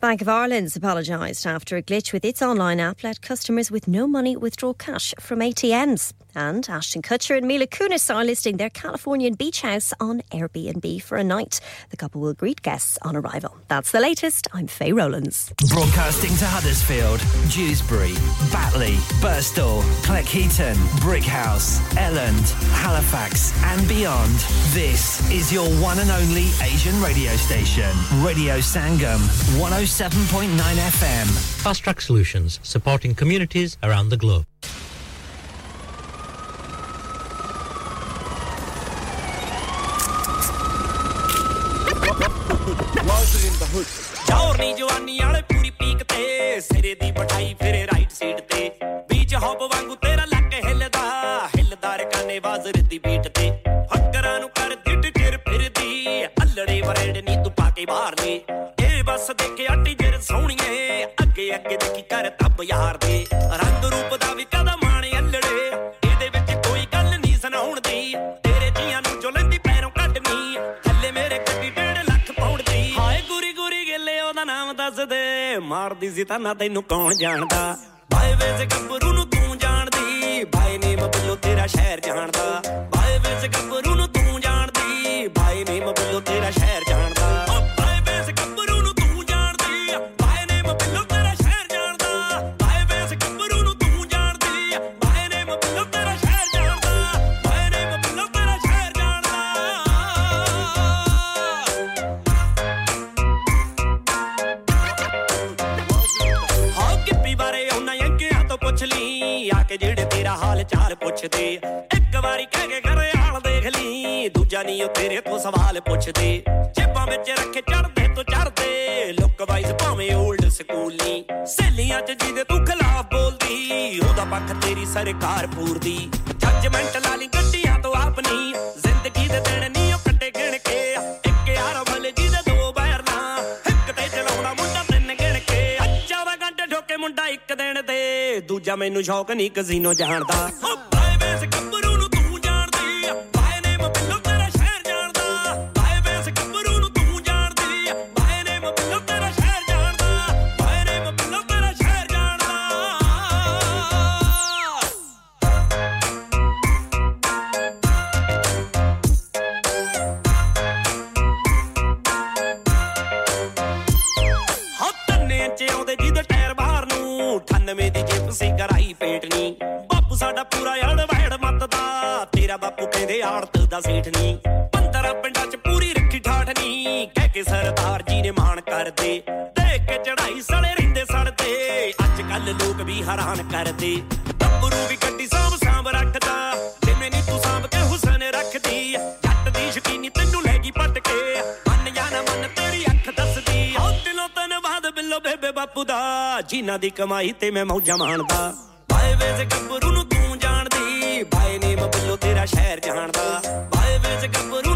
Bank of Ireland's apologised after a glitch with its online app let customers with no money withdraw cash from ATMs. And Ashton Kutcher and Mila Kunis are listing their Californian beach house on Airbnb for a night. The couple will greet guests on arrival. That's the latest. I'm Faye Rowlands. Broadcasting to Huddersfield, Dewsbury, Batley, Burstall, Cleckheaton, Brickhouse, Elland, Halifax, and beyond. This is your one and only Asian radio station, Radio Sangam, oh 107.9 FM. Fast Track Solutions, supporting communities around the globe. ਚੌਰਨੀ ਜਵਾਨੀ ਵਾਲੇ ਪੂਰੀ peak ਤੇ ਸਿਰੇ ਦੀ ਬਟਾਈ ਫਿਰੇ right side ਤੇ ਬੀਚ ਹੌਬ ਵਾਂਗੂ ਤੇਰਾ ਲੱਕ ਹਿੱਲਦਾ ਹਿੱਲਦਾ ਰਕਾਨੇ ਬਾਜ਼ਰ ਦੀ ਬੀਟ ਤੇ ਫੱਕਰਾਂ ਨੂੰ ਕਰ ਦਿੱਟ ਚਿਰ ਫਿਰਦੀ ਅਲੜੇ ਵਰੇੜ ਨੀ ਤੂੰ ਪਾ ਕੇ ਬਾਹਰ ਦੇ ਇਹ ਬਸ ਦੇਖੇ ਅੱਟੀ ਜਰ ਸੋਹਣੀਏ। ਅੱਗੇ ਅੱਗੇ ਦੇਖੀ ਕਰ ਤੱਬ ਯਾਰ ਦੇ। ਰੰਗ ਰੂਪ ਦਾ ਵੀ ਕਦਾ ਮਾਣੇ ਅਲੜੇ। ਇਹਦੇ ਵਿੱਚ ਕੋਈ ਗੱਲ ਨਹੀਂ ਸੁਣਾਉਣ ਦੀ। ਤੇਰੇ ਜੀਆਂ ਨੂੰ ਜੋ ਲੈਂਦੀ ਪੈਰੋਂ ਕੱਢਣੀ ਥੱਲੇ ਮੇਰੇ ਗੱਡੀ ਡੇਢ ਲੱਖ ਪਾਉਣ ਦੀ। ਹਾਏ ਗੁਰੀ ਗੁਰੀ ਗਿੱਲੇ, ਉਹਦਾ ਨਾਮ ਦੱਸ ਦੇ। ਮਾਰਦੀ ਸੀ ਤਾਂ ਨਾ ਤੈਨੂੰ ਕੌਣ ਜਾਣਦਾ? ਬਾਏ ਵੇਸ ਗੱਭਰੂ ਨੂੰ ਤੂੰ ਜਾਣਦੀ। ਬਾਏ ਨੇਮ ਬੱਲੋ ਤੇਰਾ ਸ਼ਹਿਰ ਜਾਣਦਾ। ਬਾਏ ਵੇਸ ਗੱਭਰੂ ਪੁੱਛਦੇ, ਇੱਕ ਵਾਰੀ ਕਹਿ ਕੇ ਘਰੇ ਹਾਲ ਦੇਖ ਲਈ, ਦੂਜਾ ਨਹੀਂ ਉਹ ਤੇਰੇ ਤੋਂ ਸਵਾਲ ਪੁੱਛਦੇ। ਜੇਬਾਂ ਵਿੱਚ ਰੱਖੇ ਚੜਦੇ ਤੋਂ ਚੜਦੇ ਲੁੱਕ ਵਾਈਜ਼ ਭਾਵੇਂ 올ਡ ਸਕੂਲੀ ਸਹੇਲੀਆਂ ਚ ਜਿਹਦੇ ਤੂੰ ਖਿਲਾਫ ਬੋਲਦੀ, ਉਹਦਾ ਪੱਖ ਤੇਰੀ ਸਰਕਾਰ ਪੂਰਦੀ। ਜੱਜਮੈਂਟ ਲਾ ਲਈ ਗੱਡੀਆਂ ਤੋਂ ਆਪਣੀ, ਜ਼ਿੰਦਗੀ ਦੇ ਦਿਨ ਨਹੀਂ ਉਹ ਕੱਟੇ ਗਿਣ ਕੇ। ਇੱਕ ਯਾਰ ਭਲੇ ਜਿਹਦੇ ਦੋ ਬੈਰ ਨਾ, ਇੱਕ ਤੇ ਚਲਾਉਣਾ ਮੁੰਡਾ ਤਿੰਨ ਗਿਣ ਕੇ। ਅੱਛਾ ਵਾ ਘੰਟੇ ਠੋਕੇ ਮੁੰਡਾ ਇੱਕ ਦਿਨ ਤੇ ਦੂਜਾ ਮੈਨੂੰ ਸ਼ੌਕ ਨਹੀਂ ਕਜ਼ੀਨੋ ਜਾਣਦਾ। ਓ 98 ਦੀ ਜਿੱਪ ਸੀ ਕਰਾਈ ਪੇਟਣੀ ਬਾਪੂ ਸਾਡਾ ਪੂਰਾ ਯੜ ਵੜ ਮੱਤਦਾ ਤੇਰਾ ਬਾਪੂ ਕਹਿੰਦੇ ਆੜਤ ਦਾ ਸੇਠ ਨਹੀਂ 15 ਪਿੰਡਾਂ ਚ ਪੂਰੀ ਰੱਖੀ ਠਾਠ ਨਹੀਂ ਕਹਿ ਕੇ ਸਰਦਾਰ ਜੀ ਨੇ ਮਾਣ ਕਰਦੇ ਦੇਖ ਕੇ ਚੜਾਈ ਸੜੇ ਰਹਿੰਦੇ ਸੜਦੇ ਅੱਜ ਕੱਲ ਲੋਕ ਵੀ ਹੈਰਾਨ ਕਰਦੇ ਧੰਨਵਾਦ ਬਿੱਲੋ ਬੇਬੇ ਬਾਪੂ ਦਾ ਜਿਨ੍ਹਾਂ ਦੀ ਕਮਾਈ ਤੇ ਮੈਂ ਮੌਜਾਂ ਮਾਣਦਾ ਬਾਏ ਵੇਸ ਗੱਭਰੂ ਨੂੰ ਤੂੰ ਜਾਣਦੀ ਬਾਏ ਨੇਮ ਬਿੱਲੋ ਤੇਰਾ ਸ਼ਹਿਰ ਜਾਣਦਾ ਬਾਏ ਵੇਸ ਗੱਭਰੂ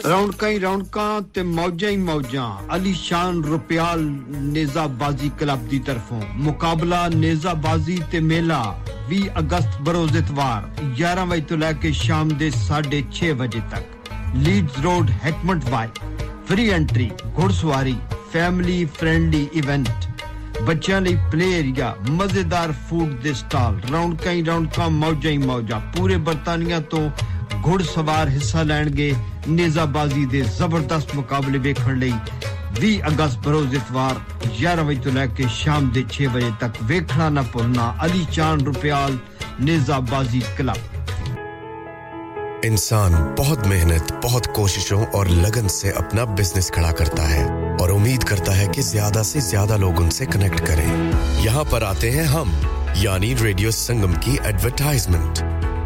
ਰੌਣਕਾਂ ਹੀ ਰੌਣਕਾਂ ਤੇ ਮੌਜਾਂ ਹੀ ਮੌਜਾਂ ਅਲੀਸ਼ਾਨ ਰੁਪਿਆਲ ਨੇਜ਼ਾਬਾਜ਼ੀ ਕਲੱਬ ਦੀ ਤਰਫੋਂ ਮੁਕਾਬਲਾ ਨੇਜ਼ਾਬਾਜ਼ੀ ਤੇ ਮੇਲਾ 20 ਅਗਸਤ ਬਰੋਜ਼ ਇਤਵਾਰ 11 ਵਜੇ ਤੋਂ ਲੈ ਕੇ ਸ਼ਾਮ ਦੇ 6:30 ਵਜੇ ਤੱਕ Leeds road Heckmondwike free entry ਘੋੜਸਵਾਰੀ family friendly event ਬੱਚਿਆਂ ਲਈ ਪਲੇ ਏਰੀਆ ਮਜ਼ੇਦਾਰ ਫੂਡ ਦੇ ਸਟਾਲ ਰੌਣਕਾਂ ਹੀ ਰੌਣਕਾਂ ਮੌਜਾਂ ਹੀ ਮੌਜਾਂ ਪੂਰੇ ਬਰਤਾਨੀਆ ਤੋਂ ਘੁੜਸਵਾਰ ਹਿੱਸਾ ਲੈਣਗੇ ਨੇਜ਼ਾਬਾਜ਼ੀ ਦੇ ਜ਼ਬਰਦਸਤ ਮੁਕਾਬਲੇ ਵੇਖਣ ਲਈ 20 ਅਗਸਤ ਬਰੋਜ਼ ਇਤਵਾਰ 11 ਵਜੇ ਤੋਂ ਲੈ ਕੇ ਸ਼ਾਮ ਦੇ 6 ਵਜੇ ਤੱਕ ਵੇਖਣਾ ਨਾ ਭੁੱਲਣਾ ਅਲੀ ਚਾਨ ਰੁਪਿਆਲ नेजाबाजी क्लब इंसान बहुत मेहनत बहुत कोशिशों और लगन से अपना बिजनेस खड़ा करता है और उम्मीद करता है कि ज्यादा से ज्यादा लोग उनसे कनेक्ट करें यहाँ पर आते हैं हम यानी रेडियो संगम की advertisement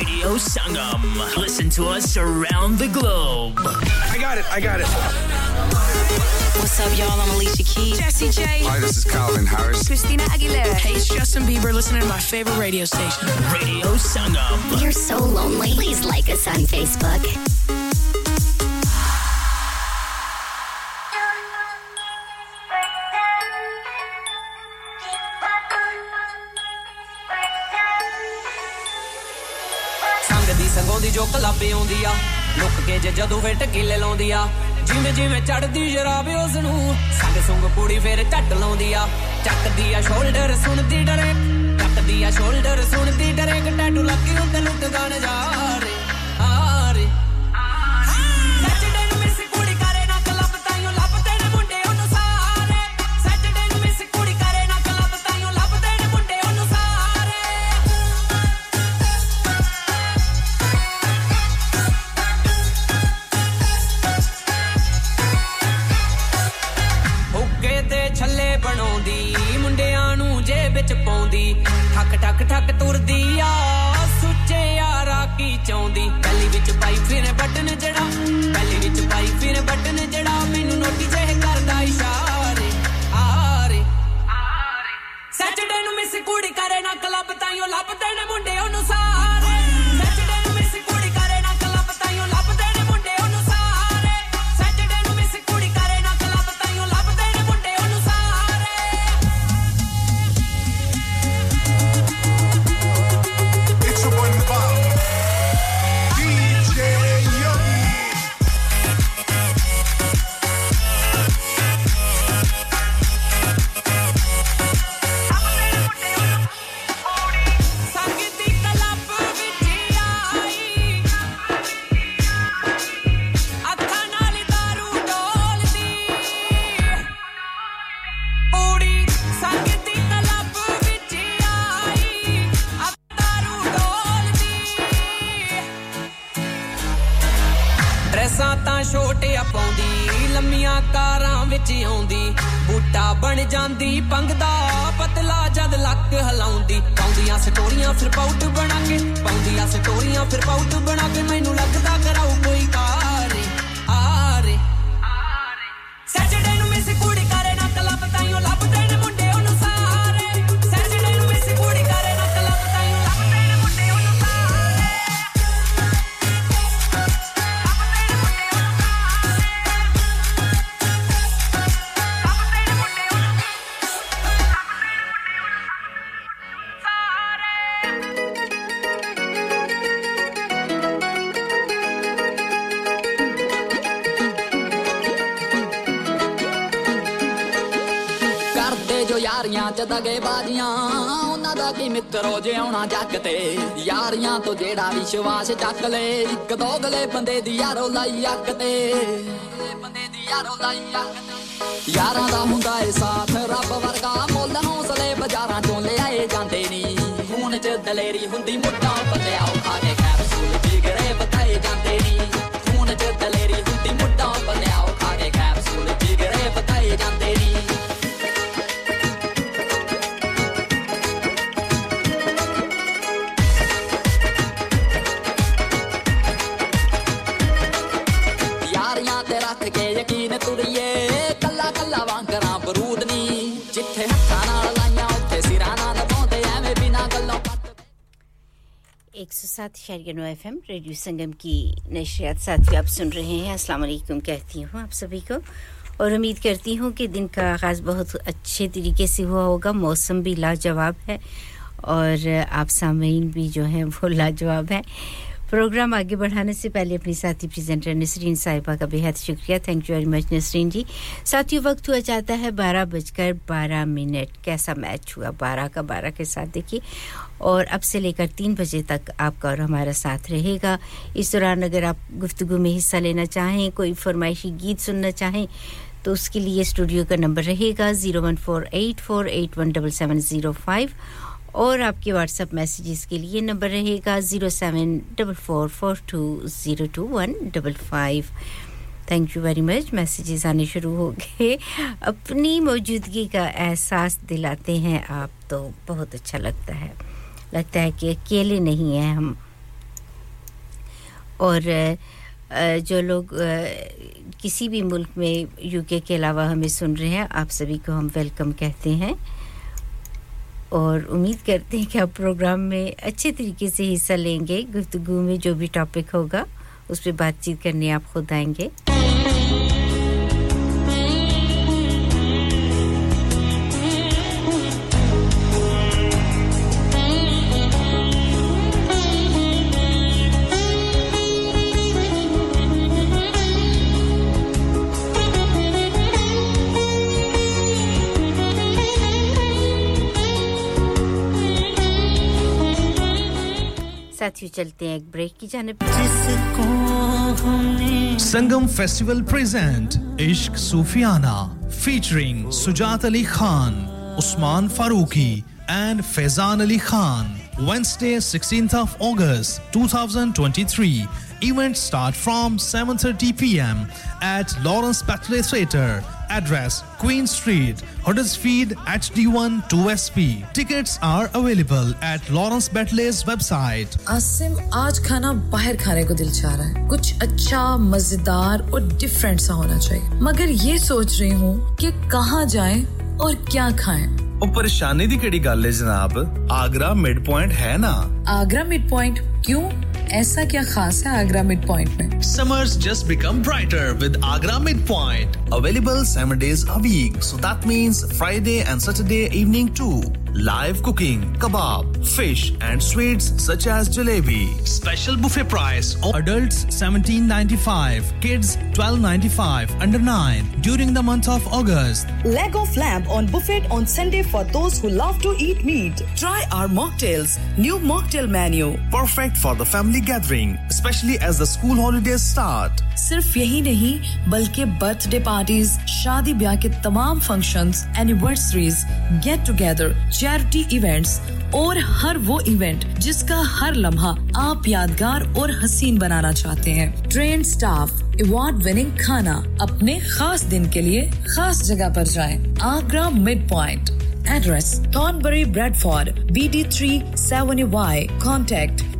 Radio Sangam. Listen to us around the globe. I got it. I got it. What's up, y'all? I'm Alicia Keys. Jesse J. Hi, this is Calvin Harris. Christina Aguilera. Hey, it's Justin Bieber listening to my favorite radio station. Radio Sangam. You're so lonely. Please like us on Facebook. ਦੀ ਜੋ ਕਲਾਬੇ ਆਉਂਦੀ ਆ look ਕੇ ਜੇ ਜਦੋਂ ਵੇ ਟਕੀਲੇ ਲਾਉਂਦੀ ਆ ਜਿਵੇਂ ਜਿਵੇਂ ਚੜਦੀ ਸ਼ਰਾਬ ਉਸ ਨੂੰ ਸੰਗ ਸੁੰਗ ਪੂੜੀ ਫੇਰ ਝੱਟ ਲਾਉਂਦੀ ਆ ਚੱਕਦੀ ਆ ਸ਼ੋਲਡਰ ਸੁਣਦੀ ਡਰੇ ਚੱਕਦੀ ਆ ਸ਼ੋਲਡਰ ਸੁਣਦੀ ਡਰੇ ਟੈਟੂ ਲੱਗੀ ਹੁੰਦੇ ਲੁੱਟ ਗਾਣ ਜਾ ਰੇ ਆ ਠੱਕ ਠੱਕ ਤੁਰਦੀ ਆ। ਸੁੱਚੇ ਯਾਰਾ ਕੀ ਚਾਉਂਦੀ ਪਹਿਲੀ ਵਿੱਚ ਪਾਈ ਫਿਰ ਬਟਨ ਜਿਹੜਾ। ਪਹਿਲੀ ਵਿੱਚ ਪਾਈ ਫਿਰ ਬਟਨ ਜਿਹੜਾ। ਮੈਨੂੰ ਨੋਟੀ ਜੇ ਕਰਦਾ ਇਸ਼ਾਰੇ। ਆਰੇ। ਸੈਚਰਡੇ ਨੂੰ ਮਿਸ ਕੁੜੀ ਕਰੇ ਨਾ ਕਲੱਬ ਤਾਈਓ ਲੱਭਦੇ ਨੇ ਮੁੰਡੇ ਉਹਨੂੰ ਚਿੱਟਾ ਬਣ ਜਾਂਦੀ ਪੰਗਦਾ ਪਤਲਾ ਜਦ ਲੱਕ ਹਿਲਾਉਂਦੀ ਪਾਉਂਦੀਆਂ ਸਟੋਰੀਆਂ ਫਿਰ ਪਾਊਟ ਬਣਾ ਕੇ ਪਾਉਂਦੀਆਂ ਸਟੋਰੀਆਂ ਫਿਰ ਪਾਊਟ ਬਣਾ ਕੇ ਮੈਨੂੰ ਲੱਗਦਾ ਕਰਾਉ ਕੋਈ ਕਾਰੇ ਆਰੇ ਆਰੇ ਸੈਟਰਡੇ ਨੂੰ ਮਿਸ ਕੁੜੀ ਕਰੇ ਨਾ ਕਲੱਬ ਤਾਈਓ ਲੱਭ ਦੇਣ ਸਾਰੇ ਯਾਰੀਆਂ ਚ ਦਗੇ ਬਾਜੀਆਂ, ਉਹਨਾਂ ਦਾ ਕੀ ਮਿੱਤਰੋ ਜਿਉਣਾ ਜੱਗ ਤੇ? ਯਾਰੀਆਂ ਤੋਂ ਜਿਹੜਾ ਵਿਸ਼ਵਾਸ ਚੱਕ ਲੈ, ਇੱਕ ਦੋ ਗਲੇ ਬੰਦੇ ਦੀ ਯਾਰੋ ਲਾਈ ਅੱਗ ਤੇ। ਬੰਦੇ ਦੀ ਯਾਰੋ ਲਾਈ ਅੱਗ ਤੇ ਯਾਰਾਂ ਦਾ ਹੁੰਦਾ ਏ ਸਾਥ, ਰੱਬ ਵਰਗਾ ਮੁੱਲ ਹੌਸਲੇ ਬਾਜ਼ਾਰਾਂ ਚੋਂ ਲਿਆਏ ਜਾਂਦੇ ਨਹੀਂ ਖੂਨ ਚ ਦਲੇਰੀ ਹੁੰਦੀ ਮੁੱਢਾਂ ਪੱਲਿਆ सात शहर नौ एफ़ रेडियो संगम की नशरियात साथियों, आप सुन रहे हैं, अस्सलाम वालेकुम, कहती हूँ आप सभी को। और उम्मीद करती हूँ कि दिन का आगाज़ बहुत अच्छे तरीके से हुआ होगा, मौसम भी लाजवाब है, और आप सामीन भी जो हैं, वो लाजवाब है। प्रोग्राम आगे बढ़ाने से पहले अपनी साथी प्रेजेंटर नसरीन साहिबा का बेहद शुक्रिया। Thank you very much Nasreen ji. साथियों, वक्त हुआ जाता है बारह बजकर बारह मिनट। कैसा मैच हुआ? बारह का बारह के साथ देखिए। और अब से लेकर तीन बजे तक आपका और हमारा साथ रहेगा। इस दौरान अगर आप गुफ्तु में हिस्सा लेना चाहें, कोई फरमाइशी गीत सुनना चाहें तो उसके लिए स्टूडियो का नंबर रहेगा zero one four eight four eight one double seven zero five. और आपके व्हाट्सएप मैसेजेस के लिए नंबर रहेगा zero seven double four four two zero two one double five thank you very much messages आने शुरू हो गए। अपनी मौजूदगी का एहसास दिलाते हैं आप तो बहुत अच्छा लगता है। लगता है कि अकेले नहीं हैं हम। और जो लोग किसी भी मुल्क में यूके के अलावा हमें सुन रहे हैं, आप सभी को हम वेलकम कहते हैं। और उम्मीद करते हैं कि आप प्रोग्राम में अच्छे तरीके से हिस्सा लेंगे, गुफ्तगू में जो भी टॉपिक होगा, उस पर बातचीत करने आप खुद आएँगे। साथियों चलते हैं एक ब्रेक की जाने संगम festival present Ishq Sufiyana featuring Sujat Ali Khan, Usman Farooqui and Faizan Ali Khan. Wednesday sixteen of August 2023 Events start from 7:30 p.m. at Lawrence Batley Theatre. Address Queen Street, Huddersfield HD1 2SP. Tickets are available at Lawrence Batley's website. Asim आज खाना बाहर खाने को दिल चाह रहा है कुछ अच्छा मजेदार और डिफरेंट सा होना चाहिए मगर ये सोच रही हूँ कि कहाँ जाएं और क्या खाएं ਉਹ ਪਰੇਸ਼ਾਨੀ ਦੀ ਕਿਹੜੀ ਗੱਲ ਹੈ ਜਨਾਬ ਆਗਰਾ ਮਿਡ ਪੁਆਇੰਟ ਹੈ ਨਾ आगरा मिड पॉइंट क्यों ऐसा क्या खास है आगरा मिड पॉइंट में Summers just become brighter with Agra Midpoint. Available 7 days a week. So that means Friday and Saturday evening too. Live cooking, kebab, fish and sweets such as jalebi. Special buffet price. Adults 17.95, kids 12.95 under 9 during the month of August. Leg of lamb on buffet on Sunday for those who love to eat meat. Try our mocktails. New mocktail menu. Perfect for the family gathering, especially as the school holidays start. सिर्फ़ यही नहीं बल्कि birthday parties शादी ब्याह के तमाम functions, anniversaries get together charity events और हर वो इवेंट जिसका हर लम्हा आप यादगार और हसीन बनाना चाहते हैं। ट्रेन स्टाफ अवार्ड विनिंग खाना अपने खास दिन के लिए खास जगह पर जाएँ। Agra Mid Point Address Thornbury Bradford BD3 7Y Contact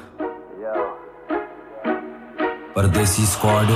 Pardesi squad.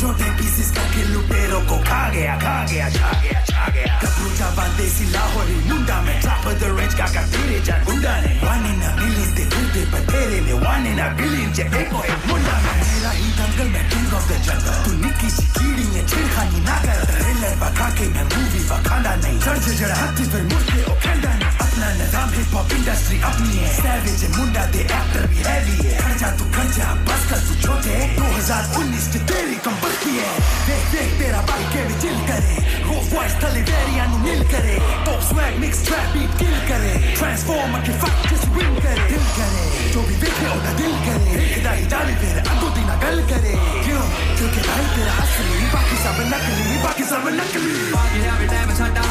छोटे पीसेस करके लुटेरों को खा गया खा गया छा गया छा गया कपड़ों का बांदेसी लाहौरी मुंडा में टॉप ऑफ़ द रेंज का का तेरे चार गुंडा ने वन इन अ मिलियंस दे फिरते पर तेरे में वन इन अ बिलियन चे एक और एक मुंडा में मेरा ही दंगल में किंग ऑफ़ द जंगल तू निक्की सी कीड़ी है छिड़खानी ना कर ट्रेलर बका के मैं मूवी बखाना नहीं चढ़ जड़ा हत्ती फिर मुड़के ओ खेलदा नहीं अपना निज़ाम हिप हॉप इंडस्ट्री अपनी है सैवेज मुंडा दे एक्टर भी हैवी है खर्चा तू खर्चा बस कर तू छोटे 2019 की तेरी कंपल की है। देख देख, तेरा भाई के भी चिल करे। रोफ वॉइस थली वेरिया नु मिल करे। Top swag mix trap beat kill करे। ट्रांसफॉर्मर की फैक्ट्स विन करे। दिल करे। जो भी देखे, उनका दिल करे। देखदा ही डाली फिर अगो दिन गल करे। क्यों? क्योंकि भाई तेरा असली बाकी सब नकली, बाकी सब नकली। बाकी आवे टाइम छाटा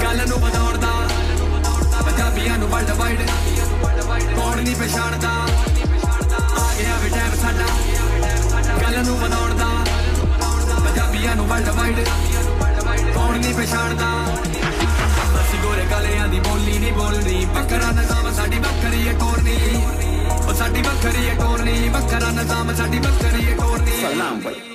गल नु बदौरदा ਦਾ ਪੰਜਾਬੀਆਂ ਨੂੰ ਵਰਲਡ ਵਾਈਡ ਕੌਣ ਨਹੀਂ ਪਛਾਣਦਾ ਆ ਗਿਆ ਵੇ ਟਾਈਮ ਸਾਡਾ ਗੱਲ ਨੂੰ ਵਧਾਉਣ ਦਾ ਪੰਜਾਬੀਆਂ ਨੂੰ ਵਰਲਡ ਵਾਈਡ ਕੌਣ ਨਹੀਂ ਪਛਾਣਦਾ ਅਸੀਂ ਗੋਰੇ ਕਾਲਿਆਂ ਦੀ ਬੋਲੀ ਨਹੀਂ ਬੋਲਣੀ ਬੱਕਰਾ ਨਜ਼ਾਮ ਸਾਡੀ ਬੱਕਰੀ ਹੈ ਟੋਰਨੀ ਉਹ ਸਾਡੀ ਬੱਕਰੀ ਹੈ ਟੋਰਨੀ ਬੱਕਰਾ ਨਜ਼ਾਮ ਸਾਡੀ ਬੱਕਰੀ ਹੈ ਟੋਰਨੀ ਸਲਾਮ ਬਈ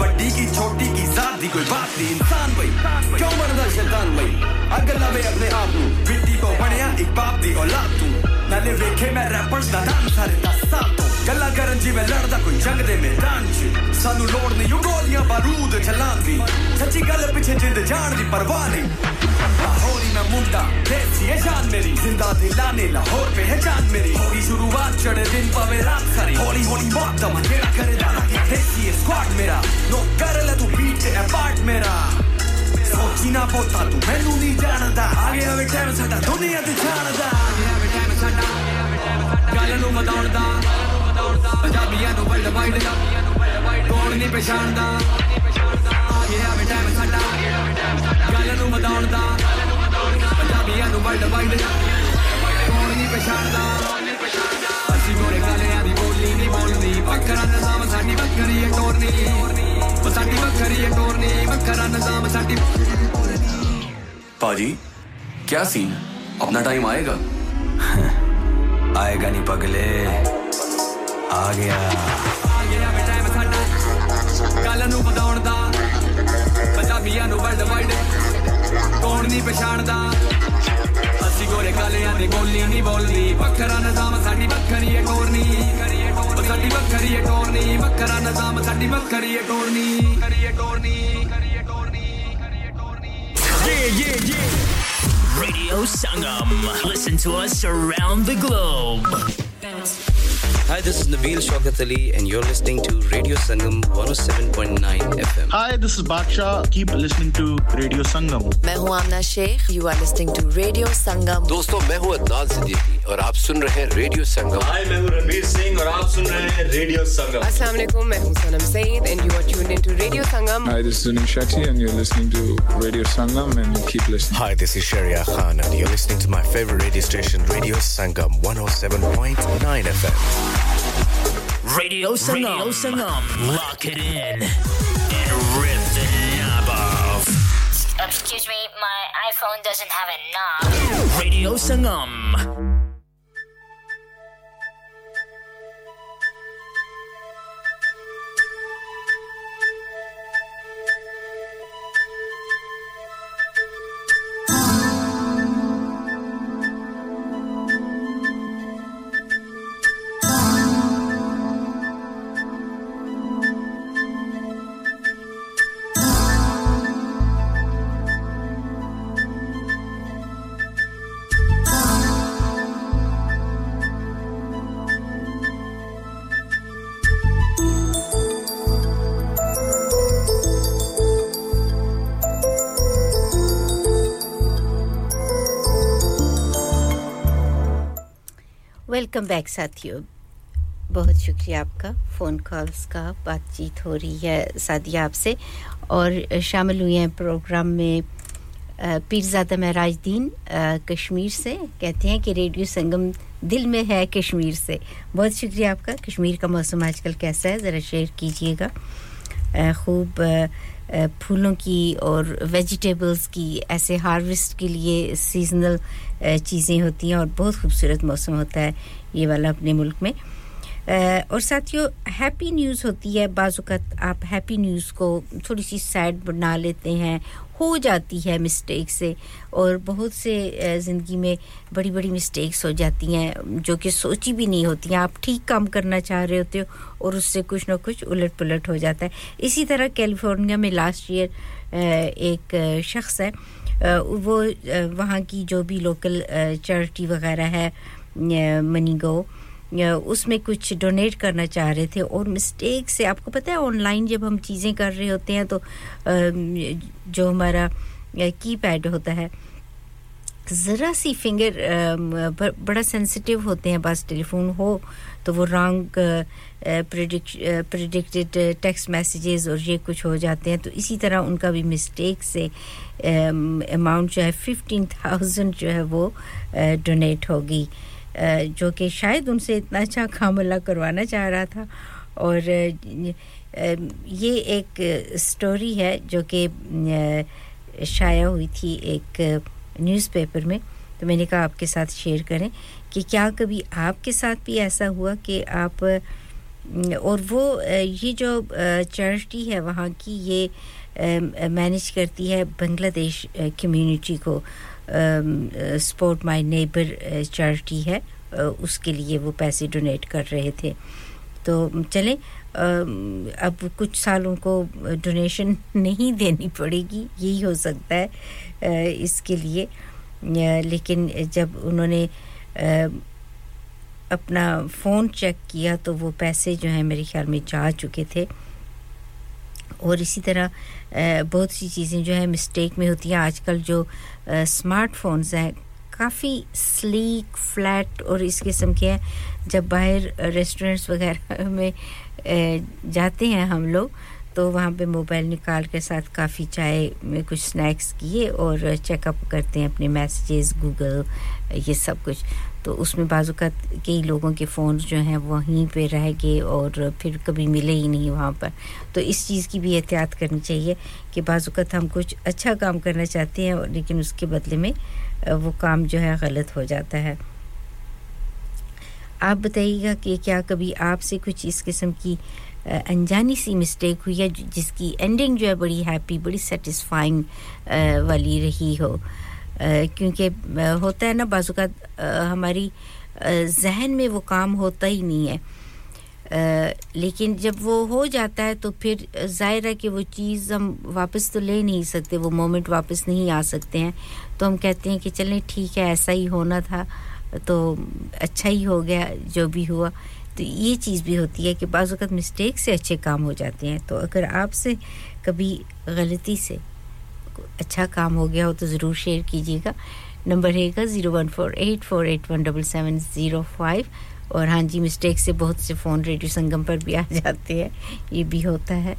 बड्डी की, छोटी की, जात दी कोई बात नहीं इंसान भाई क्यों मरदा शैतान भाई अगर लावे अपने आप नु बिट्टी को तो बनया एक बाप दी औलाद तू। नाले वेखे मैं रैपर्स दा डांस ਕਰਨ ਜਿਵੇਂ ਲੜਦਾ ਕੋਈ ਜੰਗ ਦੇ ਮੈਦਾਨ 'ਚ ਸਾਨੂੰ ਲੋੜ ਨਹੀਂ ਉਹ ਗੋਲੀਆਂ ਬਾਰੂਦ ਚਲਾਉਣ ਦੀ ਸੱਚੀ ਗੱਲ ਪਿੱਛੇ ਜਿੰਦ ਜਾਣ ਦੀ ਪਰਵਾਹ ਨਹੀਂ ਹੋਰੀ ਮੈਂ ਮੁੰਡਾ ਦੇਸੀ ਹੈ ਜਾਨ ਮੇਰੀ ਜ਼ਿੰਦਾ ਦਿਲਾਨੇ ਲਾਹੌਰ ਪੇ ਹੈ ਜਾਨ ਮੇਰੀ ਹੋਰੀ ਸ਼ੁਰੂਆਤ ਚੜੇ ਦਿਨ ਪਾਵੇ ਰਾਤ ਖਰੀ ਹੌਲੀ ਹੌਲੀ ਮੌਤ ਦਾ ਮਥੇਰਾ ਕਰੇ ਜਾਣਾ ਦੇਸੀ ਹੈ ਸਕਵਾਡ ਮੇਰਾ ਨੋ ਕਰ ਲੈ ਤੂੰ ਬੀਟ ਤੇ ਅਪਾਰਟ ਮੇਰਾ ਸੋਚੀ ਨਾ ਪੋਤਾ ਤੂੰ ਮੈਨੂੰ ਨਹੀਂ ਜਾਣਦਾ ਆ ਗਿਆ ਵੇ ਟਾਈਮ ਸਾਡਾ ਦੁਨੀਆ ਤੇ ਜਾਣਦਾ ਆ ਗਿਆ ਵੇ ਟਾਈਮ ਸਾਡਾ ਗੱਲ ਨੂੰ ਵਧਾਉਣ ਦਾ ਪੰਜਾਬੀਆਂ ਨੂੰ ਵਰਲਡ ਵਾਈਡ ਕੌਣ ਨਹੀਂ ਪਛਾਣਦਾ ਆਗੇ ਆਵੇ ਟਾਈਮ ਸਾਡਾ ਗੱਲ ਨੂੰ ਵਧਾਉਣ ਦਾ ਪੰਜਾਬੀਆਂ ਨੂੰ ਵਰਲਡ ਵਾਈਡ ਕੌਣ ਨਹੀਂ ਪਛਾਣਦਾ ਅਸੀਂ ਗੋਰੇ ਕਾਲਿਆਂ ਦੀ ਬੋਲੀ ਨਹੀਂ ਬੋਲਦੀ ਬੱਕਰਾ ਨਿਜ਼ਾਮ ਸਾਡੀ ਬੱਕਰੀ ਹੈ ਟੋਰਨੀ ਉਹ ਸਾਡੀ ਬੱਕਰੀ ਹੈ ਟੋਰਨੀ ਬੱਕਰਾ ਨਿਜ਼ਾਮ ਸਾਡੀ पाजी क्या सीन अपना टाइम आएगा आएगा नहीं पगले ਆ ਗਿਆ ਆ ਗਿਆ ਵੇ ਟਾਈਮ ਸਾਡਾ ਗੱਲ ਨੂੰ ਵਧਾਉਣ ਦਾ ਪੰਜਾਬੀਆਂ ਨੂੰ ਵਰਲਡ ਵਾਈਡ ਕੌਣ ਨਹੀਂ ਪਛਾਣਦਾ ਅਸੀਂ ਗੋਰੇ ਕਾਲਿਆਂ ਦੇ ਬੋਲੀ ਨਹੀਂ ਬੋਲਦੀ ਵੱਖਰਾ ਨਿਜ਼ਾਮ ਸਾਡੀ ਵੱਖਰੀ ਏ ਟੋਰਨੀ ਸਾਡੀ ਵੱਖਰੀ ਏ ਟੋਰਨੀ ਵੱਖਰਾ ਨਿਜ਼ਾਮ ਸਾਡੀ ਵੱਖਰੀ ਏ ਟੋਰਨੀ ਕਰੀਏ ਟੋਰਨੀ ਕਰੀਏ ਟੋਰਨੀ ਕਰੀਏ ਟੋਰਨੀ yeah yeah yeah Radio Sangam. Listen to us around the globe. Bounce. Hi, this is Nabil Shaukat Ali, and you're listening to Radio Sangam 107.9 FM. Hi, this is Baksha. Keep listening to Radio Sangam. मैं हूँ Aamna Sheikh you are listening to radio Sangam दोस्तों मैं हूँ अदनान सिद्दीकी और आप सुन रहे हैं radio संगम हाय मैं हूँ रणवीर सिंह और आप सुन रहे हैं रेडियो संगम अस्सलाम वालेकुम मैं हूँ Sanam Saeed and you are tuned into radio Sangam Hi, this is Sunil Shetty, and you're listening to Radio Sangam, and keep listening. Hi, this is Sharia Khan, and you're listening to my favorite radio station, Radio Sangam 107.9 FM. Radio Sangam. Radio Sangam. Lock it in and rip the knob off. Excuse me, my iPhone doesn't have a knob. Radio Sangam. Welcome back साथियों। बहुत शुक्रिया आपका। Phone calls का बातचीत हो रही है सादिया आपसे। और शामिल हुए हैं प्रोग्राम में पीरजादा महराज दीन कश्मीर से। कहते हैं कि रेडियो संगम दिल में है कश्मीर से। बहुत शुक्रिया आपका। कश्मीर का मौसम आजकल कैसा है? ज़रा शेयर कीजिएगा। खूब फूलों की और वेजिटेबल्स की, ऐसे हार्वेस्ट के लिए सीजनल चीज़ें होती हैं और बहुत खूबसूरत मौसम होता है। ये वाला अपने मुल्क में। और साथियों हैप्पी न्यूज़ होती है बाज़ात आप हैप्पी न्यूज़ को थोड़ी सी सैड बना लेते हैं, हो जाती है मिस्टेक से। और बहुत से ज़िंदगी में बड़ी बड़ी मिस्टेक्स हो जाती हैं, जो कि सोची भी नहीं होती हैं। आप ठीक काम करना चाह रहे होते हो और उससे कुछ ना कुछ उलट पुलट हो जाता है। इसी तरह कैलिफ़ोर्निया में लास्ट ईयर एक शख्स है वो वहाँ की जो भी लोकल चैरिटी वगैरह है मनी गो उसमें कुछ डोनेट करना चाह रहे थे और मिस्टेक से आपको पता है ऑनलाइन जब हम चीज़ें कर रहे होते हैं तो जो हमारा की पैड होता है, ज़रा सी फिंगर बड़ा सेंसिटिव होते हैं बस टेलीफोन हो तो वो रॉन्ग प्रिडिक्टेड टेक्स्ट मैसेजेस और ये कुछ हो जाते हैं तो इसी तरह उनका भी मिस्टेक से अमाउंट जो है फिफ्टीन थाउज़ेंड जो है वो डोनेट होगी। जो कि शायद उनसे इतना अच्छा काम अल्लाह करवाना चाह रहा था। और ये एक स्टोरी है जो कि शाया हुई थी एक न्यूज़पेपर में। तो मैंने कहा आपके साथ शेयर करें कि क्या कभी आपके साथ भी ऐसा हुआ कि आप और वो ये जो चैरिटी है वहाँ की ये मैनेज करती है बांग्लादेश कम्युनिटी को। स्पोर्ट माय नेबर चैरिटी है उसके लिए वो पैसे डोनेट कर रहे थे। तो चलें अब कुछ सालों को डोनेशन नहीं देनी पड़ेगी, यही हो सकता है इसके लिए। लेकिन जब उन्होंने अपना फ़ोन चेक किया तो वो पैसे जो हैं मेरे ख्याल में जा चुके थे। और इसी तरह बहुत सी चीज़ें जो है मिस्टेक में होती हैं। आजकल जो स्मार्टफोन्स हैं, काफ़ी स्लीक फ्लैट और इस किस्म के हैं। जब बाहर रेस्टोरेंट्स वगैरह में जाते हैं हम लोग तो वहाँ पे मोबाइल निकाल के साथ काफ़ी चाय में कुछ स्नैक्स किए और चेकअप करते हैं अपने मैसेजेस गूगल ये सब कुछ। तो उसमें बाज़ात कई लोगों के फ़ोन जो हैं वहीं पे रह गए और फिर कभी मिले ही नहीं वहाँ पर। तो इस चीज़ की भी एहतियात करनी चाहिए कि बाज़ात हम कुछ अच्छा काम करना चाहते हैं लेकिन उसके बदले में वो काम जो है गलत हो जाता है। आप बताइएगा कि क्या कभी आपसे कुछ इस किस्म की अनजानी सी मिस्टेक हुई है जिसकी एंडिंग जो है बड़ी हैप्पी, बड़ी सेटिस्फाइंग वाली रही हो? क्योंकि होता है ना बाज़ात हमारी जहन में वो काम होता ही नहीं है। लेकिन जब वो हो जाता है तो फिर ज़ाहिर है कि वो चीज़ हम वापस तो ले नहीं सकते, वो मोमेंट वापस नहीं आ सकते हैं। तो हम कहते हैं कि चलें, ठीक है, ऐसा ही होना था तो अच्छा ही हो गया, जो भी हुआ। तो ये चीज़ भी होती है कि बाज़ वक़्त मिस्टेक से अच्छे काम हो जाते हैं। तो अगर आपसे कभी गलती से अच्छा काम हो गया हो तो ज़रूर शेयर कीजिएगा। नंबर रहेगा zero one four eight four eight one double seven zero five और हाँ जी मिस्टेक से बहुत से फ़ोन रेडियो संगम पर भी आ जाते हैं। ये भी होता है।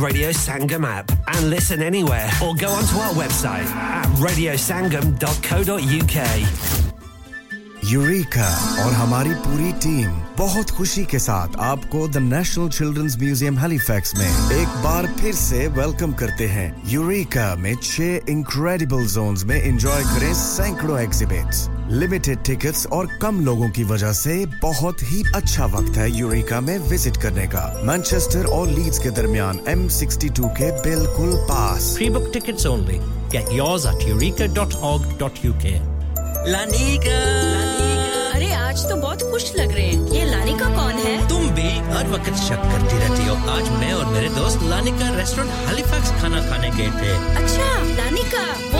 Radio Sangam app and listen anywhere or go onto our website at radiosangam.co.uk. Eureka और हमारी पूरी टीम बहुत खुशी के साथ आपको the National Children's Museum Halifax में एक बार फिर से वेलकम करते हैं यूरेका में छह इंक्रेडिबल जोन्स में एंजॉय करें सैकड़ों एग्जिबिट्स लिमिटेड टिकट्स और कम लोगों की वजह से बहुत ही अच्छा वक्त है यूरेका में विज़िट करने का। मैनचेस्टर और लीड्स के दरमियान M62 के बिल्कुल पास। Pre-book tickets only. Get yours at eureka.org.uk. लानिका। अरे आज तो बहुत खुश लग रहे हैं। ये लानिका कौन है? तुम भी हर वक्त शक करती रहती हो। आज मैं और मेरे दोस्त लानिका रेस्टोरेंट हैलिफैक्स खाना खाने गए थे। अच्छा लानिका वो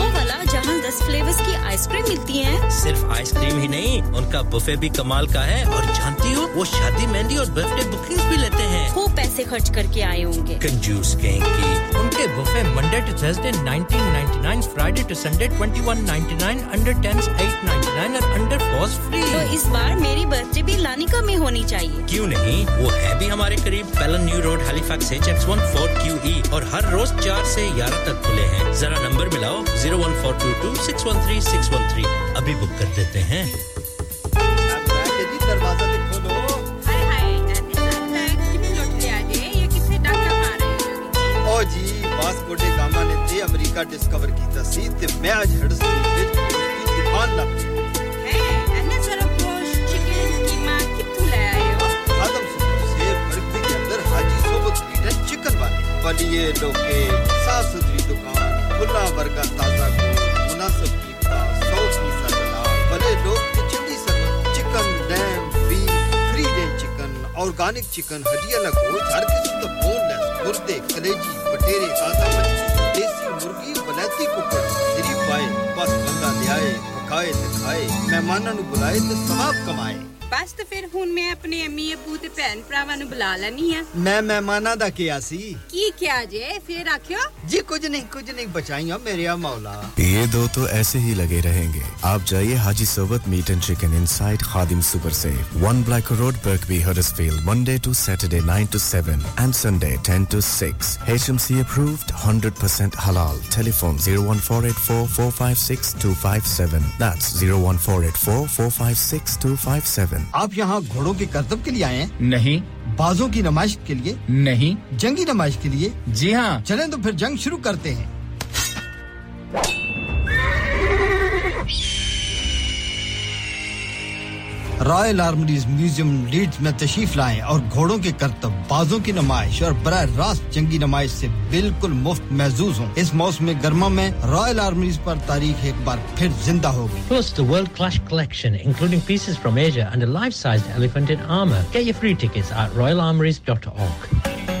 दस फ्लेवर्स की आइसक्रीम मिलती है। सिर्फ़ आइसक्रीम ही नहीं उनका बुफे भी कमाल का है। और जानती हो वो शादी मेहंदी और बर्थडे बुकिंग भी लेते हैं। खूब पैसे खर्च करके आए होंगे। कंजूस कहेंगी उनके buffet Monday to Thursday 1999 Friday to Sunday 2199 under 10s 899 और अंडर 4s फ्री तो इस बार मेरी बर्थडे भी लानिका में होनी चाहिए। क्यों नहीं? वो है भी हमारे करीब। Pellon new Road Halifax HX1 4QE और हर रोज चार ऐसी ग्यारह तक खुले हैं। जरा नंबर मिलाओ 01422 613 613 अभी book six one three six one three अभी बुक कर देते हैं। दरवाज़ा ओ जी वास्को डे गामा ने ते अमेरिका डिस्कवर कीता सी ते मैं आज हडसफील्ड विच उसकी दुकान ला है अन्ने सारा गोश्त चिकन कीमा कित्थु ले दुकान, खुला वर्गा ताज़ा लोग किचन जी सर्वत chicken dam beef three day chicken organic chicken हड्डियां ना गोश्त हर किस्म का बोनलेस मुर्दे कलेजी बटेरे ताजा मच्छी देसी मुर्गी बलैती कुकड़ गरीब पाए बस बंदा लियाए पकाए ते खाए मेहमानों बुलाए ते सवाब कमाए ਬਸ ਤੇ ਫਿਰ ਹੁਣ ਮੈਂ ਆਪਣੇ ਅੰਮੀ ਅਬੂ ਤੇ ਭੈਣ ਭਰਾਵਾਂ ਨੂੰ ਬੁਲਾ ਲੈਣੀ ਆ ਮੈਂ ਮਹਿਮਾਨਾਂ ਦਾ ਕਿਹਾ ਸੀ ਕੀ ਕਿਹਾ ਜੇ ਫਿਰ ਆਖਿਓ जी कुछ नहीं कुछ नहीं बचाइयो मेरे या मौला ये दो तो ऐसे ही लगे रहेंगे आप जाइए Haji Sobat meat and chicken inside Khadim super से one black road Birkby Huddersfield Monday to Saturday 9 to 7 and Sunday 10 to 6 HMC approved 100% halal telephone 01484 456 that's 01484 456 257 आप यहाँ घोड़ों के करतब के लिए आए हैं? नहीं। बाजों की नमाइश के लिए? नहीं। जंगी नमाइश के लिए? जी हाँ। चलें तो फिर जंग शुरू करते हैं। रॉयल आर्मरीज म्यूज़ियम लीड्स में तशीफ लाए और घोड़ों के करतब बाजों की नमाइश और बर रास्त जंगी नमाइश ऐसी बिल्कुल मुफ़्त महजूज हों। इस मौसम गर्मा में रॉयल आर्मीज आरोप तारीख एक बार फिर ज़िंदा होगी। Plus world class collection including pieces from Asia and life size elephant in armour के free ticket Royal Armouries dot org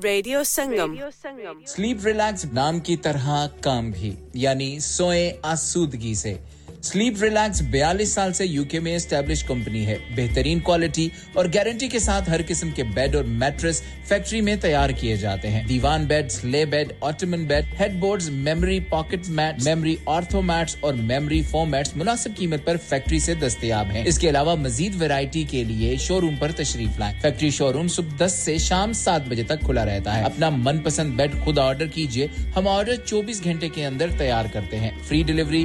is Sangam sleep relax नाम की तरह काम भी यानी सोए आसूदगी से। स्लीप रिलैक्स 42 साल से यूके में एस्टेब्लिश कंपनी है। बेहतरीन क्वालिटी और गारंटी के साथ हर किस्म के बेड और मैट्रेस फैक्ट्री में तैयार किए जाते हैं। दीवान बेड ले bed ottoman bed headboards memory pocket mat memory ortho mats और मेमोरी फोम मैट्स मुनासिब कीमत पर फैक्ट्री से दस्तयाब हैं। इसके अलावा मजीद वेरायटी के लिए शोरूम पर तशरीफ़ लाएँ। फैक्ट्री शोरूम सुबह दस से शाम सात बजे तक खुला रहता है। अपना मनपसंद बेड खुद ऑर्डर कीजिए। हम ऑर्डर चौबीस घंटे के अंदर तैयार करते हैं। Free delivery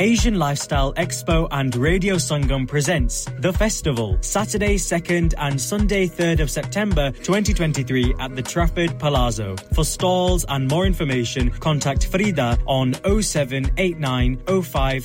Asian Lifestyle Expo and Radio Sangam presents The Festival, Saturday 2nd and Sunday 3rd of September 2023 at the Trafford Palazzo. For stalls and more information, contact Frida on 0789 05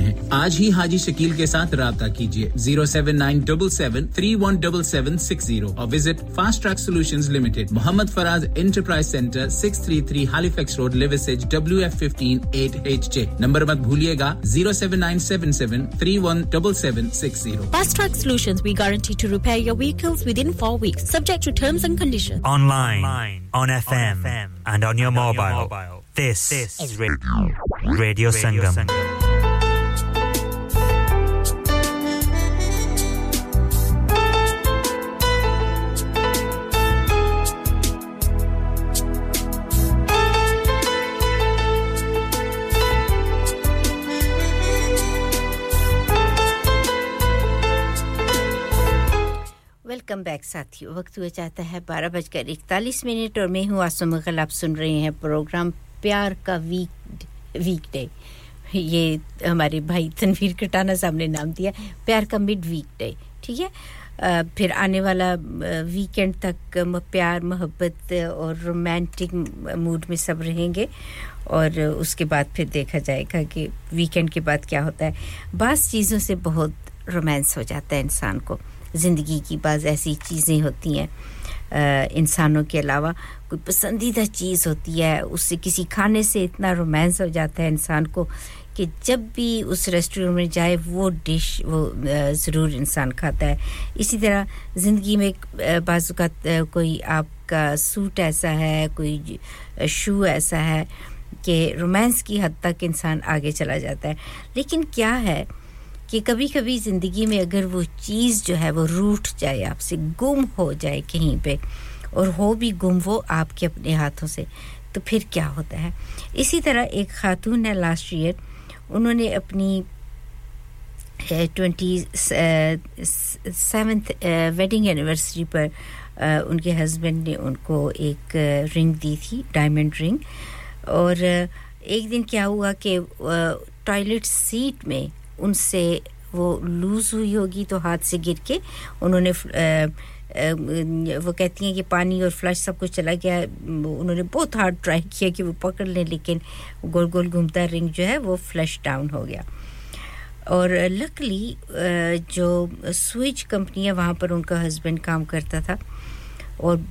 हैं आज ही हाजी शकील के साथ रहा कीजिए zero seven nine double seven three one double seven six zero और visit Fast Track Solution Limited Mohammad Faraz Enterprise Centre six three three Halifax Road Liversedge W F fifteen eight H J number मत भूलिएगा zero seven nine seven seven three one double seven six zero Fast Track Solutions, we guarantee to repair your vehicles within four weeks, subject to terms and conditions. Online, Online on, FM, on FM, and on your, and mobile. On your mobile. This, this is Radio, Radio, Radio Sangam. Sangam. Welcome back साथियों वक्त हुआ चाहता है बारह बजकर इकतालीस minute और मैं हूँ आसम मुगल। आप सुन रहे हैं प्रोग्राम प्यार का वीक वीक डे ये हमारे भाई तनवीर कटाना साहब ने नाम दिया, प्यार का मिड वीक डे ठीक है? फिर आने वाला वीकेंड तक प्यार, मोहब्बत और रोमांटिक मूड में सब रहेंगे और उसके बाद फिर देखा जाएगा कि वीकेंड के बाद क्या होता है। बास चीज़ों से बहुत रोमांस हो जाता है इंसान को। ज़िंदगी की बाज़ ऐसी चीज़ें होती हैं इंसानों के अलावा कोई पसंदीदा चीज़ होती है, उससे किसी खाने से इतना रोमांस हो जाता है इंसान को कि जब भी उस रेस्टोरेंट में जाए वो डिश वो ज़रूर इंसान खाता है। इसी तरह ज़िंदगी में बाज़ का कोई आपका सूट ऐसा है, कोई शू ऐसा है कि रोमांस की हद तक इंसान आगे चला जाता है। लेकिन क्या है कि कभी कभी ज़िंदगी में अगर वो चीज़ जो है वो रूठ जाए आपसे गुम हो जाए कहीं पे और हो भी गुम वो आपके अपने हाथों से तो फिर क्या होता है? इसी तरह एक खातून है लास्ट ईयर उन्होंने अपनी ट्वेंटी सेवेंथ वेडिंग एनिवर्सरी पर uh, उनके हस्बैंड ने उनको एक रिंग दी थी डायमंड रिंग और एक दिन क्या हुआ कि टॉयलेट सीट में उनसे वो लूज़ हुई होगी तो हाथ से गिर के उन्होंने वो कहती हैं कि पानी और फ्लश सब कुछ चला गया। उन्होंने बहुत हार्ड ट्राई किया कि वो पकड़ लें, लेकिन गोल गोल घूमता रिंग जो है वो फ्लश डाउन हो गया। और लकली जो स्विच कंपनी है, वहाँ पर उनका हस्बैंड काम करता था। और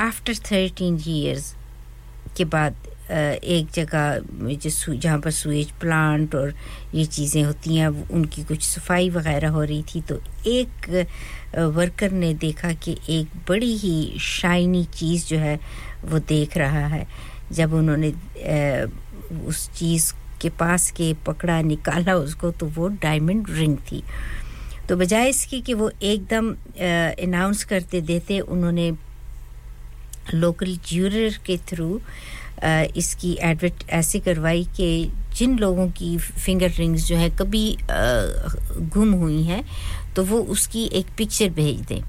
आफ्टर थर्टीन ईयर्स के बाद एक जगह जहाँ पर सुएज प्लांट और ये चीज़ें होती हैं उनकी कुछ सफ़ाई वगैरह हो रही थी तो एक वर्कर ने देखा कि एक बड़ी ही शाइनी चीज़ जो है, वो देख रहा है। जब उन्होंने उस चीज़ के पास के पकड़ा, निकाला उसको तो वो डायमंड रिंग थी। तो बजाय इसके कि वो एकदम अनाउंस करते देते उन्होंने लोकल ज्यूरर के थ्रू इसकी एडवर्ट ऐसे करवाई कि जिन लोगों की फिंगर रिंग्स जो है कभी गुम हुई हैं तो वो उसकी एक पिक्चर भेज दें।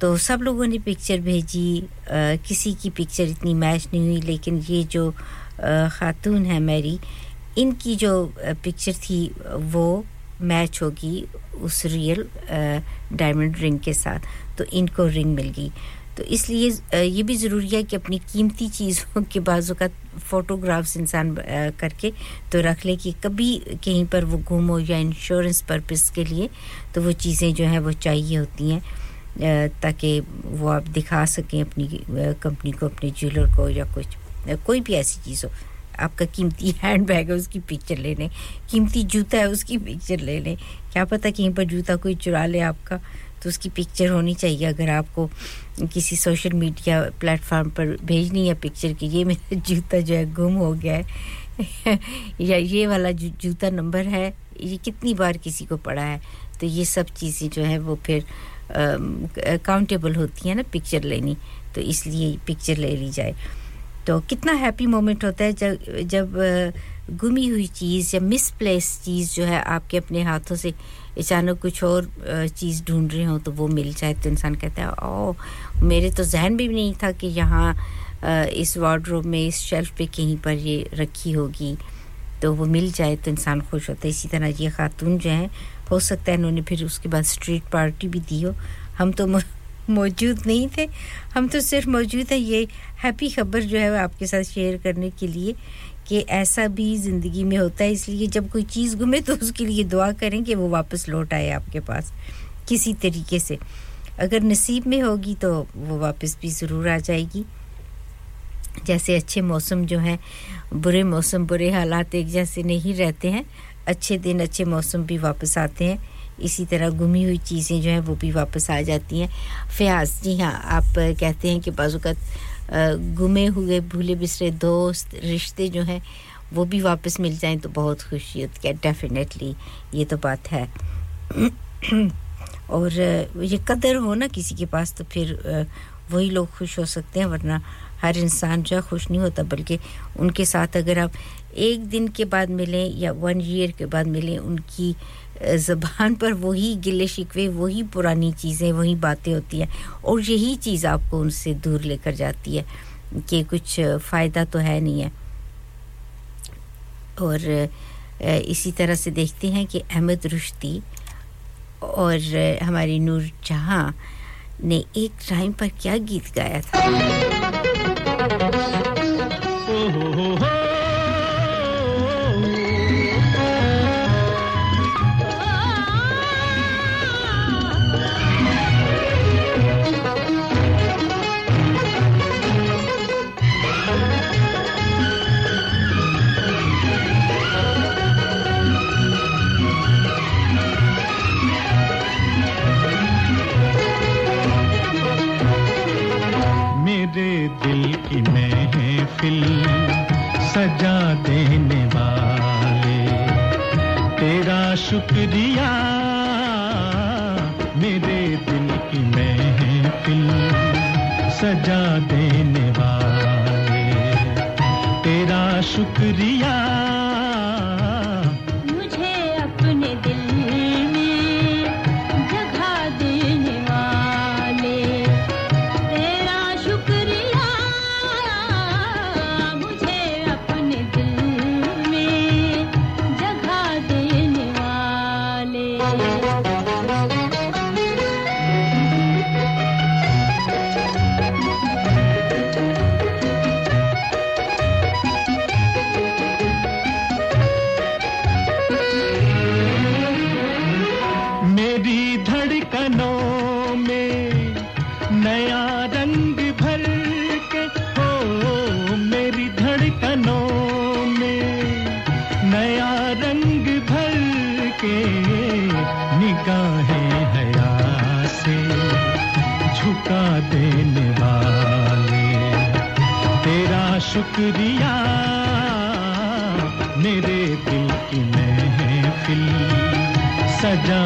तो सब लोगों ने पिक्चर भेजी किसी की पिक्चर इतनी मैच नहीं हुई, लेकिन ये जो ख़ातून है मेरी, इनकी जो पिक्चर थी, वो मैच होगी उस रियल डायमंड रिंग के साथ। तो इनको रिंग मिल गई। तो इसलिए ये भी ज़रूरी है कि अपनी कीमती चीज़ों के बाजू का फ़ोटोग्राफ्स इंसान करके तो रख ले कि कभी कहीं पर वो गुम हो या इंश्योरेंस पर्पस के लिए तो वो चीज़ें जो हैं वो चाहिए होती हैं ताकि वो आप दिखा सकें अपनी कंपनी को, अपने ज्वेलर को या कुछ कोई भी ऐसी चीज़ हो। आपका कीमती हैंड बैग है, उसकी पिक्चर ले लें, कीमती जूता है, उसकी पिक्चर ले लें। क्या पता कहीं पर जूता कोई चुरा ले आपका। तो उसकी पिक्चर होनी चाहिए। अगर आपको किसी सोशल मीडिया प्लेटफॉर्म पर भेजनी है पिक्चर की, ये मेरा जूता जो है गुम हो गया है। या ये वाला जूता नंबर है, ये कितनी बार किसी को पड़ा है? तो ये सब चीज़ें जो है वो फिर काउंटेबल होती हैं ना पिक्चर लेनी। तो इसलिए पिक्चर ले ली जाए। तो कितना हैप्पी मोमेंट होता है जब जब गुमी हुई चीज़ या मिसप्लेस चीज़ जो है आपके अपने हाथों से अचानक कुछ और चीज़ ढूंढ रहे हो तो वो मिल जाए तो इंसान कहता है ओ मेरे तो जहन भी नहीं था कि यहाँ इस वार्ड्रोब में, इस शेल्फ पे कहीं पर ये रखी होगी। तो वो मिल जाए तो इंसान खुश होता है। इसी तरह ये खातून जो है, हो सकता है इन्होंने फिर उसके बाद स्ट्रीट पार्टी भी दी हो। हम तो मौजूद नहीं थे। हम तो सिर्फ़ मौजूद हैं। ये हैप्पी खबर जो है आपके साथ शेयर करने के लिए कि ऐसा भी ज़िंदगी में होता है, इसलिए जब कोई चीज़ गुमे तो उसके लिए दुआ करें कि वो वापस लौट आए आपके पास, किसी तरीके से। अगर नसीब में होगी तो वो वापस भी ज़रूर आ जाएगी। जैसे अच्छे मौसम जो हैं, बुरे मौसम, बुरे हालात एक जैसे नहीं रहते हैं, अच्छे दिन, अच्छे मौसम भी वापस आते हैं। इसी तरह गुमी हुई चीज़ें जो हैं, वो भी वापस आ जाती हैं। फ़याज़, जी हाँ आप कहते हैं कि बाज़ुकत गुमे हुए भूले बिसरे दोस्त, रिश्ते जो हैं, वो भी वापस मिल जाएँ तो बहुत खुशी होती है डेफिनेटली ये तो बात है। और ये कदर हो ना किसी के पास तो फिर वही लोग खुश हो सकते हैं, वरना हर इंसान जो है खुश नहीं होता, बल्कि उनके साथ अगर आप एक दिन के बाद मिलें या वन ईयर के बाद मिलें, उनकी ज़बान पर वही गिले शिकवे, वही पुरानी चीज़ें, वही बातें होती हैं और यही चीज़ आपको उनसे दूर लेकर जाती है कि कुछ फ़ायदा तो है नहीं है। और इसी तरह से देखते हैं कि अहमद रुश्ती और हमारी नूर जहाँ ने एक टाइम पर क्या गीत गाया था। महफिल सजा देने वाले। तेरा शुक्रिया मेरे दिल की महफिल सजा देने वाले। तेरा शुक्रिया शुक्रिया मेरे दिल की महफिल सजा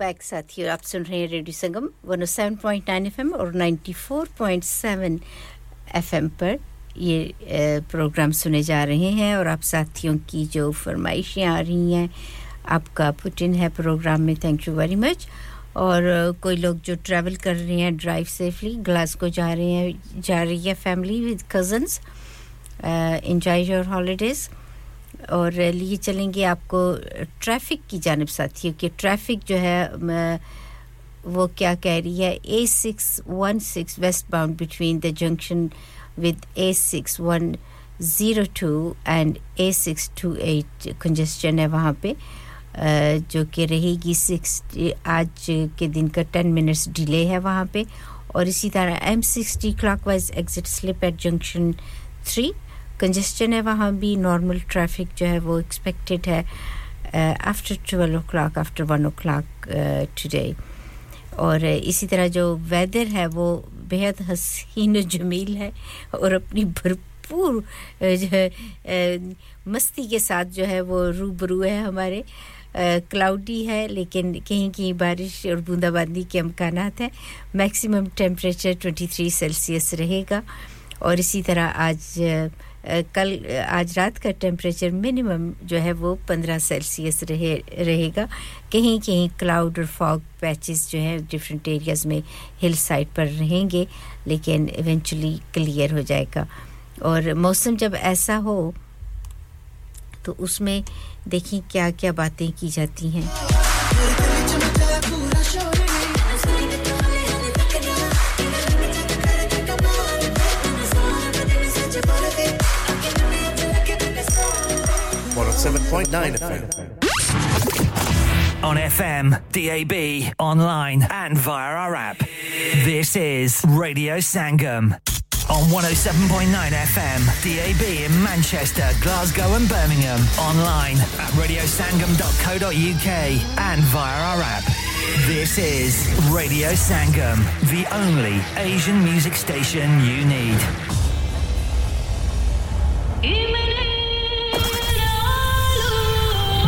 बैक साथियों आप सुन रहे हैं रेडियो संगम, 107.9 एफएम और 94.7 एफएम पर ये प्रोग्राम सुने जा रहे हैं और आप साथियों की जो फरमाइशें आ रही हैं, आपका पुट इन है प्रोग्राम में थैंक यू वेरी मच और कोई लोग जो ट्रैवल कर रहे हैं ड्राइव सेफली ग्लासगो जा रहे हैं, जा रही है family with cousins enjoy your holidays और लिए चलेंगे आपको ट्रैफ़िक की जानब साथियों कि ट्रैफ़िक जो है वो क्या कह रही है A six one six westbound between the junction with A six one zero two and A six two eight congestion है वहाँ पे जो कि रहेगी सिक्स आज के दिन का टेन मिनट्स डिले है वहाँ पे, और इसी तरह M sixty clockwise exit slip at junction three congestion है वहाँ भी नॉर्मल ट्रैफ़िक जो है वो एक्सपेक्टेड है after twelve o'clock after one o'clock today और uh, इसी तरह जो वेदर है वो बेहद हसीन जमील है और अपनी भरपूर uh, जो है uh, मस्ती के साथ जो है वो रूबरू है हमारे क्लाउडी है लेकिन कहीं कहीं बारिश और बूंदाबांदी के अमकान हैं। मैक्सिमम टेम्परेचर 23 सेल्सियस रहेगा और इसी तरह आज कल आज रात का टेम्परेचर मिनिमम जो है वो 15 सेल्सियस रहे, रहेगा। कहीं कहीं क्लाउड और फॉग पैचेस जो है डिफरेंट एरियाज़ में हिल साइड पर रहेंगे, लेकिन इवेंचुअली क्लियर हो जाएगा। और मौसम जब ऐसा हो तो उसमें देखिए क्या क्या बातें की जाती हैं। One hundred seven point nine FM. On FM, DAB, online, and via our app. This is Radio Sangam. On 107.9 FM, DAB in Manchester, Glasgow, and Birmingham. Online at radiosangam.co.uk and via our app. This is Radio Sangam, the only Asian music station you need.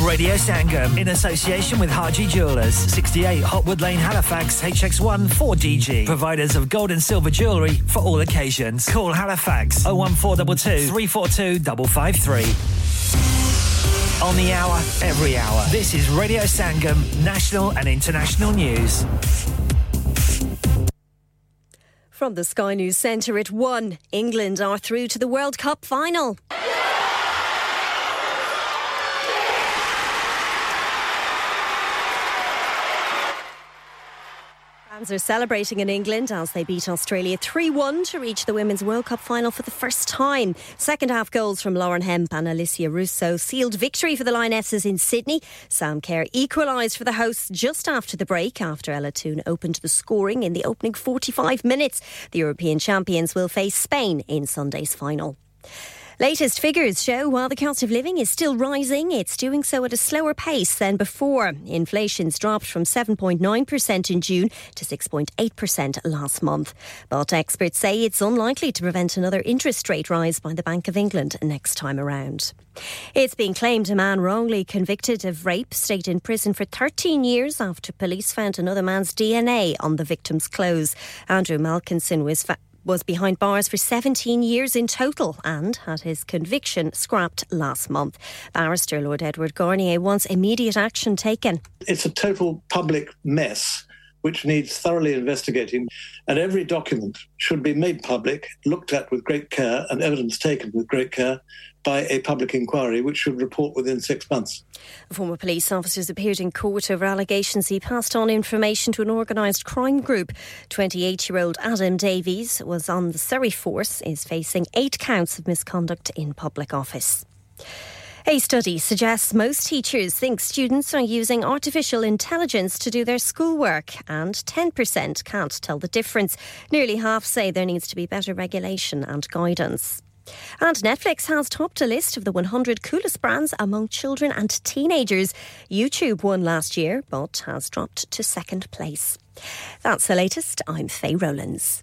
Radio Sangam in association with Harji Jewelers, 68 Hotwood Lane, Halifax, HX1 4DG. Providers of gold and silver jewellery for all occasions. Call Halifax 01422 342 553. On the hour, every hour. This is Radio Sangam, national and international news. From the Sky News Centre at 1, England are through to the World Cup final. Fans are celebrating in England as they beat Australia 3 1 to reach the Women's World Cup final for the first time. Second half goals from Lauren Hemp and Alicia Russo sealed victory for the Lionesses in Sydney. Sam Kerr equalised for the hosts just after the break after Ella Toon opened the scoring in the opening 45 minutes. The European champions will face Spain in Sunday's final. Latest figures show while the cost of living is still rising, it's doing so at a slower pace than before. Inflation's dropped from 7.9% in June to 6.8% last month. But experts say it's unlikely to prevent another interest rate rise by the Bank of England next time around. It's been claimed a man wrongly convicted of rape stayed in prison for 13 years after police found another man's DNA on the victim's clothes. Andrew Malkinson was fa- was behind bars for 17 years in total and had his conviction scrapped last month. Barrister Lord Edward Garnier wants immediate action taken. It's a total public mess which needs thoroughly investigating, and every document should be made public, looked at with great care, and evidence taken with great care by a public inquiry, which should report within six months. Former police officers appeared in court over allegations he passed on information to an organised crime group. 28 year old Adam Davies was on the Surrey force, is facing eight counts of misconduct in public office. A study suggests most teachers think students are using artificial intelligence to do their schoolwork, and 10% can't tell the difference. Nearly half say there needs to be better regulation and guidance. And Netflix has topped a list of the 100 coolest brands among children and teenagers. YouTube won last year, but has dropped to second place. That's the latest. I'm Faye Rowlands.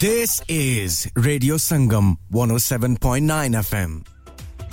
This is Radio Sangam 107.9 FM.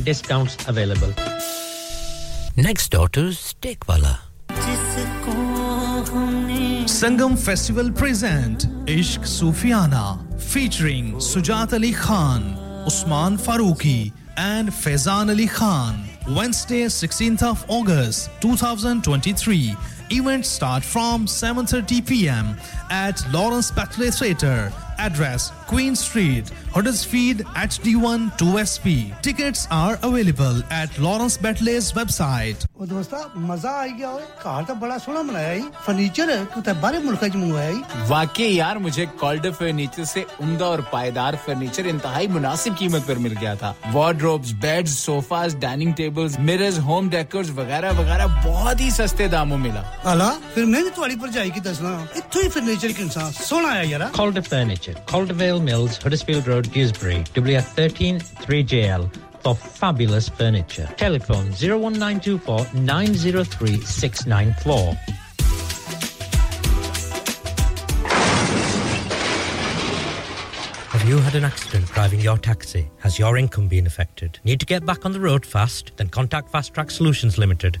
Student discounts available. Next door to Steakwala. Sangam Festival present Ishq Sufiana featuring Sujat Ali Khan, Usman Farooqi and Faizan Ali Khan. Wednesday 16th of August 2023. Events start from 7:30 p.m. at Lawrence Batley Theatre. Address Queen Street, Huddersfield HD1 2SP. Tickets are available at Lawrence Batley's website. ਉਹ ਦੋਸਤਾ ਮਜ਼ਾ ਆ ਗਿਆ ਓਏ ਘਰ ਤਾਂ ਬੜਾ ਸੋਹਣਾ ਬਣਾਇਆ ਈ ਫਰਨੀਚਰ ਕਿਤੇ ਬਾਹਰੇ ਮੁਲਕਾਂ ਚ ਮੰਗਵਾਇਆ ਈ वाकई यार मुझे कॉल्डर फर्नीचर से उम्दा और पायदार फर्नीचर इंतहाई मुनासिब कीमत पर मिल गया था wardrobes beds sofas dining tables mirrors home decors वगैरह वगैरह बहुत ही सस्ते दामों मिला ਆਲਾ ਫਿਰ ਮੈਂ ਵੀ ਤੁਹਾਡੀ ਭਰਜਾਈ ਕੀ ਦੱਸਣਾ ਇੱਥੋਂ ਹੀ ਫਰਨੀਚਰ ਕਿ ਇਨਸਾਨ ਸੋਹਣਾ ਆਇਆ ਯਾਰ Calder Furniture, Caldervale Mills, Huddersfield Road, Dewsbury, WF13 3JL for fabulous furniture. Telephone 01924 903 694. Have you had an accident driving your taxi? Has your income been affected? Need to get back on the road fast? Then contact Fast Track Solutions Limited,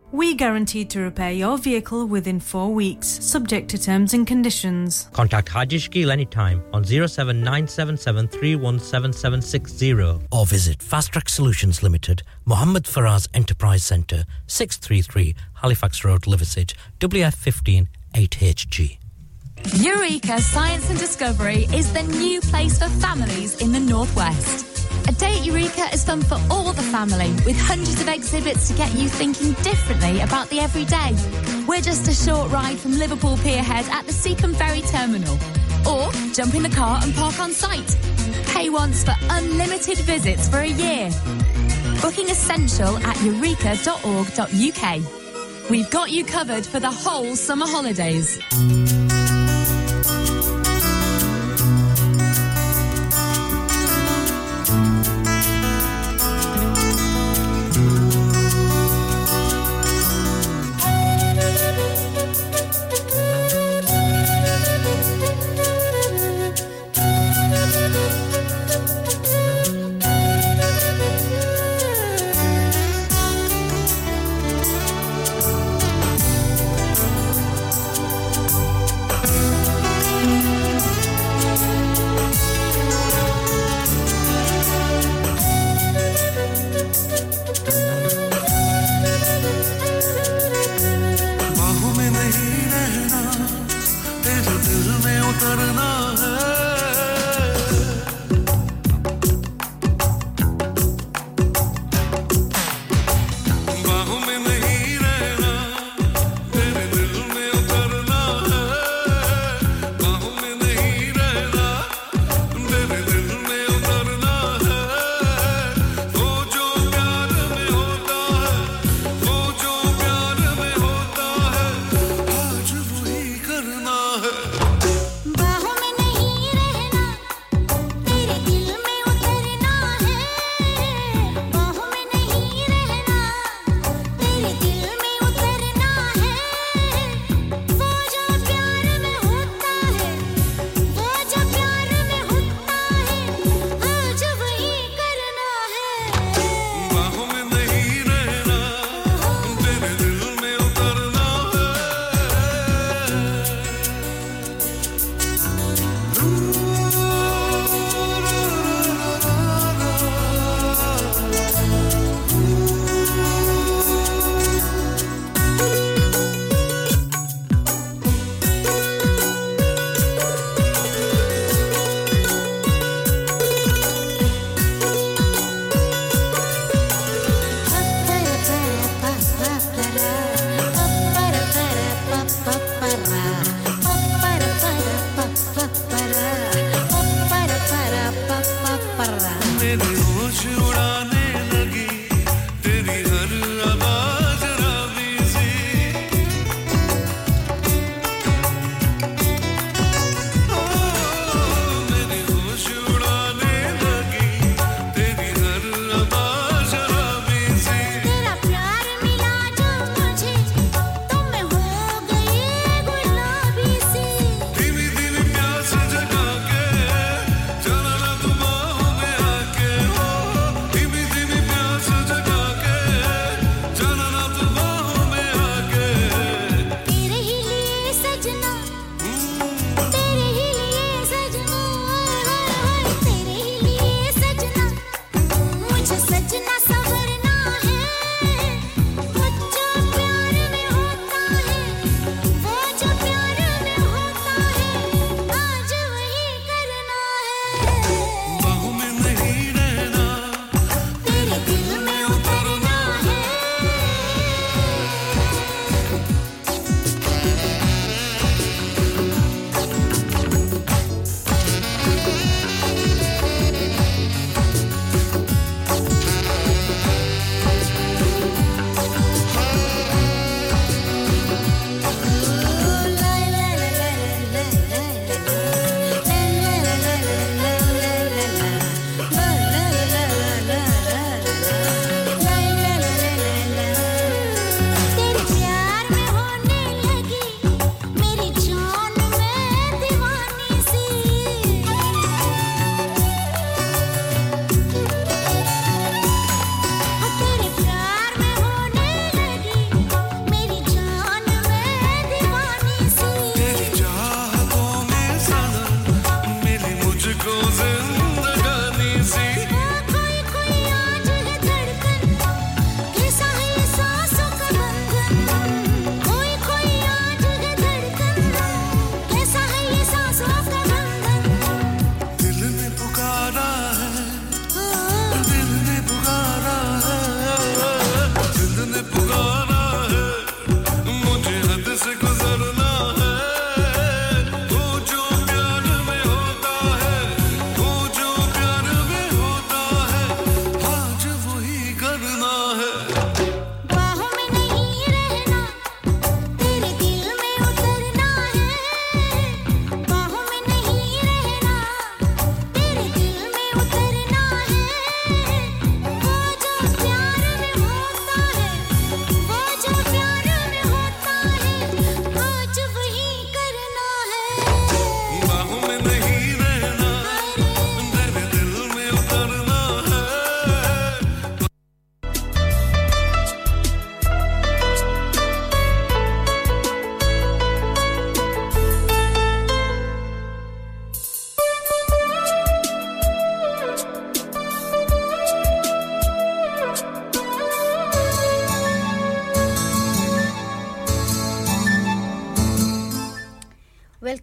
We guarantee to repair your vehicle within four weeks, subject to terms and conditions. Contact Haji Shkil anytime on 07977317760 or visit Fast Track Solutions Limited, Mohammed Faraz Enterprise Centre, 633 Halifax Road, Liversedge, WF15 8HG. Eureka Science and Discovery is the new place for families in the Northwest. A day at Eureka is fun for all the family, with hundreds of exhibits to get you thinking differently about the everyday. We're just a short ride from Liverpool Pierhead at the Seacombe Ferry Terminal. Or jump in the car and park on site. Pay once for unlimited visits for a year. Booking essential at eureka.org.uk. We've got you covered for the whole summer holidays.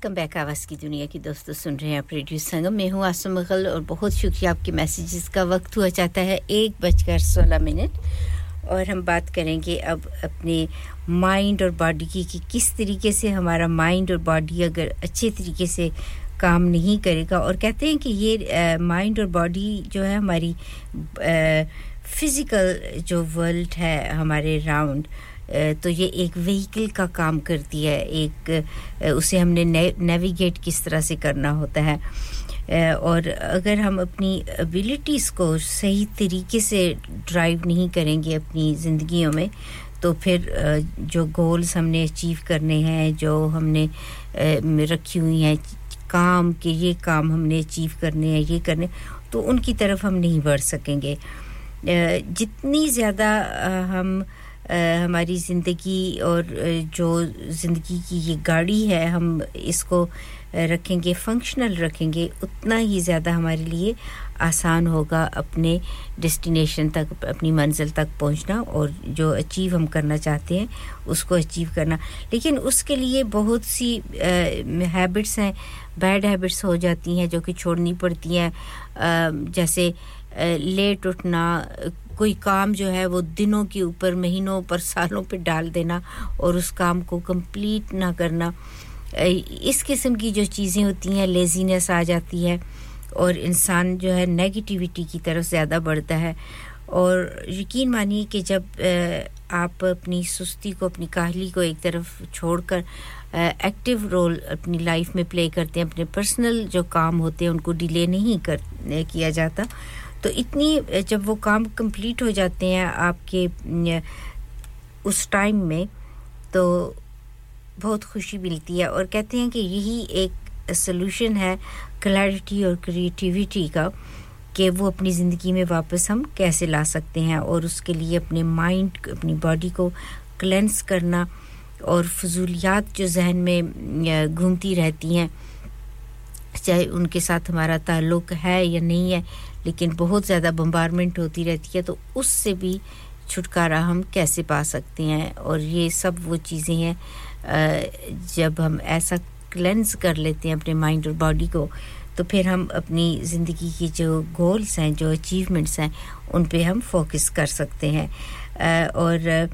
Welcome back आवाज़ की दुनिया की दोस्तों, सुन रहे हैं आप radio संगम। में हूँ आसम मुगल और बहुत शुक्रिया आपके मैसेजेस का वक्त हुआ जाता है एक बजकर सोलह मिनट। और हम बात करेंगे अब अपने माइंड और बॉडी की कि किस तरीके से हमारा माइंड और बॉडी अगर अच्छे तरीके से काम नहीं करेगा। और कहते हैं कि ये माइंड और बॉडी जो है हमारी फ़िज़िकल जो वर्ल्ड है, हमारे राउंड तो ये एक व्हीकल का काम करती है, एक उसे हमने नेविगेट किस तरह से करना होता है। और अगर हम अपनी एबिलिटीज़ को सही तरीके से ड्राइव नहीं करेंगे अपनी ज़िंदगियों में तो फिर जो गोल्स हमने अचीव करने हैं, जो हमने रखी हुई हैं, काम के, ये काम हमने अचीव करने हैं, ये करने तो उनकी तरफ़ हम नहीं बढ़ सकेंगे। जितनी ज़्यादा हम हमारी ज़िंदगी और जो ज़िंदगी की ये गाड़ी है, हम इसको रखेंगे फंक्शनल रखेंगे, उतना ही ज़्यादा हमारे लिए आसान होगा अपने डेस्टिनेशन तक, अपनी मंजिल तक पहुँचना और जो अचीव हम करना चाहते हैं, उसको अचीव करना। लेकिन उसके लिए बहुत सी हैबिट्स हैं बैड हैबिट्स हो जाती हैं जो कि छोड़नी पड़ती हैं। जैसे लेट उठना कोई काम जो है वो दिनों के ऊपर, महीनों पर, सालों पे डाल देना और उस काम को कंप्लीट ना करना। इस किस्म की जो चीज़ें होती हैं लेजीनेस आ जाती है और इंसान जो है नेगेटिविटी की तरफ़ ज़्यादा बढ़ता है। और यकीन मानिए कि जब आप अपनी सुस्ती को, अपनी काहली को एक तरफ़ छोड़कर एक्टिव रोल अपनी लाइफ में प्ले करते हैं, अपने पर्सनल जो काम होते हैं, उनको डिले नहीं कर किया जाता। तो इतनी जब वो काम कंप्लीट हो जाते हैं आपके उस टाइम में तो बहुत खुशी मिलती है और कहते हैं कि यही एक सोल्यूशन है क्लैरिटी और क्रिएटिविटी का कि वो अपनी ज़िंदगी में वापस हम कैसे ला सकते हैं और उसके लिए अपने माइंड अपनी बॉडी को क्लेंस करना और फजूलियात जो जहन में घूमती रहती हैं, चाहे उनके साथ हमारा ताल्लुक़ है या नहीं है लेकिन बहुत ज़्यादा बम्बारमेंट होती रहती है तो उससे भी छुटकारा हम कैसे पा सकते हैं? और ये सब वो चीज़ें हैं जब हम ऐसा क्लेंस कर लेते हैं अपने माइंड और बॉडी को तो फिर हम अपनी ज़िंदगी की जो गोल्स हैं, जो अचीवमेंट्स हैं, उन पे हम फोकस कर सकते हैं। और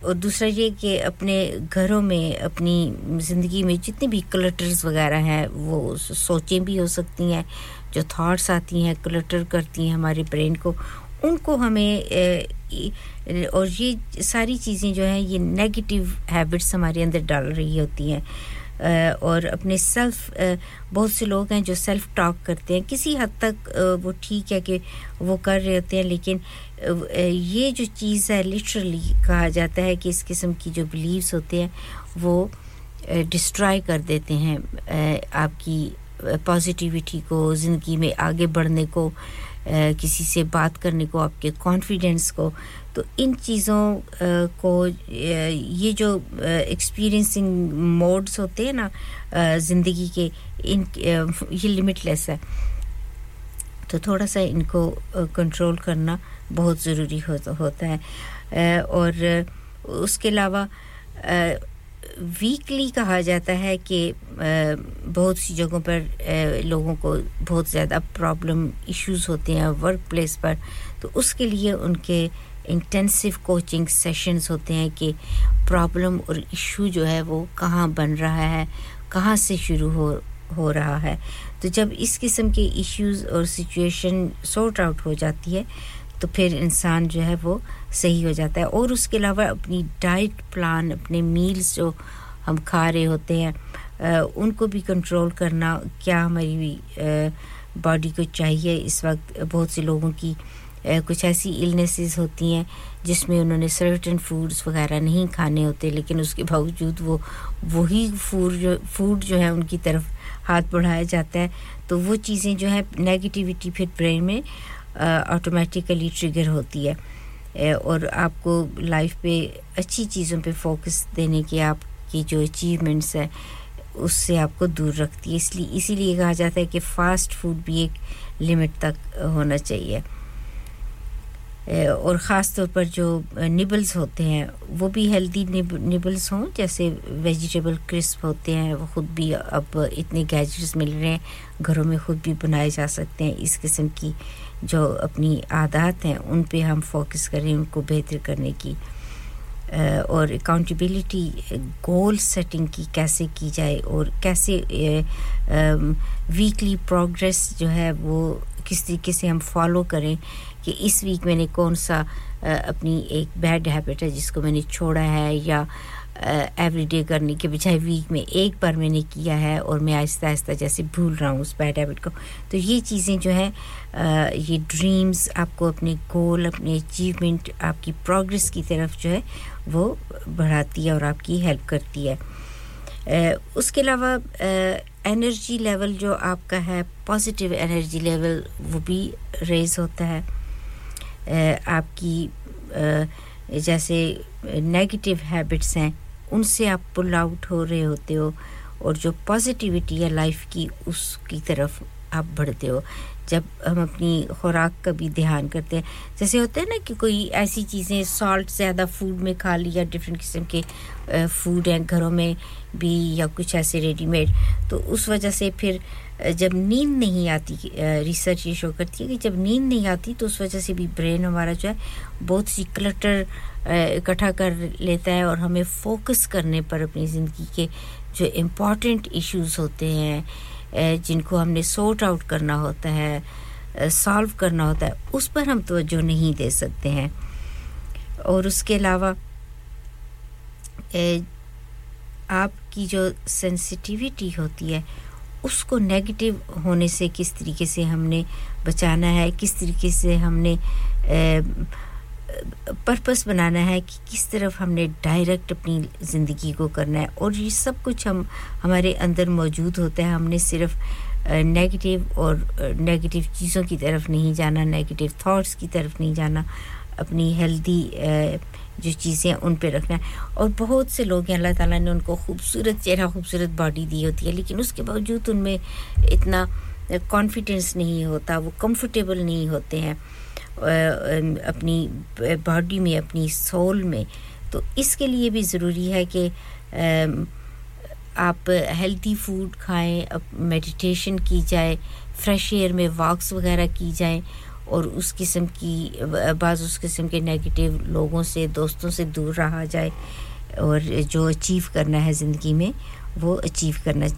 और दूसरा ये कि अपने घरों में, अपनी ज़िंदगी में जितने भी क्लटर्स वगैरह हैं, वो सोचें भी हो सकती हैं। जो थॉट्स आती हैं क्लटर करती हैं हमारे ब्रेन को, उनको हमें और ये सारी चीज़ें जो हैं, ये नेगेटिव हैबिट्स हमारे अंदर डाल रही होती हैं। और अपने सेल्फ बहुत से लोग हैं जो सेल्फ टॉक करते हैं। किसी हद तक वो ठीक है कि वो कर रहे होते हैं, लेकिन ये जो चीज़ है लिटरली कहा जाता है कि इस किस्म की जो बिलीव्स होते हैं, वो डिस्ट्रॉय कर देते हैं आपकी पॉजिटिविटी को ज़िंदगी में आगे बढ़ने को किसी से बात करने को आपके कॉन्फिडेंस को तो इन चीज़ों को ये जो एक्सपीरियंसिंग मोड्स होते हैं ना ज़िंदगी के इन ये लिमिटलेस है। तो थोड़ा सा इनको कंट्रोल करना बहुत ज़रूरी हो, होता है। और उसके अलावा वीकली कहा जाता है कि बहुत सी जगहों पर लोगों को बहुत ज़्यादा प्रॉब्लम इश्यूज़ होते हैं वर्क प्लेस पर। तो उसके लिए उनके इंटेंसिव कोचिंग सेशंस होते हैं कि प्रॉब्लम और इशू जो है वो कहाँ बन रहा है, कहाँ से शुरू हो हो रहा है। तो जब इस किस्म के इश्यूज़ और सिचुएशन सॉर्ट आउट हो जाती है तो फिर इंसान जो है वो सही हो जाता है। और उसके अलावा अपनी डाइट प्लान अपने मील्स जो हम खा रहे होते हैं उनको भी कंट्रोल करना क्या हमारी बॉडी को चाहिए। इस वक्त बहुत से लोगों की कुछ ऐसी इलनेसेस होती हैं जिसमें उन्होंने सर्टन फूड्स वगैरह नहीं खाने होते, लेकिन उसके बावजूद वो, वही फ़ूड जो फ़ूड जो है उनकी तरफ़ हाथ बढ़ाया जाता है। तो वो चीज़ें जो है नेगेटिविटी फिर ब्रेन में ऑटोमेटिकली ट्रिगर होती है। और आपको लाइफ पे अच्छी चीज़ों पे फोकस देने की आपकी जो अचीवमेंट्स है, उससे आपको दूर रखती है। इसलिए, इसीलिए कहा जाता है कि फ़ास्ट फ़ूड भी एक लिमिट तक होना चाहिए। और ख़ास तौर पर जो निबल्स होते हैं, वो भी हेल्दी निबल्स हों, जैसे वेजिटेबल क्रिस्प होते हैं, वो ख़ुद भी अब इतने गैजेट्स मिल रहे हैं, घरों में ख़ुद भी बनाए जा सकते हैं, इस किस्म की जो अपनी आदत हैं, उन पे हम फोकस करें, उनको बेहतर करने की। और अकाउंटेबिलिटी गोल सेटिंग की कैसे की जाए और कैसे वीकली प्रोग्रेस जो है वो किस तरीके से हम फॉलो करें कि इस वीक मैंने कौन सा अपनी एक बैड हैबिट है जिसको मैंने छोड़ा है या एवरीडे करने के बजाय वीक में एक बार मैंने किया है और मैं आहिस्ता आहिस्ता जैसे भूल रहा हूँ उस बैड हैबिट को। तो ये चीज़ें जो है ये ड्रीम्स आपको अपने गोल अपने अचीवमेंट आपकी प्रोग्रेस की तरफ़ जो है, वो बढ़ाती है और आपकी हेल्प करती है। उसके अलावा एनर्जी लेवल जो आपका है पॉजिटिव एनर्जी लेवल वो भी रेज होता है। आपकी जैसे नेगेटिव हैबिट्स हैं, उनसे आप पुल आउट हो रहे होते हो और जो पॉजिटिविटी है लाइफ की, उसकी तरफ़ आप बढ़ते हो। जब हम अपनी खुराक का भी ध्यान करते हैं, जैसे होते हैं ना कि कोई ऐसी चीज़ें सॉल्ट ज़्यादा फ़ूड में खा लिया डिफरेंट किस्म के फ़ूड हैं घरों में भी या कुछ ऐसे रेडीमेड तो उस वजह से फिर जब नींद नहीं आती रिसर्च ये शो करती है कि जब नींद नहीं आती तो उस वजह से भी ब्रेन हमारा जो है बहुत सी क्लटर इकट्ठा कर लेता है और हमें फोकस करने पर अपनी ज़िंदगी के जो इम्पोर्टेंट इश्यूज़ होते हैं जिनको हमने सॉर्ट आउट करना होता है सॉल्व करना होता है, उस पर हम तवज्जो नहीं दे सकते हैं। और उसके अलावा आपकी जो सेंसिटिविटी होती है उसको नेगेटिव होने से किस तरीके से हमने बचाना है, किस तरीके से हमने पर्पस बनाना है कि किस तरफ़ हमने डायरेक्ट अपनी ज़िंदगी को करना है। और ये सब कुछ हम, हमारे अंदर मौजूद होता है। हमने सिर्फ़ नेगेटिव और नेगेटिव चीज़ों की तरफ़ नहीं जाना नेगेटिव थॉट्स की तरफ़ नहीं जाना। अपनी हेल्दी जो चीज़ें उन पे रखना है। और बहुत से लोग हैं, अल्लाह ताला ने उनको खूबसूरत चेहरा, खूबसूरत बॉडी दी होती है, लेकिन उसके बावजूद उनमें इतना कॉन्फिडेंस नहीं होता, वो कंफर्टेबल नहीं होते हैं अपनी बॉडी में, अपनी सोल में। तो इसके लिए भी ज़रूरी है कि आप हेल्दी फ़ूड खाएँ मेडिटेशन की जाए फ्रेश एयर में वॉक्स वगैरह की जाए और उस किस्म की, बाज़ उस किस्म के नेगेटिव लोगों से, दोस्तों से दूर रहा जाए और जो अचीव करना है ज़िंदगी में, वो अचीव करना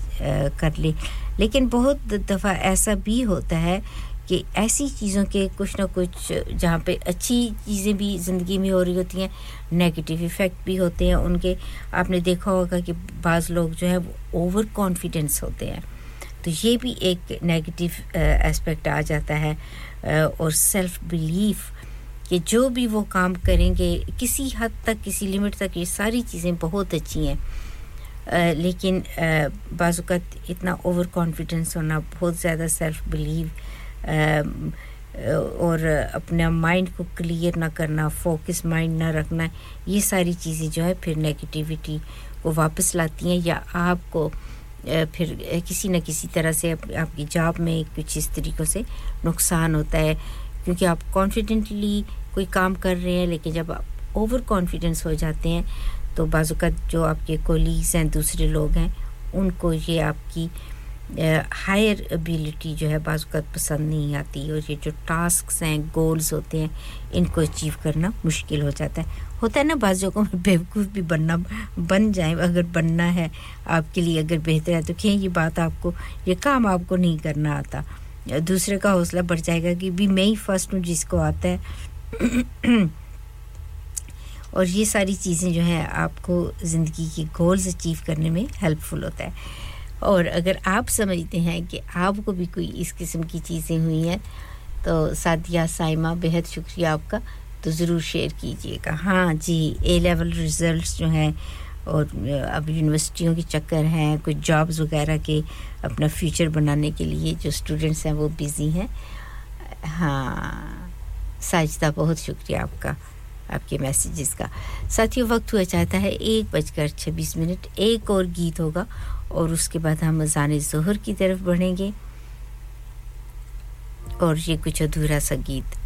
कर ले। लेकिन बहुत दफ़ा ऐसा भी होता है कि ऐसी चीज़ों के कुछ ना कुछ, जहाँ पे अच्छी चीज़ें भी ज़िंदगी में हो रही होती हैं नेगेटिव इफ़ेक्ट भी होते हैं, उनके आपने देखा होगा कि बाज़ लोग जो है, वो ओवर कॉन्फिडेंस होते हैं। तो ये भी एक नेगेटिव एस्पेक्ट आ जाता है। और सेल्फ बिलीफ कि जो भी वो काम करेंगे, किसी हद तक, किसी लिमिट तक ये सारी चीज़ें बहुत अच्छी हैं। लेकिन बाज़ात इतना ओवर कॉन्फिडेंस होना बहुत ज़्यादा सेल्फ बिलीव और अपना माइंड को क्लियर ना करना फोकस माइंड ना रखना, ये सारी चीज़ें जो है फिर नेगेटिविटी को वापस लाती हैं या आपको फिर किसी न किसी तरह से आपकी जॉब में कुछ इस तरीक़ों से नुकसान होता है, क्योंकि आप कॉन्फिडेंटली कोई काम कर रहे हैं, लेकिन जब आप ओवर कॉन्फिडेंस हो जाते हैं तो बाज़ात जो आपके कोलीग्स हैं, दूसरे लोग हैं, उनको ये आपकी हायर एबिलिटी जो है बाज़ात पसंद नहीं आती, और ये जो टास्क हैं गोल्स होते हैं, इनको अचीव करना मुश्किल हो जाता है। होता है ना, बाज़ों को बेवकूफ़ भी बनना, बन जाए, अगर बनना है आपके लिए अगर बेहतर है तो क्या ये बात आपको, ये काम आपको नहीं करना आता। दूसरे का हौसला बढ़ जाएगा कि भी मैं ही फ़र्स्ट हूँ जिसको आता है। और ये सारी चीज़ें जो है, आपको ज़िंदगी के गोल्स अचीव करने में हेल्पफुल होता है। और अगर आप समझते हैं कि आपको भी कोई इस किस्म की चीज़ें हुई हैं तो सादिया साइमा, बेहद शुक्रिया आपका। तो ज़रूर शेयर कीजिएगा। हाँ जी ए लेवल रिज़ल्ट्स जो हैं और अब यूनिवर्सिटियों के चक्कर हैं, कुछ जॉब्स वगैरह के अपना फ्यूचर बनाने के लिए जो स्टूडेंट्स हैं वो बिज़ी हैं। हाँ साजिदा बहुत शुक्रिया आपका, आपके मैसेजेस का। साथियों, वक्त हुआ चाहता है एक बजकर छब्बीस मिनट, एक और गीत होगा और उसके बाद हम अजान जहर की तरफ़ बढ़ेंगे। और ये कुछ अधूरा सा गीत।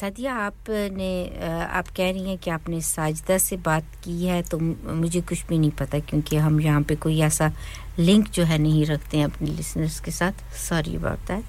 सदिया आपने आप कह रही हैं कि आपने साजदा से बात की है तो मुझे कुछ भी नहीं पता क्योंकि हम यहाँ पे कोई ऐसा लिंक जो है नहीं रखते हैं अपने लिसनर्स के साथ। सॉरी अबाउट दैट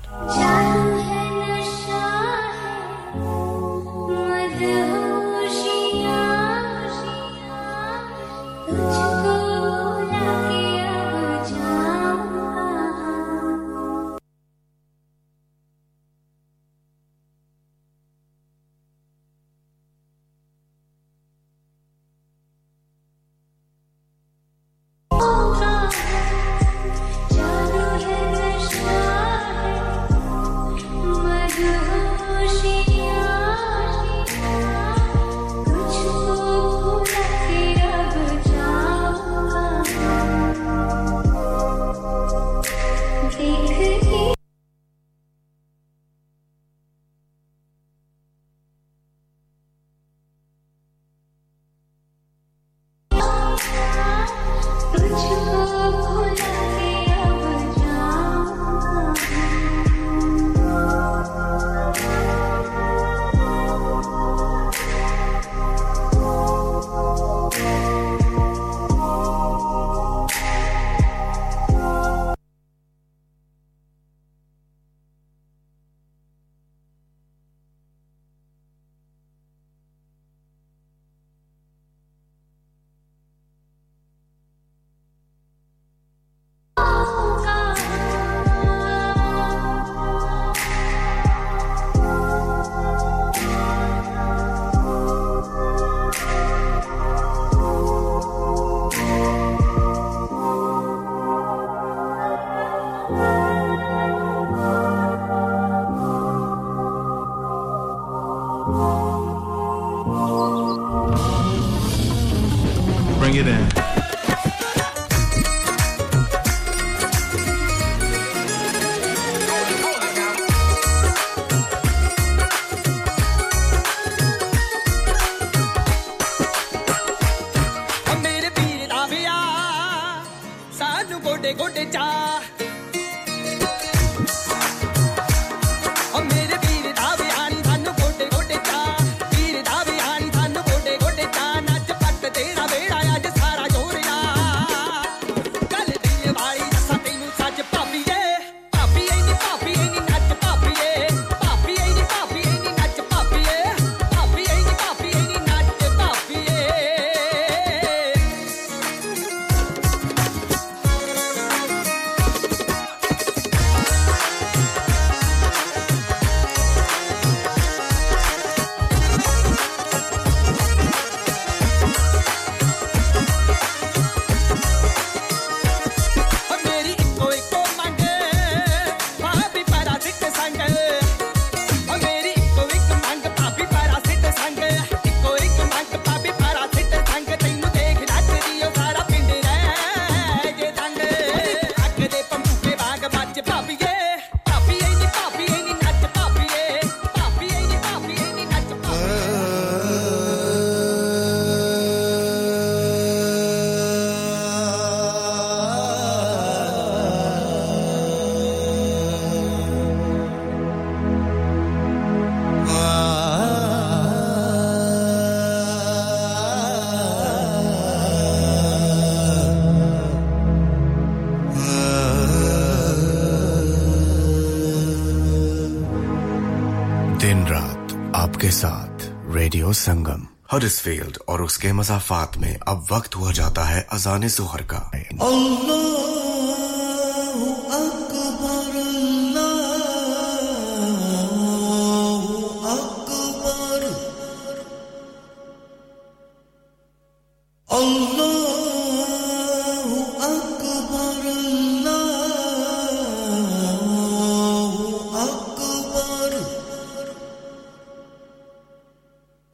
हडसफील्ड और उसके मजाफात में अब वक्त हुआ जाता है अजान जोहर का।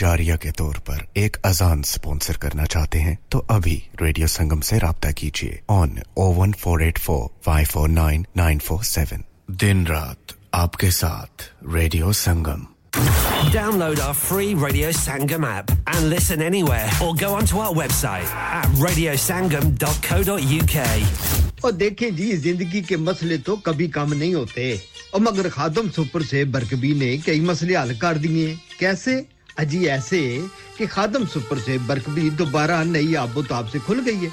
जारिया के तौर पर एक अजान स्पॉन्सर करना चाहते हैं तो अभी रेडियो संगम से राब्ता कीजिए on O one four eight four five four nine nine four seven दिन रात आपके साथ Radio Sangam. Download our free Radio Sangam app and listen anywhere or go onto our website at radiosangam.co.uk. और देखें जी ज़िंदगी के मसले तो कभी कम नहीं होते। और मगर खादम सुपर से बरकबी ने कई मसले हल कर दिए। कैसे? अजी ऐसे कि खादम सुपर से बरकबी दोबारा नई आबोताब से खुल गई है।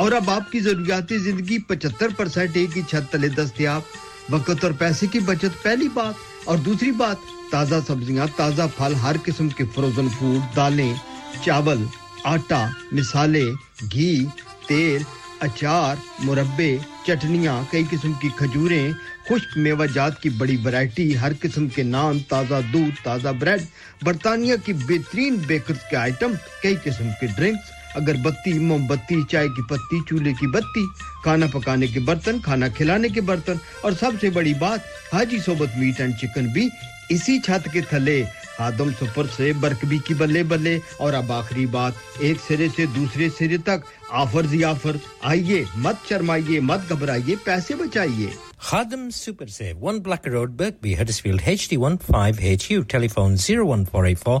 और अब आपकी जरूरियाती ज़िंदगी 75 परसेंट एक ही छत तले दस्तियाब, वक्त और पैसे की बचत, पहली बात। और दूसरी बात, ताज़ा सब्ज़ियाँ, ताज़ा फल, हर किस्म के फ्रोजन फ़ूड दालें, चावल, आटा, मिसाले, घी, तेल अचार, मुरब्बे, चटनियाँ, कई किस्म की खजूरें, खुश्क मेवाजात की बड़ी वैरायटी, हर किस्म के नान, ताज़ा दूध, ताज़ा ब्रेड, बरतानिया की बेहतरीन बेकर्स के आइटम कई किस्म के ड्रिंक्स अगरबत्ती, मोमबत्ती, चाय की पत्ती, चूल्हे की बत्ती, खाना पकाने के बर्तन, खाना खिलाने के बर्तन, और सबसे बड़ी बात, हाजी सोबत मीट एंड चिकन भी इसी छत के थले। आदम सफ़र से बरकबी की बल्ले बल्ले और अब आखिरी बात एक सिरे से दूसरे सिरे तक। ऑफ़र जी ऑफ़र आइए मत शर्माइए मत घबराइए पैसे बचाइए। Khadam Super Save, 1 Blacker Road, Birkby, Huddersfield, HD15HU, telephone 01484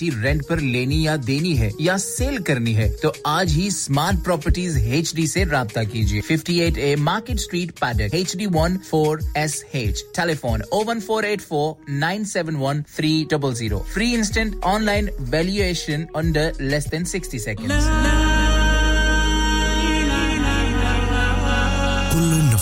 rent पर लेनी या देनी है या सेल करनी है तो आज ही स्मार्ट प्रॉपर्टीज़ एच डी ऐसी रब्ता कीजिए। 58 A Market Street Paddock H D one four S H telephone O one one four eight four nine seven one three double zero free instant online valuation under less than sixty second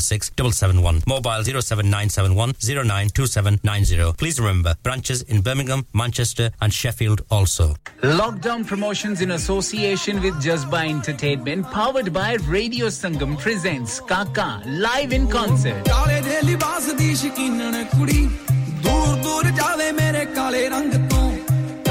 466 771, mobile 07971 092790. Please remember, branches in Birmingham, Manchester and Sheffield also. Lockdown promotions in association with Jazba Entertainment, powered by Radio Sangam, presents Kaka live in concert. ਕਾਲੇ ਦੇ ਲਿਬਾਸ ਦੀ ਸ਼ਕੀਨਣ ਕੁੜੀ ਦੂਰ ਦੂਰ ਜਾਵੇ ਮੇਰੇ ਕਾਲੇ ਰੰਗ ਤੋਂ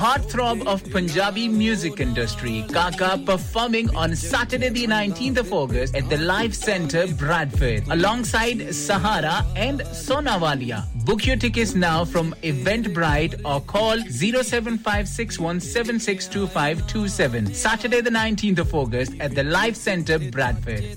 heartthrob of Punjabi music industry, Kaka, performing on Saturday the 19th of August at the Live Centre, Bradford, alongside Sahara and Sonawalia. Book your tickets now from Eventbrite or call 07561762527. Saturday the 19th of August at the Live Centre, Bradford.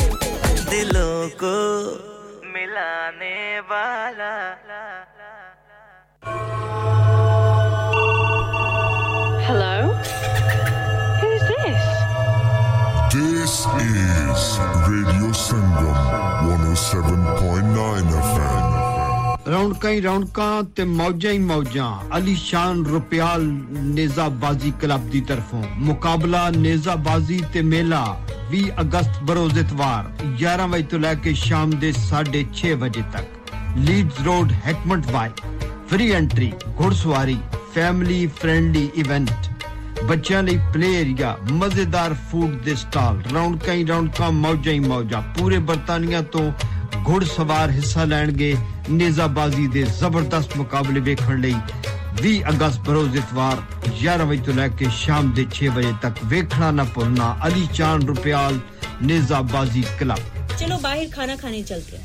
दिलों को मिलाने वाला Hello? Who's this? This is Radio Sangam 107.9 FM. ਰੌਣਕਾਂ ਹੀ ਰੌਣਕਾਂ ਤੇ ਮੌਜਾਂ ਹੀ ਮੌਜਾਂ। ਅਲੀਸ਼ਾਨ ਰੁਪਿਆਲ ਨੇਜ਼ਾਬਾਜ਼ੀ ਕਲੱਬ ਦੀ ਤਰਫੋਂ। ਮੁਕਾਬਲਾ ਨੇਜ਼ਾਬਾਜ਼ੀ ਤੇ ਮੇਲਾ 20 ਅਗਸਤ ਬਰੋਜ਼ ਇਤਵਾਰ 11 ਵਜੇ ਤੋਂ ਲੈ ਕੇ ਸ਼ਾਮ ਦੇ 6:30 ਵਜੇ ਤੱਕ। Leeds Road Heckmondwike free entry ਘੋੜਸਵਾਰੀ family friendly event ਬੱਚਿਆਂ ਲਈ ਪਲੇ ਏਰੀਆ ਮਜ਼ੇਦਾਰ ਫੂਡ ਦੇ ਸਟਾਲ। ਰੌਣਕਾਂ ਹੀ ਰੌਣਕਾਂ, ਮੌਜਾਂ ਹੀ ਮੌਜਾਂ। ਪੂਰੇ ਬਰਤਾਨੀਆ ਤੋਂ ਘੁੜਸਵਾਰ ਹਿੱਸਾ ਲੈਣਗੇ ਨੇਜ਼ਾਬਾਜ਼ੀ ਦੇ ਜ਼ਬਰਦਸਤ ਮੁਕਾਬਲੇ ਵੇਖਣ ਲਈ 20 ਅਗਸਤ ਬਰੋਜ਼ ਇਤਵਾਰ 11 ਵਜੇ ਤੋਂ ਲੈ ਕੇ ਸ਼ਾਮ ਦੇ 6 ਵਜੇ ਤੱਕ ਵੇਖਣਾ ਨਾ ਭੁੱਲਣਾ ਅਲੀ ਚਾਨ ਰੁਪਿਆਲ ਨੇਜ਼ਾਬਾਜ਼ੀ ਕਲੱਬ चलो बाहर खाना खाने चलते हैं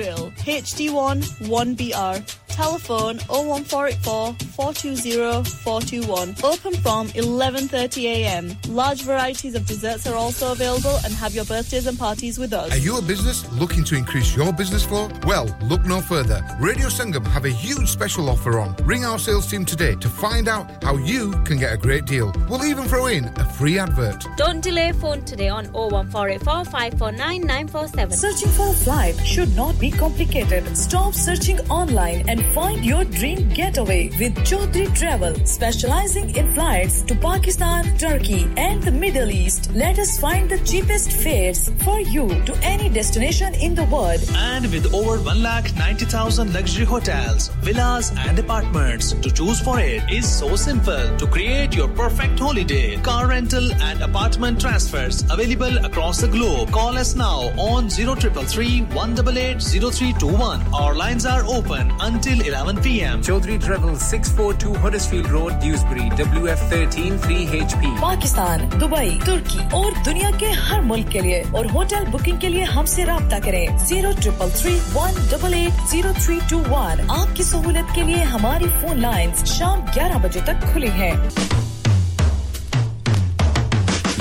grill. HD1 1BR. Telephone 01484 420 421. Open from 11:30 a.m. Large varieties of desserts are also available and have your birthdays and parties with us. Are you a business looking to increase your business flow? Well, look no further. Radio Sangam have a huge special offer on. Ring our sales team today to find out how you can get a great deal. We'll even throw in a free advert. Don't delay phone today on 01484 549 947. Searching for a flight should not be complicated. Stop searching online and find your dream getaway with Chaudhry Travel, specializing in flights to Pakistan, Turkey, and the Middle East. Let us find the cheapest fares for you to any destination in the world. And with over 1,90,000 luxury hotels, villas, and apartments to choose for it is so simple. To create your perfect holiday, car rental and apartment transfers available across the globe. Call us now on 0333 188 Our lines are open until 11 p.m. Chaudhry Travel 642 Huddersfield Road, Dewsbury, WF13 3HP. Pakistan Dubai तुर्की और दुनिया के हर मुल्क के लिए और hotel booking के लिए हमसे रब्ता करें zero triple three one double eight zero three two one आपकी सहूलत के लिए हमारी फ़ोन लाइन शाम ग्यारह बजे तक खुली है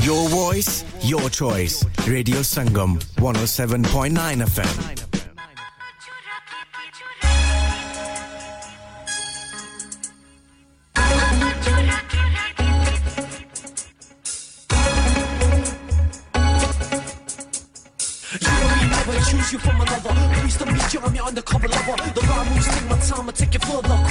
Your voice, your choice. Radio Sangam, 107.9 FM. холодно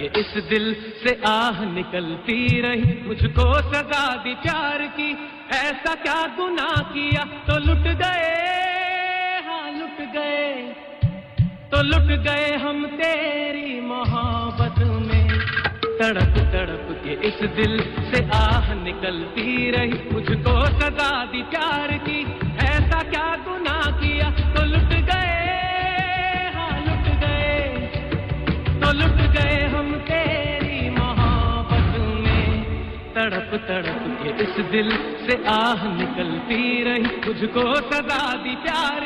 के इस दिल से आह निकलती रही। मुझको सजा दी प्यार की। ऐसा क्या गुना किया? तो लुट गए। हाँ लुट गए। तो लुट गए हम तेरी मोहब्बत में। तड़प तड़प के इस दिल से आह निकलती रही। मुझको सजा दी प्यार की। दिल से आह निकलती रही तुझको सजा दी प्यार।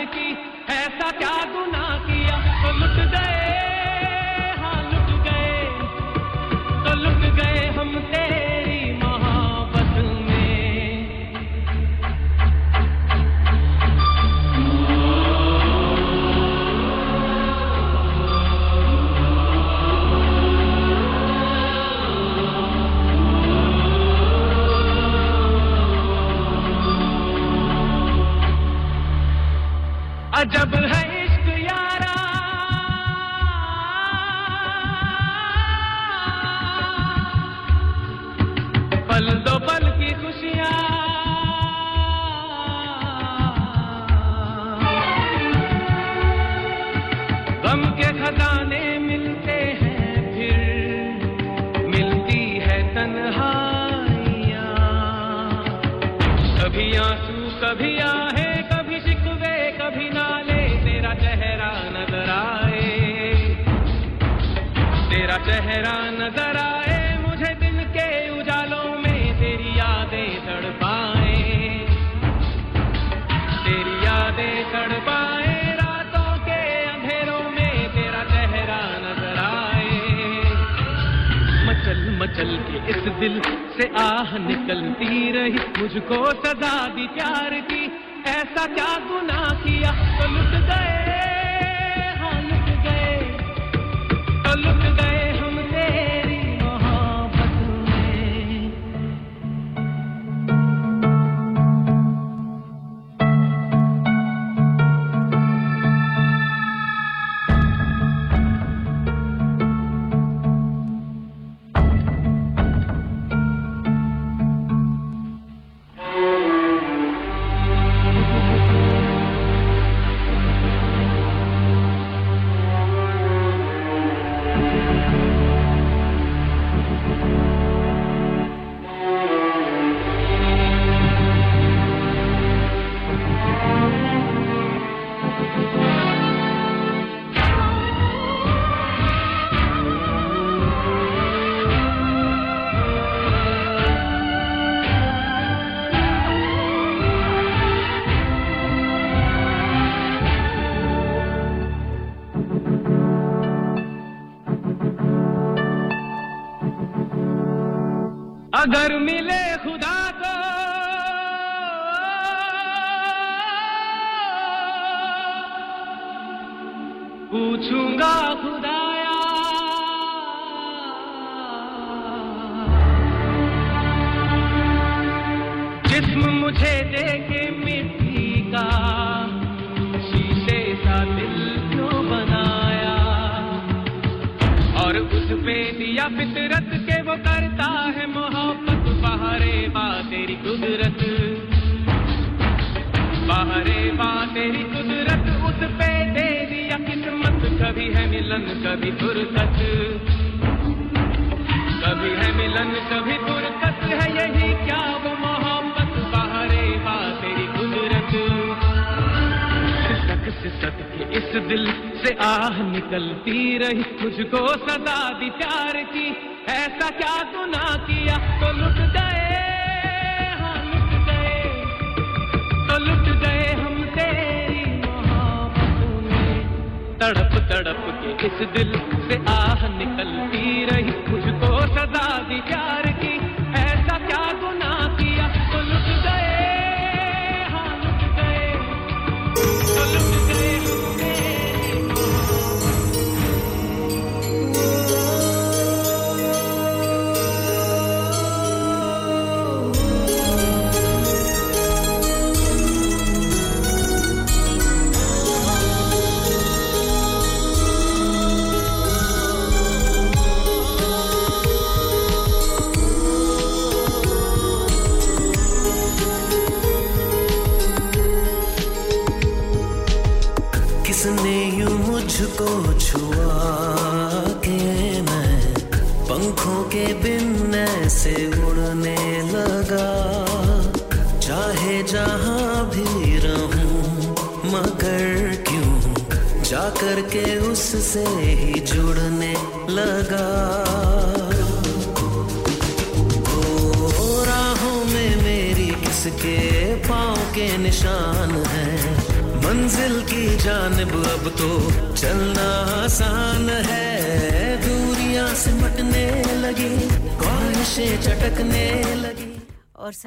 कभी आहे, कभी शिकवे, कभी नाले, तेरा चेहरा नज़र आए। तेरा चेहरा नज़र आए, मुझे दिन के उजालों में तेरी यादें तड़पाए। तेरी यादें तड़पाए, रातों के अंधेरों में तेरा चेहरा नज़र आए। मचल मचल के इस दिल से आह निकलती रही, मुझको सजा दी प्यार ऐसा क्या गुनाह किया? तो लुट गए अगर मिले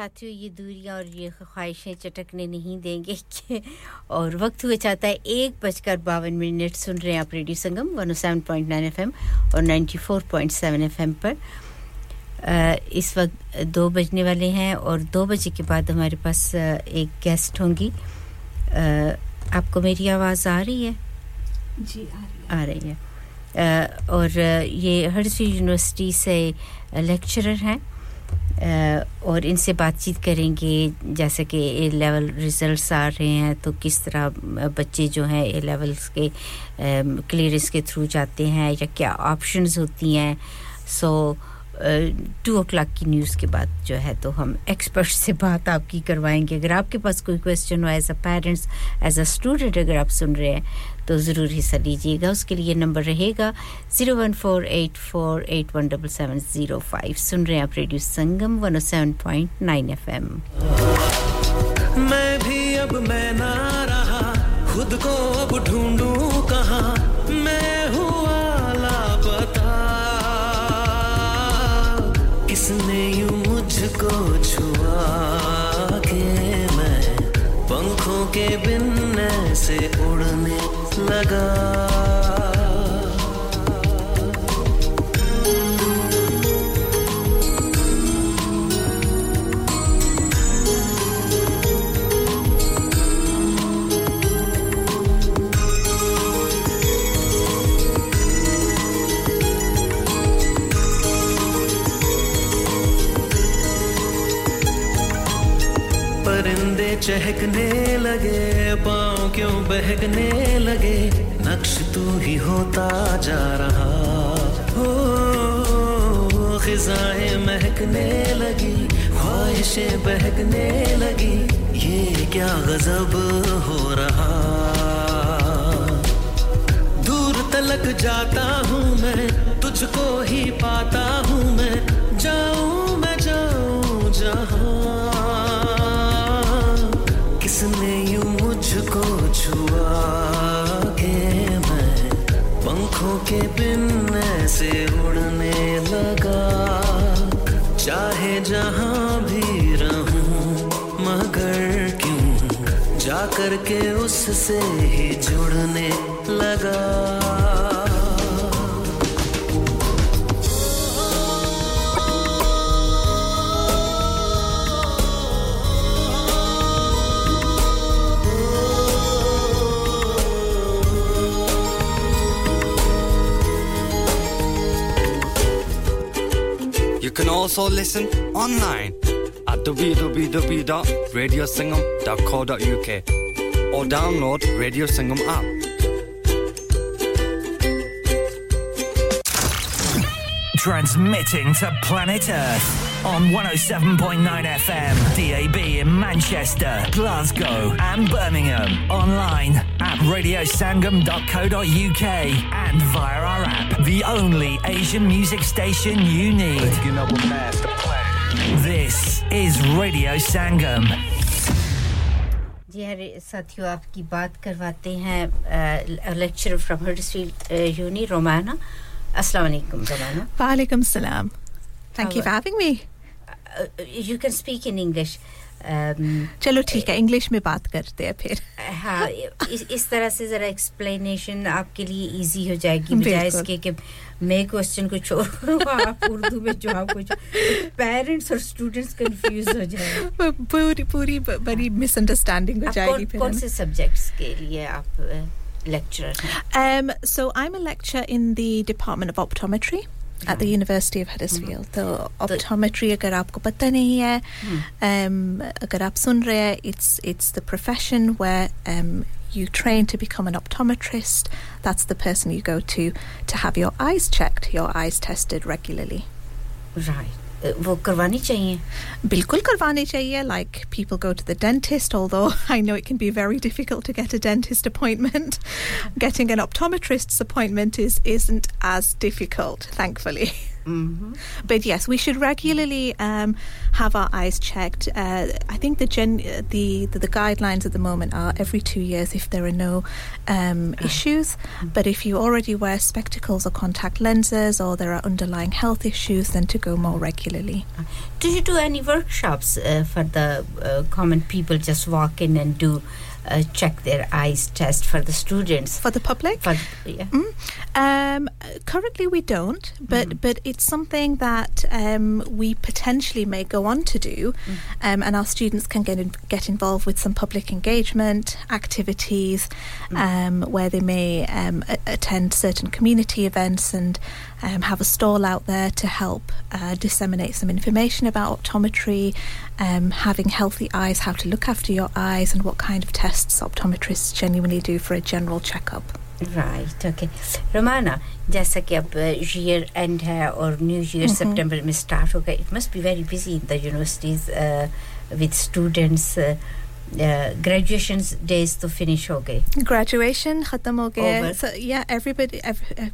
साथियों ये दूरियाँ और ये ख्वाहिशें चटकने नहीं देंगे और वक्त हुए चाहता है एक बजकर बावन मिनट सुन रहे हैं आप Radio Sangam one seven point 107.9 FM और 94.7 एफएम पर। इस वक्त दो बजने वाले हैं और दो बजे के बाद हमारे पास एक गेस्ट होंगी। आपको मेरी आवाज़ आ रही है? जी आ रही है। अ, और ये हर्सफील्ड यूनिवर्सिटी से लेक्चरर हैं। और इनसे बातचीत करेंगे, जैसे कि ए लेवल रिजल्ट्स आ रहे हैं तो किस तरह बच्चे जो हैं ए लेवल्स के क्लियरेंस के थ्रू जाते हैं, या क्या ऑप्शंस होती हैं। सो टू ओ क्लाक की न्यूज़ के बाद जो है तो हम एक्सपर्ट से बात आपकी करवाएँगे। अगर आपके पास कोई क्वेश्चन हो as a parents as a student अगर आप सुन रहे हैं तो ज़रूर हिस्सा लीजिएगा। उसके लिए नंबर रहेगा zero one four eight four eight one double seven zero five. सुन रहे हैं आप Radio Sangam one O seven point nine F M मैं भी खुद को अब ढूंढूं कहाँ? मैं हुआ लापता किसने यूँ मुझको छुआ के मैं? पंखों के बिन ऐसे उड़ने लगा चहकने लगे, पाँव क्यों बहकने लगे? नक्श तू ही होता जा रहा। हो खिजाएँ महकने लगी, ख्वाहिशें बहकने लगी। ये क्या गजब हो रहा? दूर तलक जाता हूँ मैं, तुझको ही पाता हूँ मैं। जाऊँ मैं, जाऊँ जहाँ के बिन से उड़ने लगा। चाहे जहाँ भी रहूँ, मगर क्यों जा कर के उससे ही जुड़ने लगा? Also listen online at www.radiosingam.co.uk or download Radio Singam app. Transmitting to planet Earth on 107.9 FM, DAB in Manchester, Glasgow, and Birmingham. Online at radiosangam.co.uk and via our app, the only Asian music station you need. This is Radio Sangam. जी हरे साथियों आपकी बात करवाते हैं lecturer from Huddersfield uni Romana अस्सलाम वालेकुम Romana Walaikum salam. Thank you for having me. You can speak in English चलो ठीक है इंग्लिश में बात करते हैं फिर। हाँ इस, इस तरह से जरा एक्सप्लेनेशन आपके लिए इजी हो जाएगी बजाय इसके कि मैं क्वेश्चन को छोड़ूं आप उर्दू में जवाब कुछ पेरेंट्स और स्टूडेंट्स कंफ्यूज हो जाए। पूरी पूरी बड़ी मिसअंडरस्टैंडिंग हो जाएगी कौन, से सब्जेक्ट्स के लिए आप लेक्चरर हैं? ना? Um, so I'm a lecturer in the Department of Optometry. at the University of Huddersfield. तो optometry अगर आपको पता नहीं है um, अगर आप सुन रहे हैं it's it's the profession where um, you train to become an optometrist. That's the person you go to to have your eyes checked, your eyes tested regularly. Right वो करवानी चाहिए बिल्कुल करवानी चाहिए like people go to the dentist although I know it can be very difficult to get a dentist appointment getting an optometrist's appointment is isn't as difficult thankfully But yes, we should regularly um, have our eyes checked. Uh, I think the, gen- the, the the guidelines at the moment are every two years if there are no um, issues. But if you already wear spectacles or contact lenses, or there are underlying health issues, then to go more regularly. Do you do any workshops uh, for the uh, common people? Just walk in and do uh, check their eyes test for the students. For the public. For, yeah. Um, currently, we don't, but but it's something that um, we potentially may go on to do, um, and our students can get in, get involved with some public engagement activities, um, where they may um, a- attend certain community events and um, have a stall out there to help uh, disseminate some information about optometry, um, having healthy eyes, how to look after your eyes, and what kind of tests optometrists genuinely do for a general checkup. Right okay Romana जैसा कि अब year and है और new year Mhm. सितंबर में start होगा it must be very busy in the universities with students uh, graduation days to finish hoge. Graduation khatam ho. So yeah, everybody uh,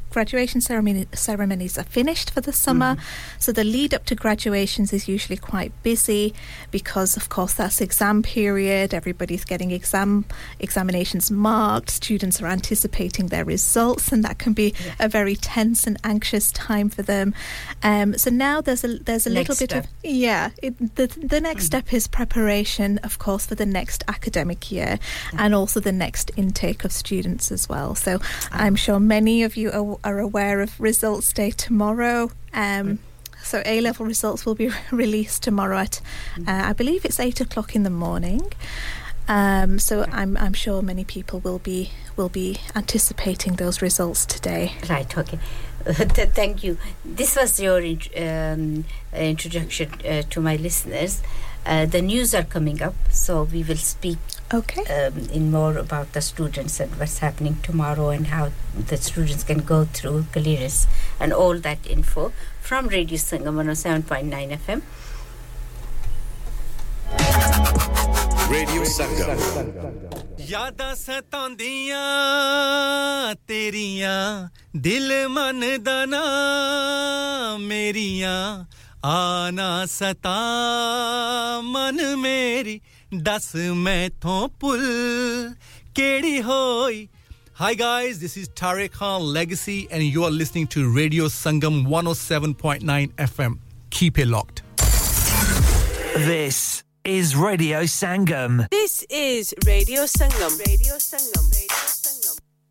graduation ceremonies are finished for the summer. Mm-hmm. So the lead up to graduations is usually quite busy because of course that's exam period. Everybody's getting exam examinations marked. Students are anticipating their results, and that can be a very tense and anxious time for them. Um, so now there's a there's a little bit of yeah. The the next mm-hmm. step is preparation, of course, for the next academic year, and also the next intake of students as well. So I'm sure many of you are, are aware of results day tomorrow. Um, so A level results will be released tomorrow at, uh, I believe it's eight o'clock in the morning. Um, so I'm I'm sure many people will be will be anticipating those results today. Right. Okay. Thank you. This was your um, introduction uh, to my listeners. Uh, the news are coming up, so we will speak okay. um, in more about the students and what's happening tomorrow and how the students can go through careers and all that info from Radio Sangam 107.9 FM. Radio Sangam. ਯਾਦਾਂ ਸਤਾਉਂਦੀਆਂ ਤੇਰੀਆਂ ਦਿਲ ਮਨ ਦਾ ਨਾ ਮੇਰੀਆਂ आना सता मन मेरी दस मैथों पुल केड़ी होई Hi guys, this is Tarek Khan Legacy and you are listening to Radio Sangam 107.9 FM. Keep it locked. This is Radio Sangam. This is Radio Sangam. Radio Sangam. Radio Sangam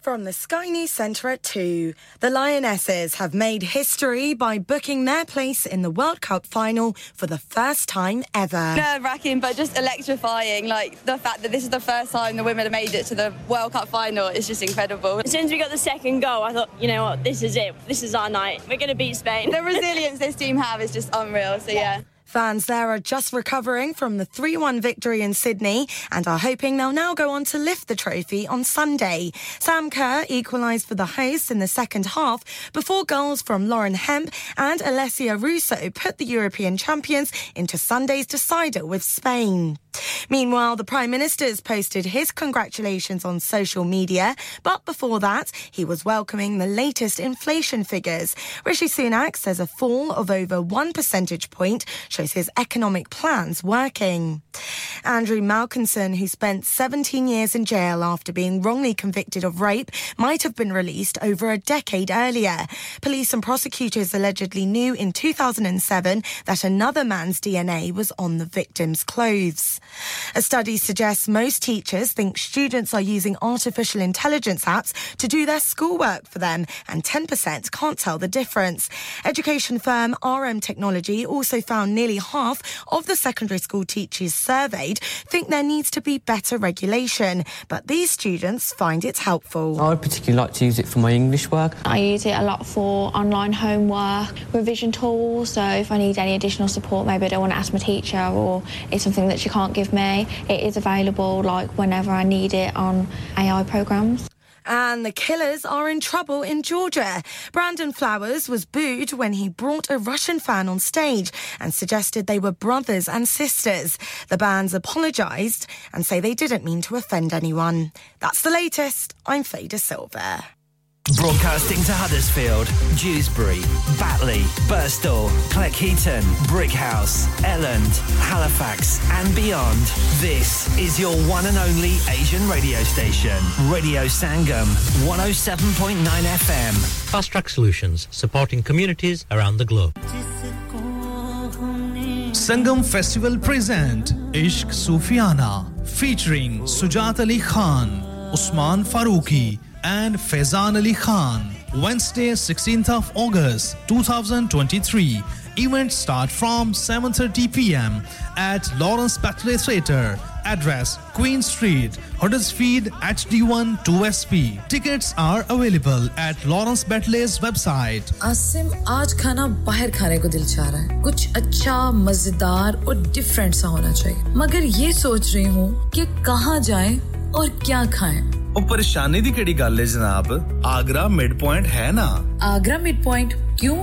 From the Sky News Centre at 2, the Lionesses have made history by booking their place in the World Cup final for the first time ever. nerve wracking, but just electrifying. Like the fact that this is the first time the women have made it to the World Cup final is just incredible. As soon as we got the second goal, I thought, you know what, this is it. This is our night. We're going to beat Spain. The resilience this team have is just unreal. So yeah. Fans there are just recovering from the 3 1 victory in Sydney and are hoping they'll now go on to lift the trophy on Sunday. Sam Kerr equalised for the hosts in the second half before goals from Lauren Hemp and Alessia Russo put the European champions into Sunday's decider with Spain. Meanwhile, the Prime Minister's posted his congratulations on social media, but before that, he was welcoming the latest inflation figures. Rishi Sunak says a fall of over one percentage point shows his economic plans working. Andrew Malkinson, who spent 17 years in jail after being wrongly convicted of rape, might have been released over a decade earlier. Police and prosecutors allegedly knew in 2007 that another man's DNA was on the victim's clothes. A study suggests most teachers think students are using artificial intelligence apps to do their schoolwork for them, and 10% can't tell the difference. Education firm RM Technology also found nearly nearly half of the secondary school teachers surveyed think there needs to be better regulation, but these students find it helpful. I would particularly like to use it for my English work. I use it a lot for online homework, revision tools. So if I need any additional support, maybe I don't want to ask my teacher or it's something that she can't give me, it is available like whenever I need it on AI programs. And the killers are in trouble in Georgia. Brandon Flowers was booed when he brought a Russian fan on stage and suggested they were brothers and sisters. The bands apologised and say they didn't mean to offend anyone. That's the latest. I'm Fader Silver. Broadcasting to Huddersfield, Dewsbury, Batley, Birstall, Cleckheaton, Brickhouse, Elland, Halifax, and beyond. This is your one and only Asian radio station, Radio Sangam, 107.9 FM. Fast Track Solutions, supporting communities around the globe. Sangam Festival present Ishq Sufiana featuring Sujat Ali Khan, Usman Farooqi and Faizan Ali Khan. Wednesday 16th of August 2023. Events start from 7:30 p.m. at Lawrence Batley Theatre. Address Queen Street, Huddersfield HD1 2SP. Tickets are available at Lawrence Batley's website. Asim आज खाना बाहर खाने को दिल चाह रहा है कुछ अच्छा मज़ेदार और डिफरेंट सा होना चाहिए मगर ये सोच रही हूँ कि कहाँ जाएँ और क्या खाएं ਉਹ ਪਰੇਸ਼ਾਨੀ ਦੀ ਕਿਹੜੀ ਗੱਲ ਹੈ ਜਨਾਬ ਆਗਰਾ ਮਿਡ ਪੁਆਇੰਟ ਹੈ ਨਾ आगरा मिड पॉइंट क्यों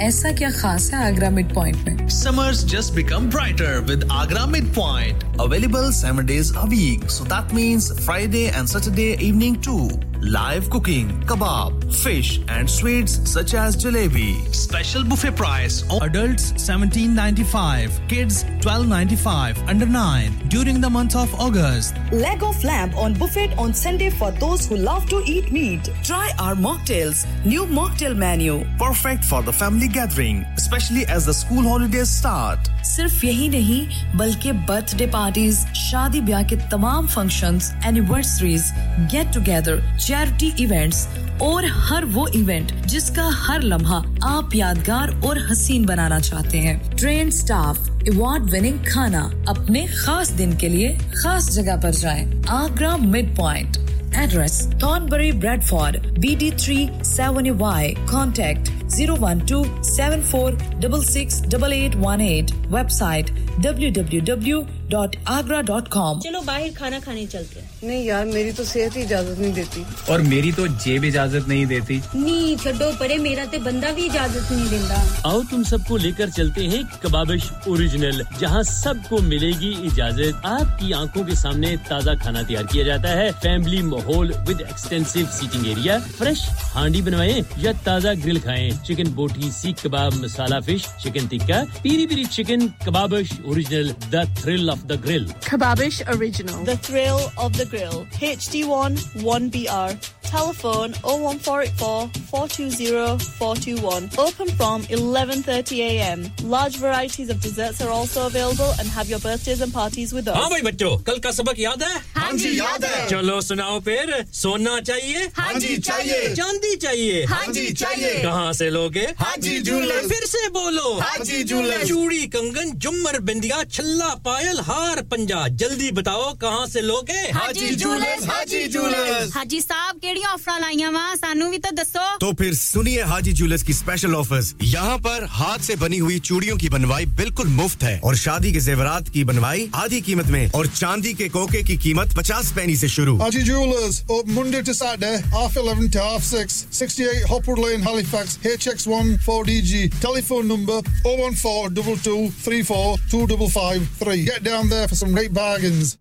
ऐसा क्या खास है आगरा मिड पॉइंट में Summers just become brighter with Agra Midpoint. Available seven days a week. So that means Friday and Saturday evening too. Live cooking, kebab, fish and sweets such as jalebi. Special buffet price. Adults 17.95, kids 12.95 under 9 during the month of August. Leg of lamb on buffet on Sunday for those who love to eat meat. Try our mocktails. New mocktail menu. Perfect for the family gathering, especially as the school holidays start. सिर्फ़ यही नहीं बल्कि birthday parties शादी ब्याह के तमाम functions, anniversaries get together charity events और हर वो इवेंट जिसका हर लम्हा आप यादगार और हसीन बनाना चाहते हैं। ट्रेन स्टाफ अवार्ड विनिंग खाना अपने खास दिन के लिए खास जगह पर जाएँ। Agra Mid Point Address Thornbury Bradford BD3 7Y Contact 012 74668818 Website www.agra.com चलो बाहर खाना खाने चलते हैं। नहीं यार मेरी तो सेहत ही इजाज़त नहीं देती। और मेरी तो जेब इजाज़त नहीं देती। नी छड्डो परे मेरा ते बंदा भी इजाज़त नहीं देता आओ तुम सबको लेकर चलते हैं कबाबिश ओरिजिनल जहाँ सबको मिलेगी इजाज़त। आपकी आँखों के सामने ताज़ा खाना तैयार किया जाता है। फैमिली माहौल with extensive seating area fresh handi बनवाएँ या ताज़ा ग्रिल खाएँ। Chicken boti seekh kebab masala fish chicken tikka piri piri chicken Kebabish original the thrill of the grill Kebabish Original. The thrill of the grill. HD1 1BR. Telephone 01484 420 421. Open from 11.30am. Large varieties of desserts are also available and have your birthdays and parties with us. हाँ भाई बच्चों कल का सबक याद है हाँ जी, याद है। चलो सुनाओ फिर सोना चाहिए हाँ जी, चाहिए। चांदी चाहिए हाँ जी, चाहिए। कहाँ से खेलोगे? हाजी झूले फिर से बोलो। हाजी झूले चूड़ी कंगन जुमर बिंदिया छल्ला पायल हार पंजा। जल्दी बताओ कहाँ से लोगे? हाजी झूले हाजी झूले हाजी साहब केड़ी ऑफ़र लाइया वहाँ सानू भी तो दसो तो फिर सुनिए हाजी झूले की स्पेशल ऑफ़र यहाँ पर हाथ से बनी हुई चूड़ियों की बनवाई बिल्कुल मुफ़्त है। और शादी के जेवरात की बनवाई आधी कीमत में और चांदी के कोके की कीमत पचास पैनी ऐसी शुरू। Haji jewellers Monday to Saturday, half 11 to half 6, 68 Hopwood Lane, Halifax, H HX1 4DG. Telephone number 014 2234 Get down there for some great bargains.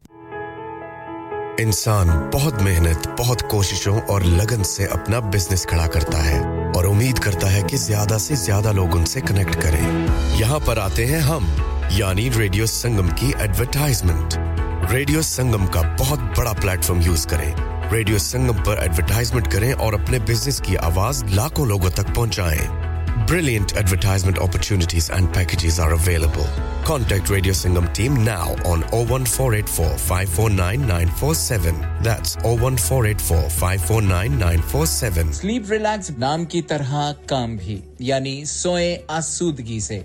इंसान बहुत मेहनत, बहुत कोशिशों और लगन से अपना बिज़नेस खड़ा करता है और उम्मीद करता है कि ज़्यादा से ज़्यादा लोग उनसे कनेक्ट करें यहाँ पर आते हैं हम, यानी रेडियो संगम की एडवरटाइजमेंट रेडियो संगम का बहुत बड़ा प्लेटफॉर्म यूज़ करें रेडियो संगम पर एडवर्टाइजमेंट करें और अपने बिज़नेस की आवाज़ लाखों लोगों तक पहुंचाएँ Brilliant advertisement opportunities and packages are available. Contact Radio Singham team now on 01484 549 947. That's 01484 549 947. Sleep relax नाम की तरह काम भी यानी सोए आसूदगी से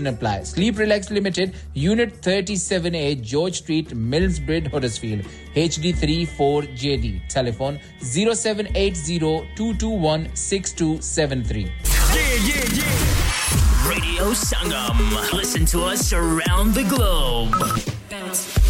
restriction apply. Sleep Relax Limited, Unit 37A, George Street, Millsbridge, Huddersfield, HD34JD. Telephone 0780-221-6273. Yeah, yeah, yeah. Radio Sangam. Listen to us around the globe. Bounce.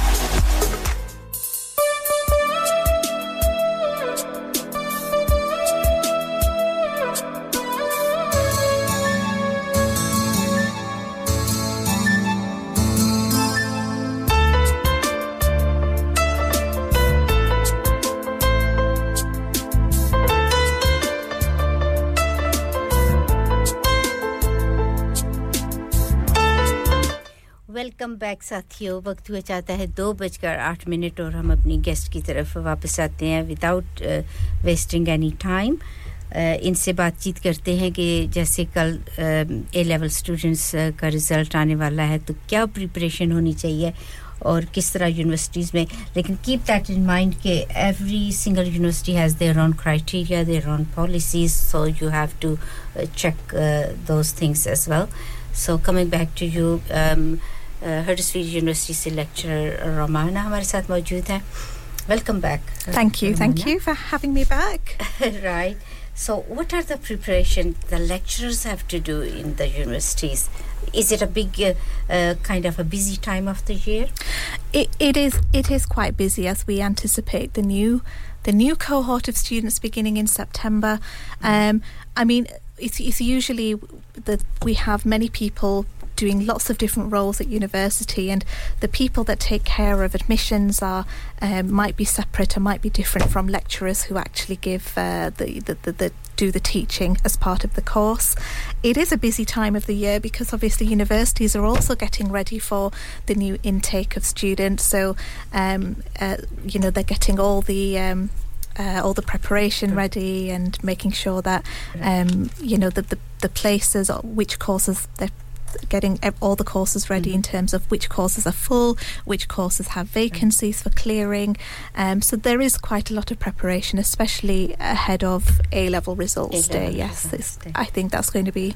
Thank you. Back साथियों, वक्त हुआ चाहता है दो बजकर आठ मिनट और हम अपनी गेस्ट की तरफ़ वापस आते हैं विदाउट वेस्टिंग एनी टाइम इनसे बातचीत करते हैं कि जैसे कल ए लेवल स्टूडेंट्स का रिज़ल्ट आने वाला है तो क्या प्रिपरेशन होनी चाहिए और किस तरह यूनिवर्सिटीज़ में? लेकिन कीप दैट इन माइंड कि every single university has their own criteria their own policies so you have to check those those as well so coming back to to you, um, uh, Huddersfield University से lecturer Romana हमारे साथ मौजूद हैं. Welcome back. Thank you, thank Romana. you for having me back. right. So what are the preparation the lecturers have to do in the universities? Is it a big uh, uh, kind of a busy time of the year? It, it is it is quite busy as we anticipate the new the new cohort of students beginning in September. Um, I mean, it's, it's usually that we have many people doing lots of different roles at university, and the people that take care of admissions are um, might be separate or might be different from lecturers who actually give uh, the, the, the, the do the teaching as part of the course. It is a busy time of the year because obviously universities are also getting ready for the new intake of students. So, um, uh, you know, they're getting all the um, uh, all the preparation ready and making sure that um, you know the, the the places or which courses they're getting all the courses ready in terms of which courses are full, which courses have vacancies for clearing. Um, so there is quite a lot of preparation, especially ahead of A level results A-level day. Yes, results it's- I think that's going to be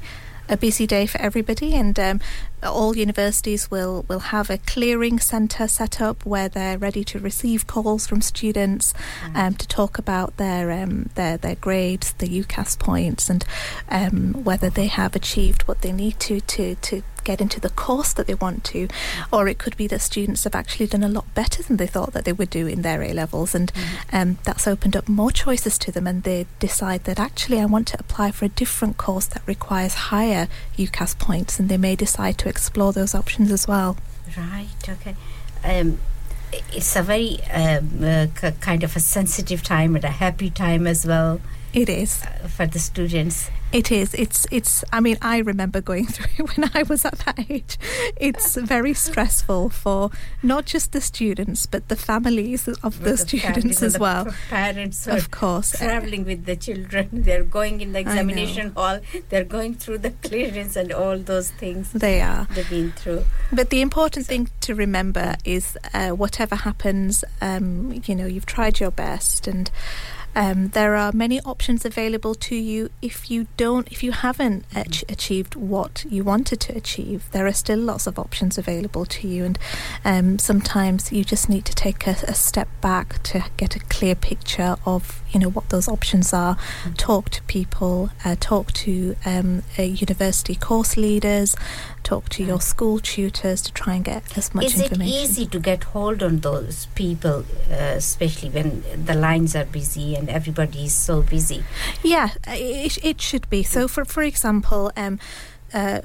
a busy day for everybody, and um, all universities will will have a clearing centre set up where they're ready to receive calls from students um, to talk about their um, their their grades, the UCAS points, and um, whether they have achieved what they need to to to get into the course that they want to, or it could be that students have actually done a lot better than they thought that they would do in their A levels, and um, that's opened up more choices to them, and they decide that actually I want to apply for a different course that requires higher UCAS points, and they may decide to explore those options as well. Right. Okay. Um, it's a very um, uh, kind of a sensitive time and a happy time as well. It is for the students. It is. It's. It's. I mean, I remember going through it when I was at that age. It's very stressful for not just the students, but the families of the, the students as well. Parents, of course. traveling with the children. They're going in the examination hall. They're going through the clearance and all those things. They are. They've been through. But the important thing to remember is uh, whatever happens, um, you know, you've tried your best, and Um, there are many options available to you if you don't, if you haven't ach- achieved what you wanted to achieve. There are still lots of options available to you, and um, sometimes you just need to take a, a step back to get a clear picture of you know what those options are. Talk to people, uh, talk to um, uh, university course leaders, talk to your school tutors to try and get as much information. Is it easy to get hold on those people, uh, especially when the lines are busy and everybody is so busy? Yeah, it, it should be. So, for for example, um, uh,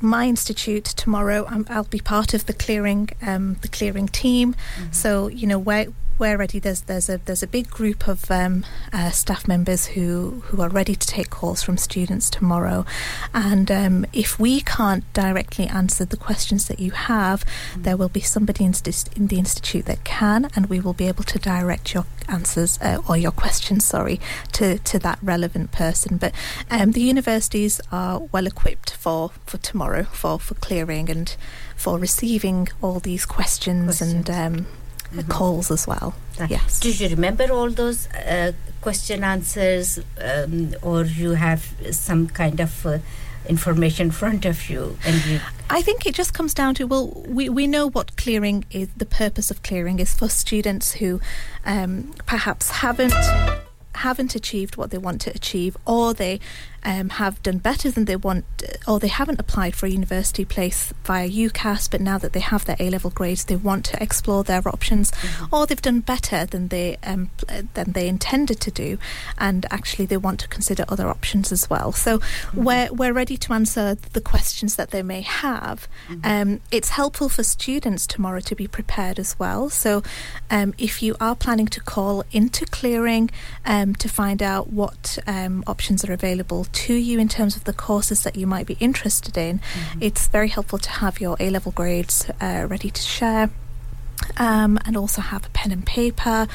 my institute tomorrow, um, I'll be part of the clearing um, the clearing team. So, you know, we're we're ready. There's there's a there's a big group of um, uh, staff members who who are ready to take calls from students tomorrow, and um, if we can't directly answer the questions that you have, there will be somebody in, st- in the institute that can, and we will be able to direct your answers uh, or your questions, sorry, to to that relevant person. But um, the universities are well equipped for for tomorrow for for clearing and for receiving all these questions, and. Um, Calls as well. Yes. Do you remember all those uh, question answers, um, or you have some kind of uh, information in front of you, and you I think it just comes down to well, we, we know what clearing is. The purpose of clearing is for students who um, perhaps haven't haven't achieved what they want to achieve, or they um, have done better than they want, or they haven't applied for a university place via UCAS, but now that they have their A level grades, they want to explore their options, or they've done better than they um, than they intended to do, and actually they want to consider other options as well. So we're we're ready to answer the questions that they may have. Um, it's helpful for students tomorrow to be prepared as well. So um, if you are planning to call into clearing um, to find out what um, options are available to you in terms of the courses that you might be interested in, it's very helpful to have your A level grades uh, ready to share. Um, and also have a pen and paper.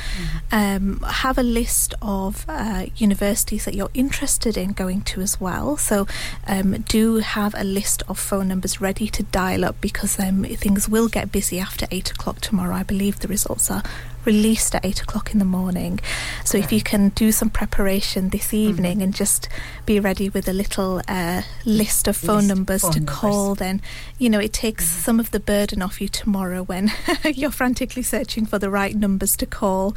Um, have a list of uh, universities that you're interested in going to as well. So, um, do have a list of phone numbers ready to dial up because um, things will get busy after eight o'clock tomorrow. I believe the results are released at eight o'clock in the morning. So, if you can do some preparation this evening and just be ready with a little uh, list of phone List, numbers phone to numbers. call, then you know it takes some of the burden off you tomorrow when you're frantically searching for the right numbers to call.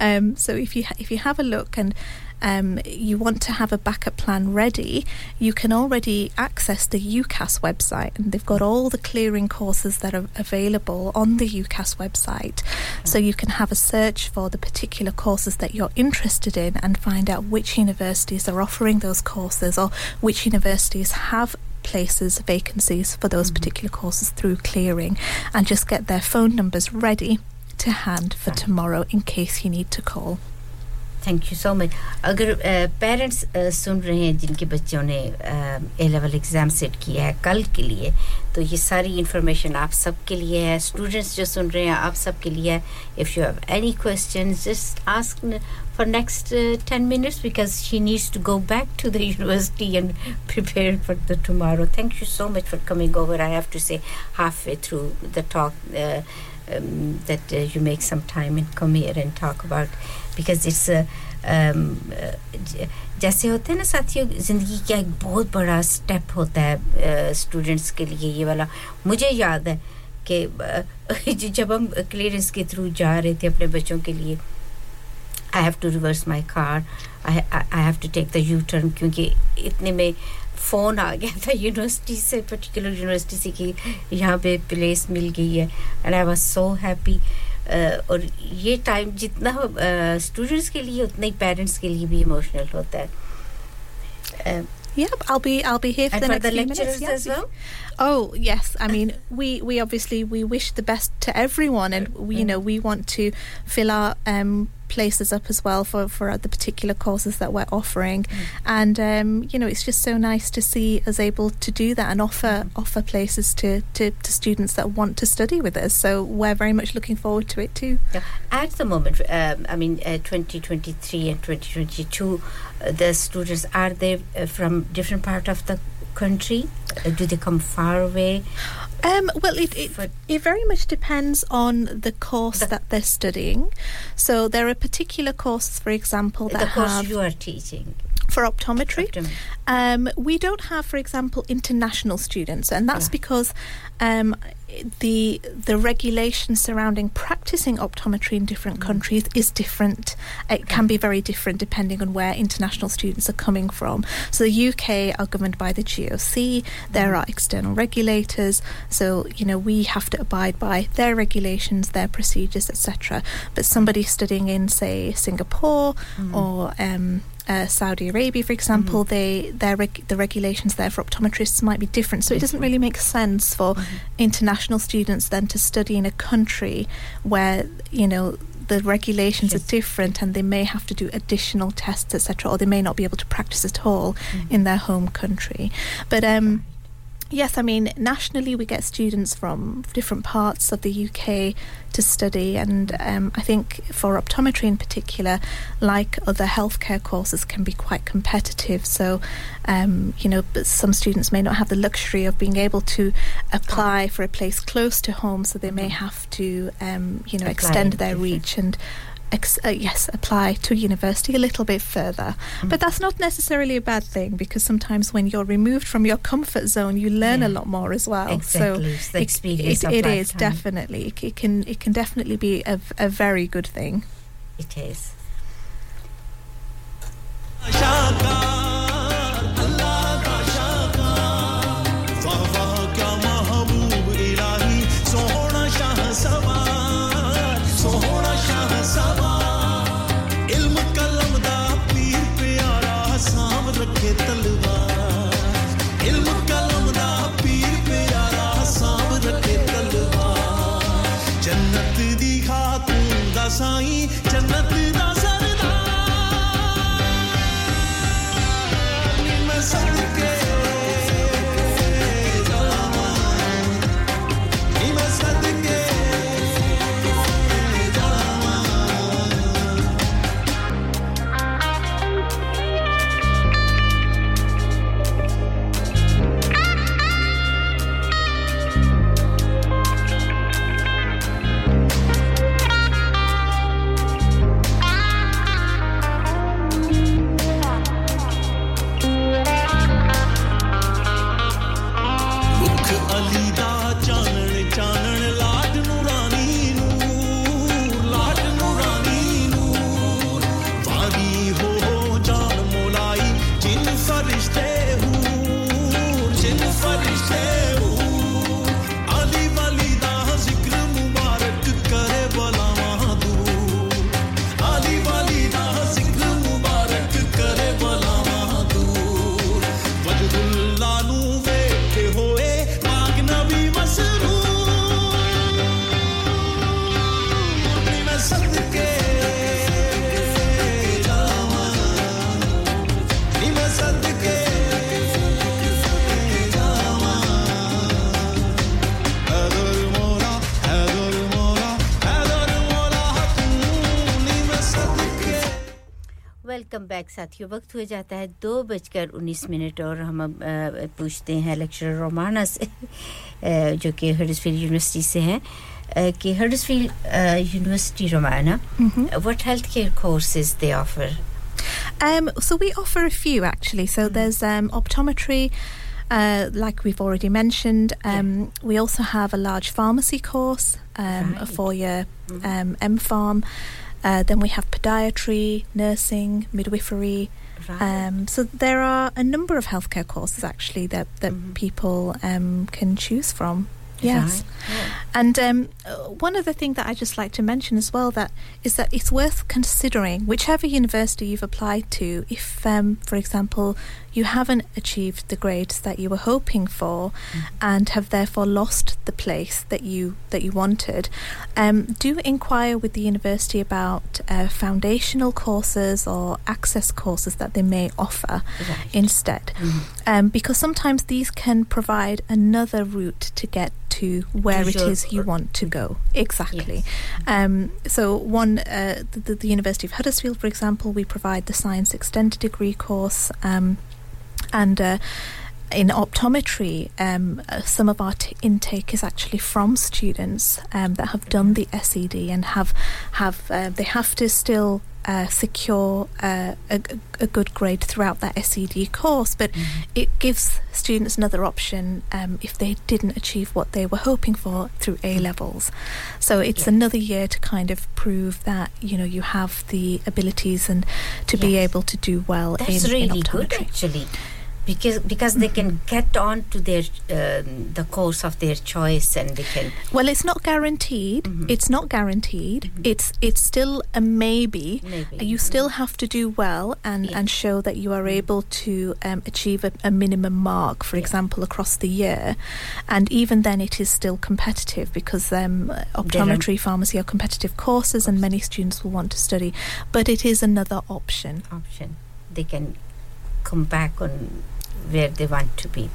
Um, so if you ha- if you have a look and um, you want to have a backup plan ready, you can already access the UCAS website, and they've got all the clearing courses that are available on the UCAS website. So you can have a search for the particular courses that you're interested in and find out which universities are offering those courses or which universities have places, vacancies for those particular courses through clearing, and just get their phone numbers ready to hand for tomorrow in case you need to call. Thank you so much अगर parents सुन रहे हैं जिनके बच्चों ने ए level exam set किया है कल के लिए तो ये सारी इंफॉर्मेशन आप सब के लिए है। स्टूडेंट्स जो सुन रहे हैं आप सब के लिए if you have any question just ask for next ten minutes because she needs to go back to the university and prepare for the tomorrow thank you so much for coming over I have to say half way through the talk Um, that uh, you make some time and come here and it's a um, जैसे होते हैं ना साथियों ज़िंदगी का एक बहुत बड़ा स्टेप होता है स्टूडेंट्स के लिए ये वाला। मुझे याद है कि जब हम क्लियरेंस के थ्रू जा रहे थे अपने बच्चों के लिए I have to reverse my car I have to take the U turn क्योंकि इतने में फ़ोन आ गया था यूनिवर्सिटी से पर्टिकुलर यूनिवर्सिटी से कि यहाँ पे प्लेस मिल गई है। And I was so happy और ये टाइम जितना स्टूडेंट्स के लिए उतना ही पेरेंट्स के लिए भी इमोशनल होता है Uh, Yep, I'll be I'll be here for And the for next the few minutes. lecturers yeah. as well? Oh yes, I mean we we obviously we wish the best to everyone, and we, you know we want to fill our um, places up as well for for the particular courses that we're offering, and um, you know it's just so nice to see us able to do that and offer offer places to, to to students that want to study with us. So we're very much looking forward to it too. Yeah. At the moment, um, I mean, uh, 2023 and 2022, uh, the students are they uh, from different part of the country? Uh, do they come far away? Um, well, it, it, it very much depends on the course that they're studying. So there are particular courses, for example, that the course have you are teaching. for optometry. Um, we don't have, for example, international students, and that's because um, the the regulations surrounding practicing optometry in different mm. countries is different. It can be very different depending on where international students are coming from. So the UK are governed by the GOC. There mm. are external regulators. So you know we have to abide by their regulations, their procedures, etc. But somebody studying in, say, Singapore mm. or um, uh, Saudi Arabia, for example, they their reg- the regulations there for optometrists might be different. So it doesn't really make sense for international students then to study in a country where you know the regulations are different and they may have to do additional tests, etc., or they may not be able to practice at all in their home country. But um, Yes, I mean, nationally we get students from different parts of the UK to study, and um, I think for optometry in particular, like other healthcare courses, can be quite competitive. So, um, you know, some students may not have the luxury of being able to apply for a place close to home, so they may have to, um, you know, Apply extend their reach and ex- uh, yes, apply to university a little bit further. But that's not necessarily a bad thing because sometimes when you're removed from your comfort zone, you learn a lot more as well. Exactly, it's the it- experience it, of it is lifetime. definitely. It, it can it can definitely be a, a very good thing. It is. Welcome back साथियों वक्त हो जाता है दो बजकर उन्नीस minute और हम अब अ, पूछते हैं लेक्चरर रोमाना से अ, जो कि हडर्सफील्ड यूनिवर्सिटी से हैं अ, कि Huddersfield university Romana what health care courses they offer Um, so we offer a few actually. So there's um, optometry, uh, like we've already mentioned. Um, We also have a large pharmacy course, um, a four-year um, M Farm. Uh, then we have podiatry, nursing, midwifery. Um, so there are a number of healthcare courses actually that that people um, can choose from. Yes. And um, uh, one other thing that I just like to mention as well that is that it's worth considering whichever university you've applied to. If, um, for example, you haven't achieved the grades that you were hoping for, and have therefore lost the place that you that you wanted, um, do inquire with the university about uh, foundational courses or access courses that they may offer instead, um, because sometimes these can provide another route to get to where it is you want to go. Exactly. Um, so, one, uh, the, the, the University of Huddersfield, for example, we provide the Science Extended Degree course, um, and uh, in optometry, um, uh, some of our t- intake is actually from students um, that have done the SED and have have uh, they have to still uh, secure uh, a, a good grade throughout that SED course, but it gives students another option um, if they didn't achieve what they were hoping for through A levels. So it's another year to kind of prove that you know you have the abilities and to be able to do well That's in, in really good, actually, because because they can get on to their um, the course of their choice, and they can. Well, it's not guaranteed. Mm-hmm. It's not guaranteed. It's it's still a maybe. Maybe. Uh, You still have to do well and, and show that you are able to um, achieve a, a minimum mark, for example, across the year. And even then, it is still competitive because um, optometry, pharmacy are competitive courses, and many students will want to study. But it is another option. Option. They can come back on where they want to be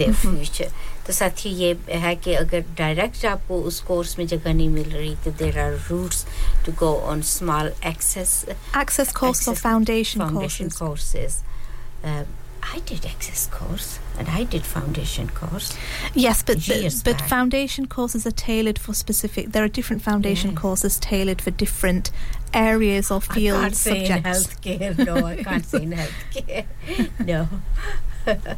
their Mhm. future तो साथ ही ये है कि अगर direct आपको उस course में जगह नहीं मिल रही तो there are routes to go on small access Access course or foundation foundation courses. courses um, I did access course and I did foundation course Yes, but the- Years but back. foundation courses are tailored for specific. There are different foundation courses tailored for different areas or I field can't say in subjects. healthcare no I can't say in healthcare no Yeah.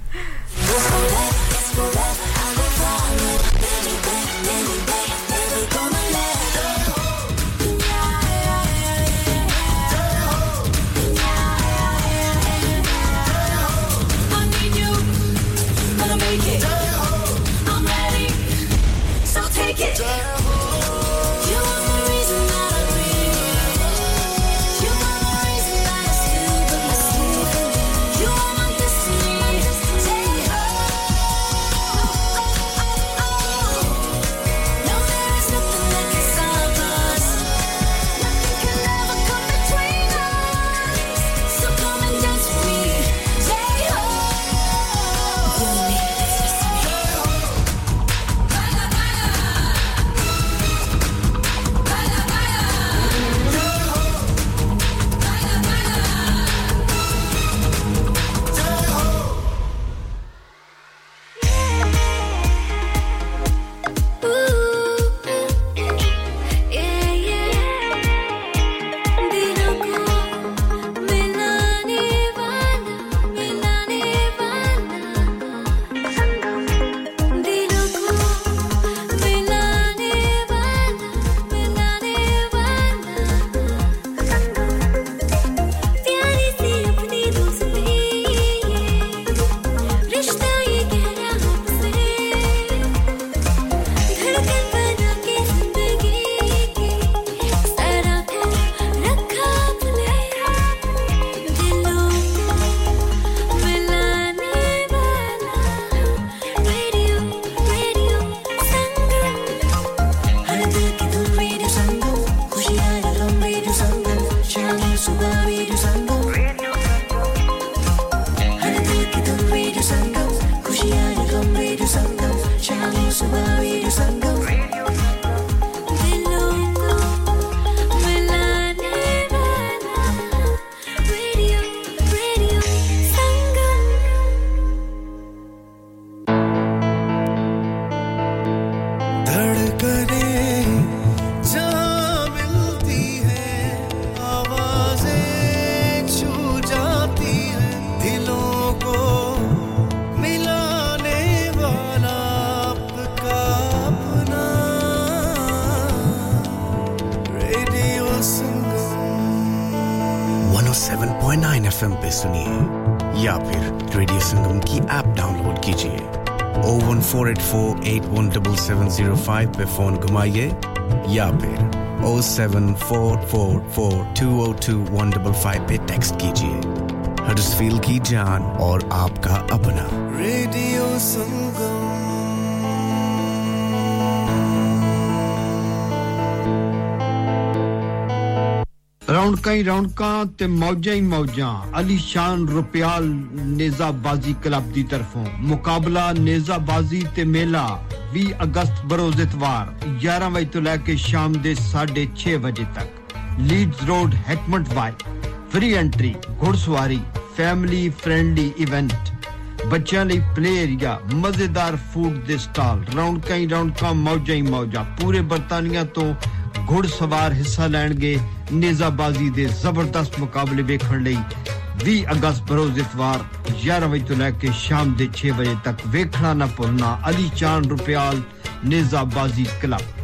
01484817705 पे phone घुमाइए, या फिर 07444202155 पे text कीजिए। हर की जान और आपका अपना। रेडियो संगम ਰੌਣਕਾਂ ਹੀ ਰੌਣਕਾਂ ਤੇ ਮੌਜਾਂ ਹੀ ਮੌਜਾਂ। ਅਲੀਸ਼ਾਨ ਰੁਪਿਆਲ ਨੇਜ਼ਾਬਾਜ਼ੀ ਕਲੱਬ ਦੀ ਤਰਫੋਂ। ਮੁਕਾਬਲਾ ਨੇਜ਼ਾਬਾਜ਼ੀ ਤੇ ਮੇਲਾ 20 ਅਗਸਤ ਬਰੋਜ਼ ਇਤਵਾਰ 11 ਵਜੇ ਤੋਂ ਲੈ ਕੇ ਸ਼ਾਮ ਦੇ 6:30 ਵਜੇ ਤੱਕ। Leeds Road Heckmondwike free entry ਘੋੜਸਵਾਰੀ family friendly event ਬੱਚਿਆਂ ਲਈ ਪਲੇ ਏਰੀਆ ਮਜ਼ੇਦਾਰ ਫੂਡ ਦੇ ਸਟਾਲ। ਰੌਣਕਾਂ ਹੀ ਰੌਣਕਾਂ, ਮੌਜਾਂ ਹੀ ਮੌਜਾਂ। ਪੂਰੇ ਬਰਤਾਨੀਆ ਤੋਂ ਘੁੜਸਵਾਰ ਹਿੱਸਾ ਲੈਣਗੇ ਨੇਜ਼ਾਬਾਜ਼ੀ ਦੇ ਜ਼ਬਰਦਸਤ ਮੁਕਾਬਲੇ ਵੇਖਣ ਲਈ 20 ਅਗਸਤ ਬਰੋਜ਼ ਇਤਵਾਰ 11 ਵਜੇ ਤੋਂ ਲੈ ਕੇ ਸ਼ਾਮ ਦੇ 6 ਵਜੇ ਤੱਕ ਵੇਖਣਾ ਨਾ ਭੁੱਲਣਾ ਅਲੀ ਚਾਨ ਰੁਪਿਆਲ ਨੇਜ਼ਾਬਾਜ਼ੀ ਕਲੱਬ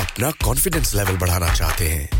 अपना कॉन्फिडेंस लेवल बढ़ाना चाहते हैं।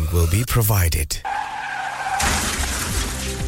विल बी प्रोवाइडेड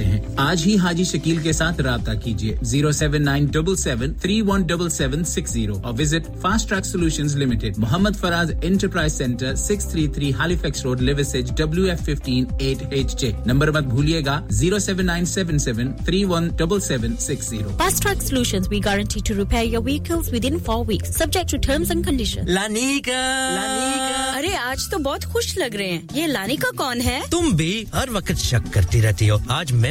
हैं। आज ही हाजी शकील के साथ रब्ता कीजिए। Zero seven nine double seven three one double seven six zero और visit fast track solution limited. Mohammed Faraz enterprise centre six three three Halifax Road Liversedge W F fifteen eight H J. Number मत भूलिएगा zero seven nine seven seven three one double seven six zero. Fast Track Solutions, we guarantee to repair your vehicles within four weeks, subject to terms and conditions. लानिका अरे आज तो बहुत खुश लग रहे हैं। ये लानिका कौन है? तुम भी हर वक्त शक करती रहती हो। आज मैं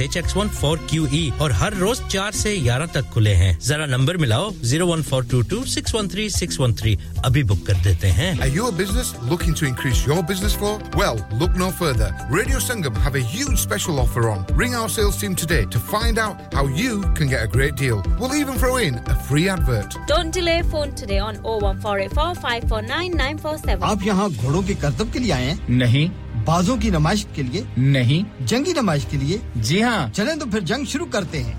H X one four Q E और हर रोज चार से ग्यारह तक खुले हैं जरा नंबर मिलाओ zero one four two two six one three six one three अभी बुक कर देते हैं Are you a business looking to increase your business flow? Well, look no further. Radio Sangam have a huge special offer on. Ring our sales team today to find out how you can get a great deal. We'll even throw in a free advert. Don't delay phone today on 01484 549 947. आप यहाँ घोड़ों के करतब के लिए आए हैं नहीं बाजों की नमाइश के लिए नहीं। जंगी नमाइश के लिए। जी हाँ। चले तो फिर जंग शुरू करते हैं।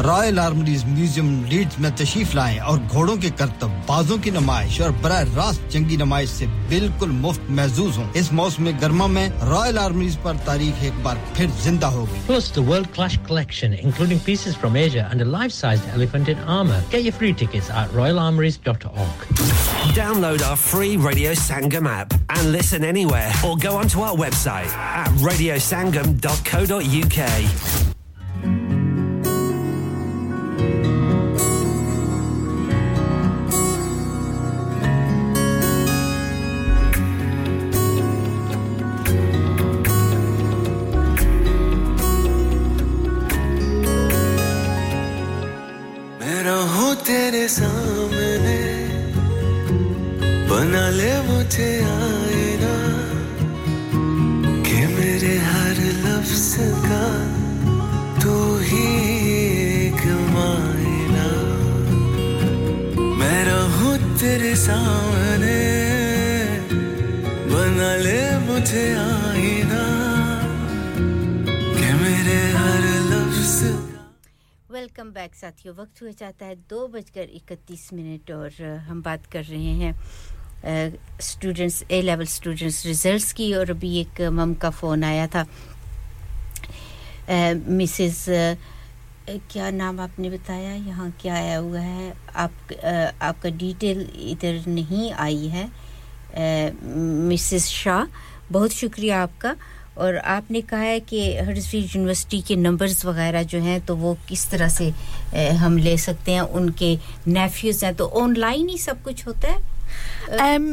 रॉयल आर्मरीज म्यूज़ियम लीड्स में तशीफ लाए और घोड़ों के करतब बाजों की नमाइश और बर रास्त जंगी नमाइश से बिल्कुल मुफ़्त महजूज हों। इस मौसम गर्मा में रॉयल आर्मरीज पर तारीख एक बार फिर ज़िंदा होगी plus world class collection including pieces from Asia and life size elephant in armour get your free tickets at royalarmories.org download our free Radio Sangam app and listen anywhere और go on to our website at radiosangam.co.uk सामने। बना ले मुझे आईना। कि मेरे हर welcome back साथियों। वक्त हुआ जाता है दो बजकर इकतीस मिनट और हम बात कर रहे हैं students A level students results की। और अभी एक मम का फ़ोन आया था। मिसेस क्या नाम आपने बताया? यहाँ क्या आया हुआ है? आप अ, आपका डिटेल इधर नहीं आई है मिसेस शाह। बहुत शुक्रिया आपका। और आपने कहा है कि हडर्सफील्ड यूनिवर्सिटी के नंबर्स वगैरह जो हैं तो वो किस तरह से अ, हम ले सकते हैं? उनके नेफ्यूज हैं तो ऑनलाइन ही सब कुछ होता है? Um,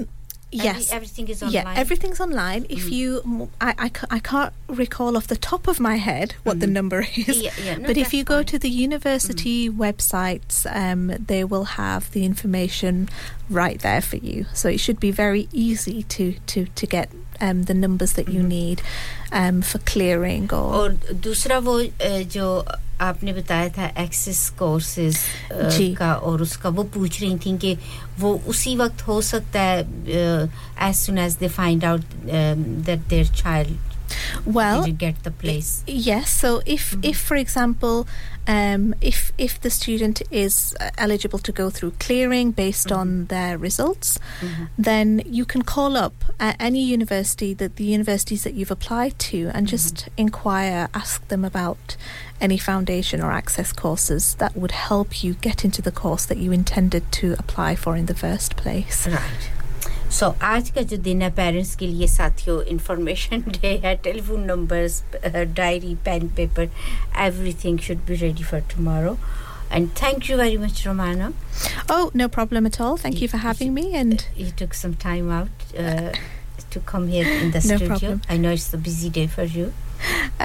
Every- yes. everything is Yeah, online? everything's online. If you, I, I, ca- I can't recall off the top of my head what the number is. Yeah, yeah, no, but if that's you go to the university websites, um, they will have the information right there for you. So it should be very easy to to to get um, the numbers that you need um, for clearing or. और दूसरा वो अ, जो आपने बताया था access courses. का और उसका वो पूछ रही थी कि वो उसी वक्त हो सकता है as soon as they find out that their child Well, did you get the place Yes. So if if for example, um, if if the student is uh, eligible to go through clearing based on their results, then you can call up at any university that the universities that you've applied to and just inquire, ask them about any foundation or access courses that would help you get into the course that you intended to apply for in the first place. Right. सो आज का जो दिन है parents के लिए साथियों information day है telephone numbers diary pen paper everything should be ready for tomorrow and thank you very much Romana Oh, no problem at all. Thank you for having me and you took some time out uh, to come here in the No studio problem. i know it's a busy day for you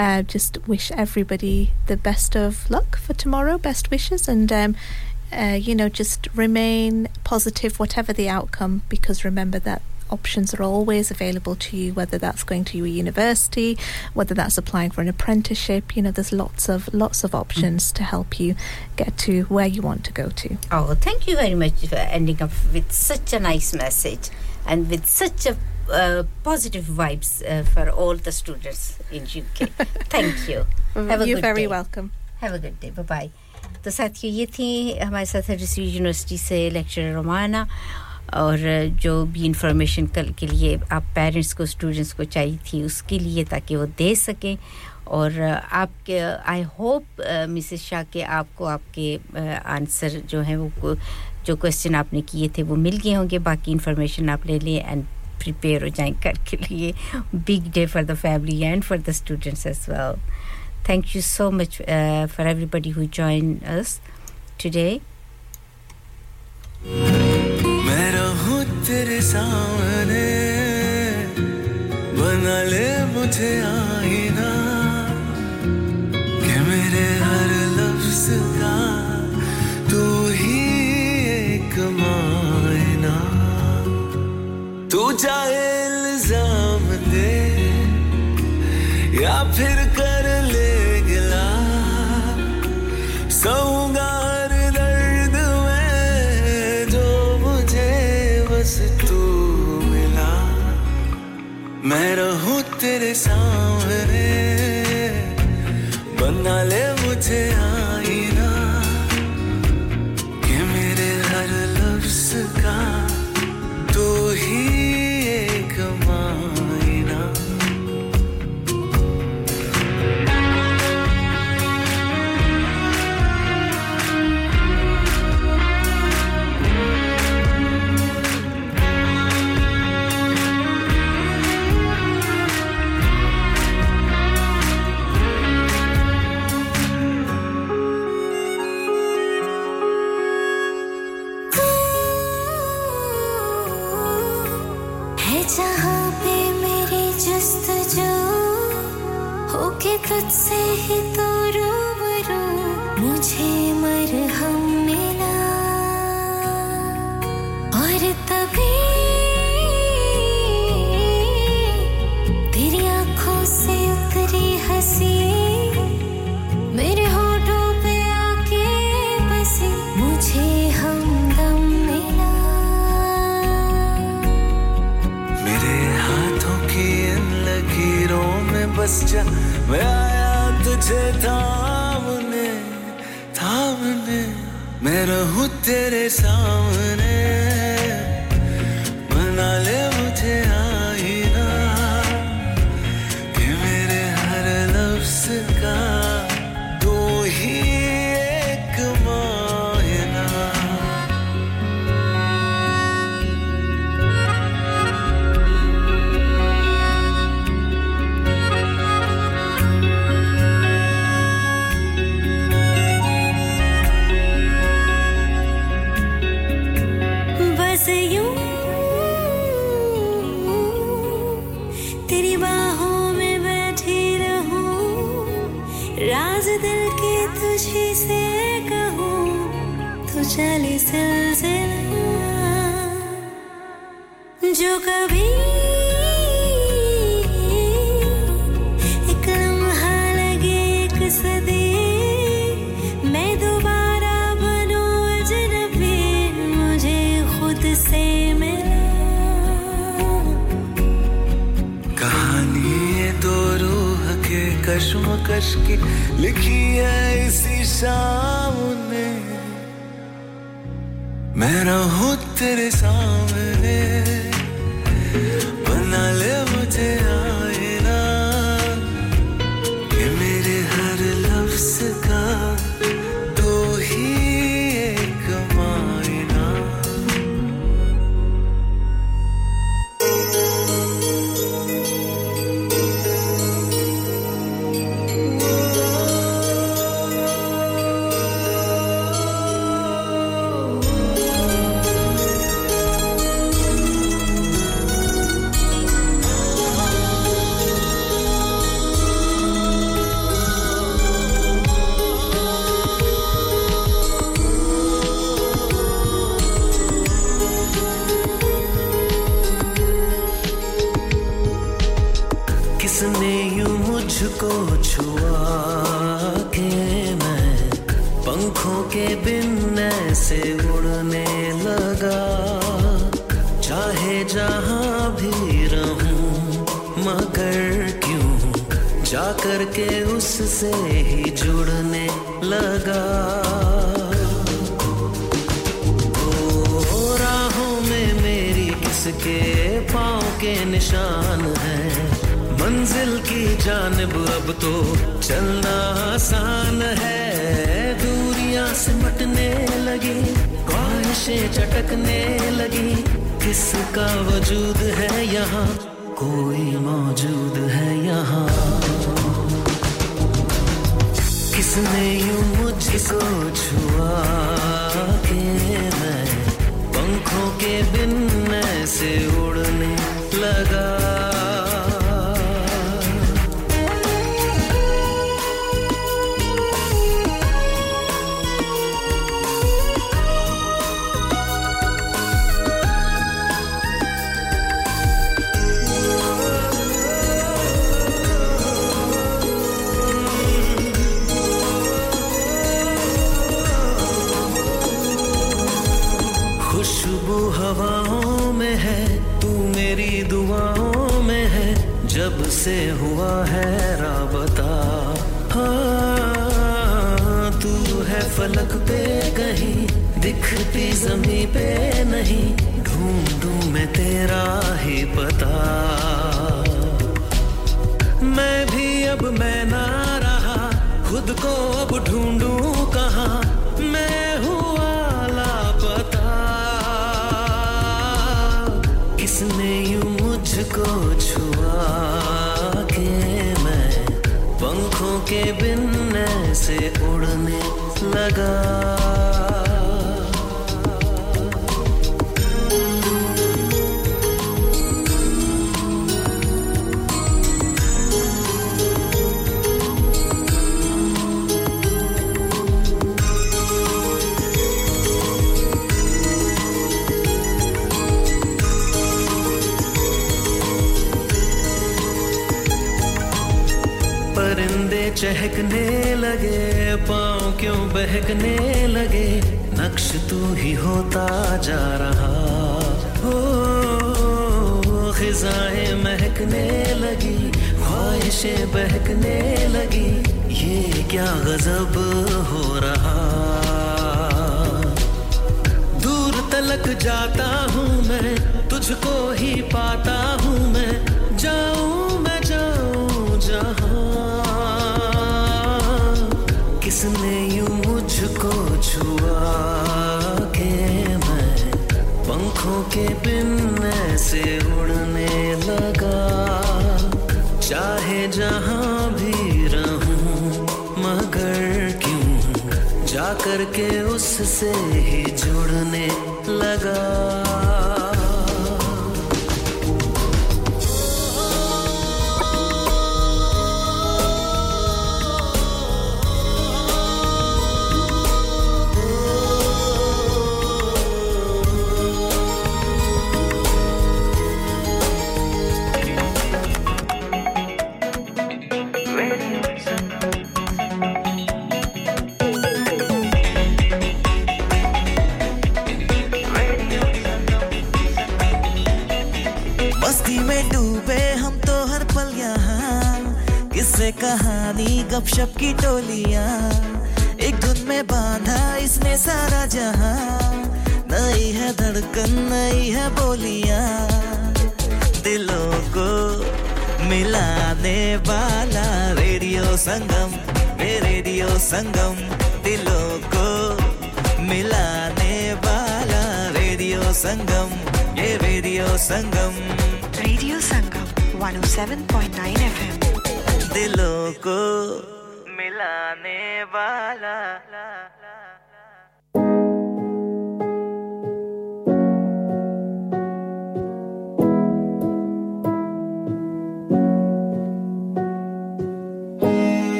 uh, just wish everybody the best of luck for tomorrow. Best wishes, and um, uh, you know, just remain positive, whatever the outcome, because remember that options are always available to you, whether that's going to your university, whether that's applying for an apprenticeship. You know, there's lots of lots of options to help you get to where you want to go to. Oh, thank you very much for ending up with such a nice message and with such a uh, positive vibes uh, for all the students in UK. thank you. Mm-hmm. Have a You're very day. welcome. Have a good day. Bye bye. तो साथियों ये थी। हमारे साथ Huddersfield university से lecture Romana और जो भी इंफॉर्मेशन कल के लिए आप पेरेंट्स को स्टूडेंट्स को चाहिए थी, उसके लिए ताकि वो दे सकें। और आपके आई होप मिसेस शाह के आपको आपके आंसर जो है वो जो क्वेश्चन आपने किए थे वो मिल गए होंगे। बाकी इंफॉर्मेशन आप ले लें एंड प्रिपेयर हो जाएँ कल के लिए। Big day for the family and for the students as well Thank you so much uh, for everybody who joined us today. मैं रहूं तेरे सामने बना ले मुझे आईना कि मेरे हर लफ्ज का तू ही एक मायना तू चाहे इल्जाम दे या फिर बच्चा मैं आया तुझे थामने थामने। मैं रहूँ तेरे सामने। जो कभी लगे सदी, मैं दोबारा मुझे खुद से कहानी के लिखी है इसी शाम ने मैं रहूँ तेरे सामने।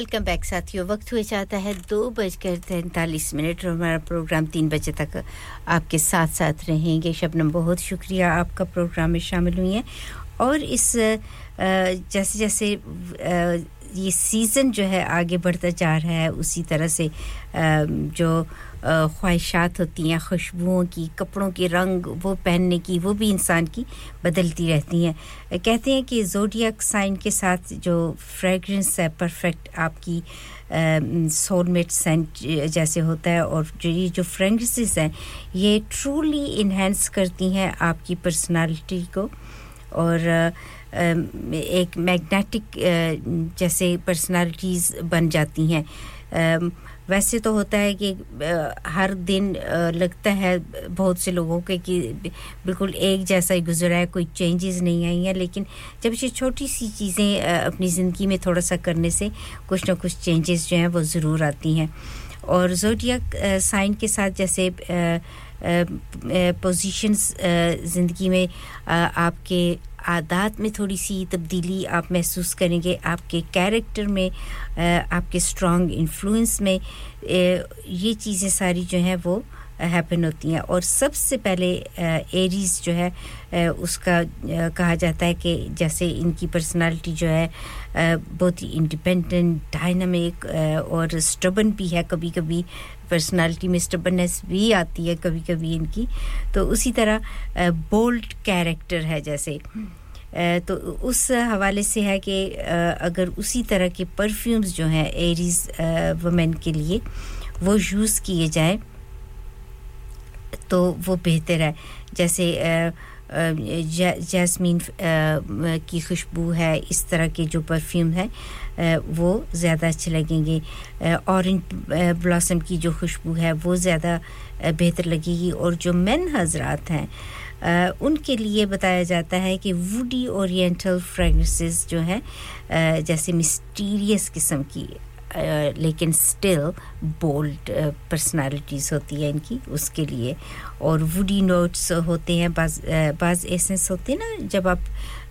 वेलकम बैक साथियों, वक्त हुए जाता है दो बजकर तैंतालीस मिनट और हमारा प्रोग्राम तीन बजे तक आपके साथ साथ रहेंगे शबनम बहुत शुक्रिया, आपका प्रोग्राम में शामिल हुई हैं। और इस जैसे जैसे ये सीज़न जो है आगे बढ़ता जा रहा है, उसी तरह से जो ख्वाहिशात होती हैं, खुशबुओं की, कपड़ों के रंग, वो पहनने की, वो भी इंसान की बदलती रहती हैं। कहते हैं कि जोडियक साइन के साथ जो फ्रेगरेंस है, परफेक्ट आपकी सोलमेट सेंट जैसे होता है और जो ये जो फ्रेगरेंसेस हैं, ये ट्रूली इन्हेंस करती हैं आपकी पर्सनालिटी को और एक मैग्नेटिक जैसे पर्सनालिटीज़ बन जाती हैं। वैसे तो होता है कि हर दिन लगता है बहुत से लोगों के कि बिल्कुल एक जैसा ही गुजरा है, कोई चेंजेस नहीं आई हैं, लेकिन जब ये छोटी सी चीज़ें अपनी ज़िंदगी में थोड़ा सा करने से कुछ ना कुछ चेंजेस जो हैं वो ज़रूर आती हैं। और जोडियक साइन के साथ जैसे पोजीशंस ज़िंदगी में आपके आदात में थोड़ी सी तब्दीली आप महसूस करेंगे, आपके कैरेक्टर में आपके स्ट्रॉन्ग इन्फ्लुएंस में ये चीज़ें सारी जो हैं वो हैपन होती हैं। और सबसे पहले एरीज जो है उसका कहा जाता है कि जैसे इनकी पर्सनालिटी जो है बहुत ही इंडिपेंडेंट डायनामिक और स्टबन भी है कभी कभी पर्सनालिटी में स्टबननेस भी आती है कभी कभी इनकी। तो उसी तरह बोल्ड कैरेक्टर है जैसे। तो उस हवाले से है कि अगर उसी तरह के परफ्यूम्स जो हैं एरीज वमेन के लिए वो यूज़ किए जाएँ तो वो बेहतर है। जैसे जैस्मीन की खुशबू है, इस तरह के जो परफ्यूम है वो ज़्यादा अच्छे लगेंगे। ऑरेंज ब्लॉसम की जो खुशबू है, वो ज़्यादा बेहतर लगेगी। और जो मेन हजरात हैं उनके लिए बताया जाता है कि वुडी ओरिएंटल फ्रेगरेंसेस जो है जैसे मिस्टीरियस किस्म की लेकिन स्टिल बोल्ड पर्सनालिटीज़ होती है इनकी उसके लिए। और वुडी नोट्स होते हैं, बाज बाज एसेंस होते हैं ना, जब आप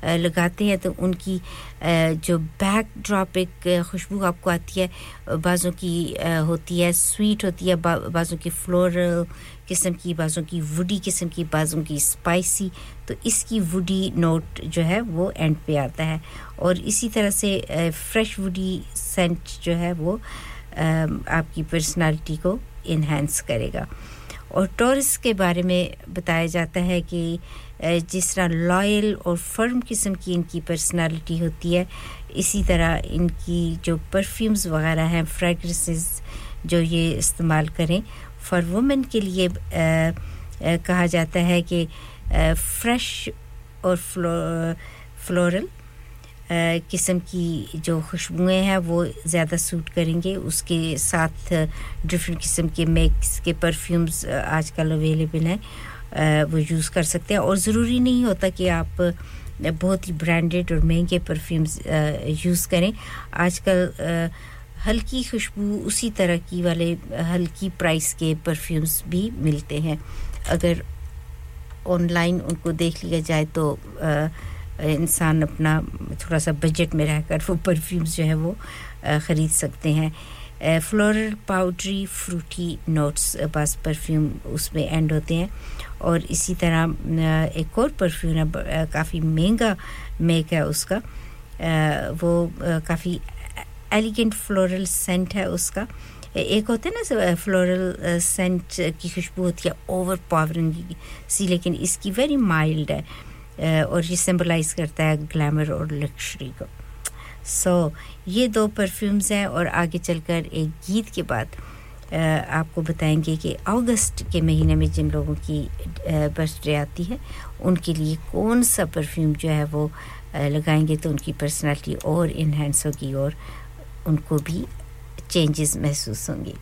लगाते हैं तो उनकी जो बैक ड्रॉप एक खुशबू आपको आती है, बाज़ों की होती है स्वीट होती है बाज़ों की फ्लोरल किस्म की, बाज़ों की वुडी किस्म की, बाज़ों की स्पाइसी तो इसकी वुडी नोट जो है वो एंड पे आता है। और इसी तरह से फ्रेश वुडी सेंट जो है वो आपकी पर्सनालिटी को इन्हेंस करेगा। और टॉरस के बारे में बताया जाता है कि जिस तरह लॉयल और फर्म किस्म की इनकी पर्सनालिटी होती है, इसी तरह इनकी जो परफ्यूम्स वगैरह हैं फ्रेगरेंसेस जो ये इस्तेमाल करें फॉर वुमेन के लिए अ, अ, कहा जाता है कि फ्रेश और फ्लो फ्लोरल किस्म की जो खुशबुएँ हैं वो ज़्यादा सूट करेंगे। उसके साथ डिफरेंट किस्म के मेक्स के परफ्यूम्स आजकल अवेलेबल हैं वो यूज़ कर सकते हैं। और ज़रूरी नहीं होता कि आप बहुत ही ब्रांडेड और महँगे परफ्यूम्स यूज़ करें। आजकल हल्की खुशबू, उसी तरह की वाले हल्की प्राइस के परफ्यूम्स भी मिलते हैं। अगर ऑनलाइन उनको देख लिया जाए तो इंसान अपना थोड़ा सा बजट में रहकर वो परफ्यूम्स जो है वो ख़रीद सकते हैं। फ्लोरल पाउडरी फ्रूटी नोट्स बस परफ्यूम उसमें एंड होते हैं। और इसी तरह एक और परफ्यूम है काफ़ी महँगा मेक है उसका। वो काफ़ी एलिगेंट फ्लोरल सेंट है उसका। एक होता है ना फ्लोरल सेंट की खुशबू होती है ओवर पावरिंग सी लेकिन इसकी वेरी माइल्ड है और ये सिंबलाइज करता है ग्लैमर और लक्ष्री को। सो so, ये दो परफ्यूम्स हैं और आगे चलकर एक गीत के बाद आपको बताएँगे कि अगस्त के महीने में जिन लोगों की बर्थडे आती है उनके लिए कौन सा परफ्यूम जो है वो लगाएँगे तो उनकी पर्सनालिटी और इन्हेंस होगी और उनको भी चेंजेस महसूस होंगे।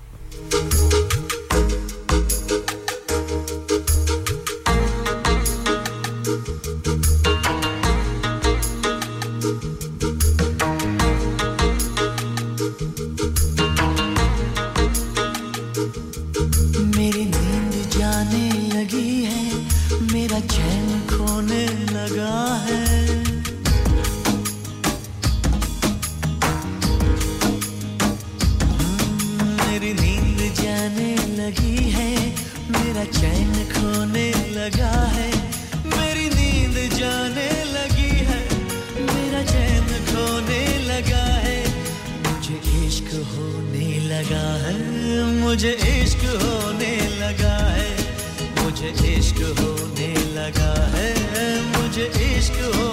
मुझे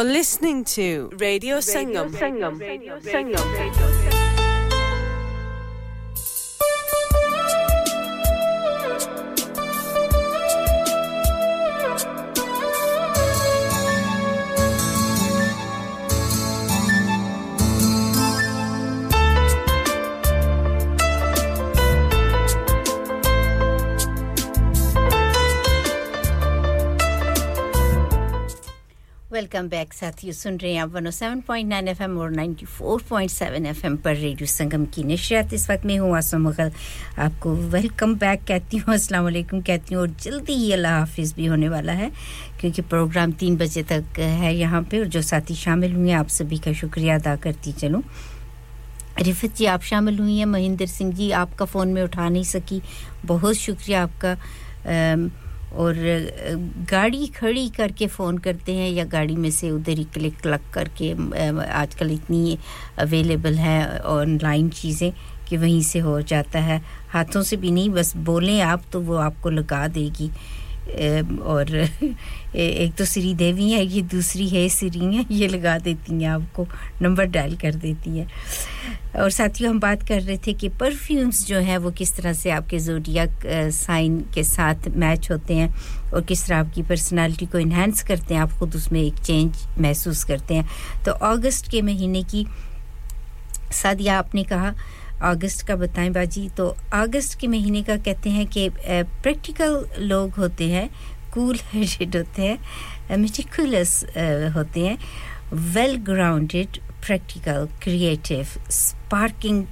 You're listening to Radio Sangam. Sangam. Radio Sangam. Welcome back साथियों सुन रहे हैं आप 107.9 एफएम और 94.7 एफएम पर रेडियो संगम की नशियात इस वक्त में हूँ आसम मुगल। आपको वेलकम बैक कहती हूँ। अस्सलाम वालेकुम कहती हूँ और जल्दी ही अल्लाह हाफिज़ भी होने वाला है क्योंकि प्रोग्राम तीन बजे तक है यहाँ पे और जो साथी शामिल हुए हैं आप सभी का शुक्रिया अदा करती चलूँ। रिफत जी आप शामिल हुई हैं? महेंद्र सिंह जी आपका फ़ोन में उठा नहीं सकी। बहुत शुक्रिया आपका। अम, और गाड़ी खड़ी करके फ़ोन करते हैं या गाड़ी में से उधर ही क्लिक क्लक करके आजकल इतनी अवेलेबल है ऑनलाइन चीज़ें कि वहीं से हो जाता है। हाथों से भी नहीं, बस बोलें, आप तो वो आपको लगा देगी। और एक तो श्री देवी है, ये दूसरी है श्री है, ये लगा देती हैं आपको, नंबर डायल कर देती हैं। और साथियों, हम बात कर रहे थे कि परफ्यूम्स जो हैं, वो किस तरह से आपके जोडियाक साइन के साथ मैच होते हैं और किस तरह आपकी पर्सनालिटी को इन्हांस करते हैं, आप खुद उसमें एक चेंज महसूस करते हैं। तो अगस्त के महीने की सादिया आपने कहा अगस्त का बताएँ बाजी। तो अगस्त के महीने का कहते हैं कि प्रैक्टिकल लोग होते हैं कूल हेडेड होते हैं मेटिकुलस होते हैं well grounded practical creative sparkling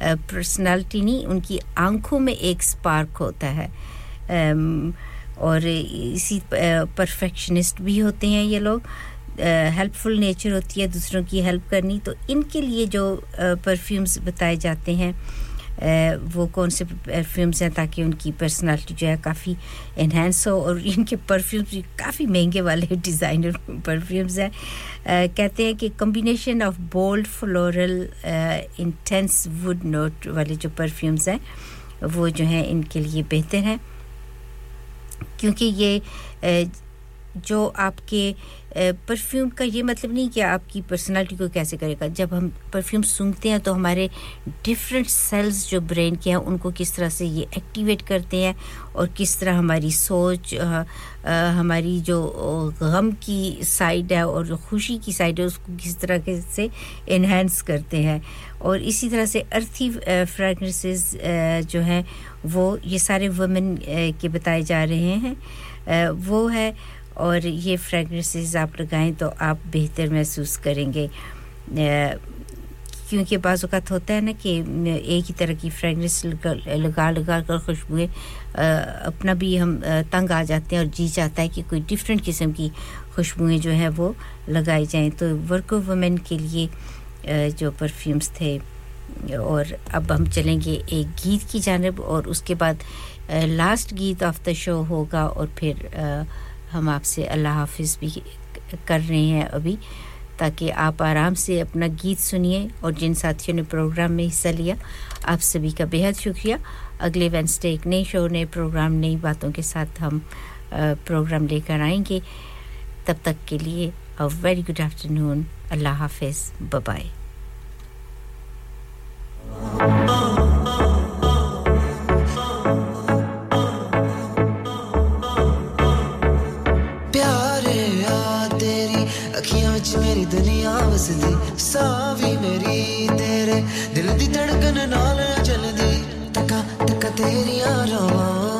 personality नहीं, उनकी आँखों में एक स्पार्क होता है। और इसी परफेक्शनिस्ट भी होते हैं ये लोग। हेल्पफुल नेचर होती है दूसरों की हेल्प करनी तो इनके लिए जो परफ्यूम्स बताए जाते हैं वो कौन से परफ्यूम्स हैं ताकि उनकी पर्सनालिटी जो है काफ़ी इन्हेंस हो और इनके परफ्यूम्स भी काफ़ी महँगे वाले डिज़ाइनर परफ्यूम्स हैं। कहते हैं कि combination of bold floral intense wood note वाले जो परफ्यूम्स हैं, वो जो हैं इनके लिए बेहतर हैं। क्योंकि ये जो आपके परफ्यूम का ये मतलब नहीं कि आपकी पर्सनालिटी को कैसे करेगा। जब हम परफ्यूम सूंघते हैं तो हमारे डिफरेंट सेल्स जो ब्रेन के हैं उनको किस तरह से ये एक्टिवेट करते हैं और किस तरह हमारी सोच अ, अ, हमारी जो गम की साइड है और जो खुशी की साइड है उसको किस तरह के से इन्हेंस करते हैं। और इसी तरह से अर्थी फ्रेगनेंसेस जो हैं वो ये सारे वुमेन के बताए जा रहे हैं। वो है और ये फ्रेगनेंसेस आप लगाएँ तो आप बेहतर महसूस करेंगे। क्योंकि बाज़ होता है ना कि एक ही तरह की फ्रेगनेंस लगा लगा कर खुशबुएँ अपना भी हम तंग आ जाते हैं और जी चाहता है कि कोई डिफरेंट किस्म की खुशबुएँ जो हैं वो लगाई जाएँ। तो वर्को वुमेन के लिए जो परफ्यूम्स थे और अब हम चलेंगे एक गीत की जानब और उसके बाद लास्ट गीत ऑफ़ द शो होगा और फिर अ, हम आपसे अल्लाह हाफिज़ भी कर रहे हैं अभी, ताकि आप आराम से अपना गीत सुनिए और जिन साथियों ने प्रोग्राम में हिस्सा लिया, आप सभी का बेहद शुक्रिया। अगले वेंसडे एक नए शो, नए प्रोग्राम, नई बातों के साथ हम प्रोग्राम लेकर आएँगे। तब तक के लिए अ वेरी गुड आफ्टरनून अल्लाह हाफिज़। बाय दुनिया वसदी सावी मेरी तेरे। दिल दी धड़कन नाल चलदी ਤੱਕਾ तका तेरियाँ रावां।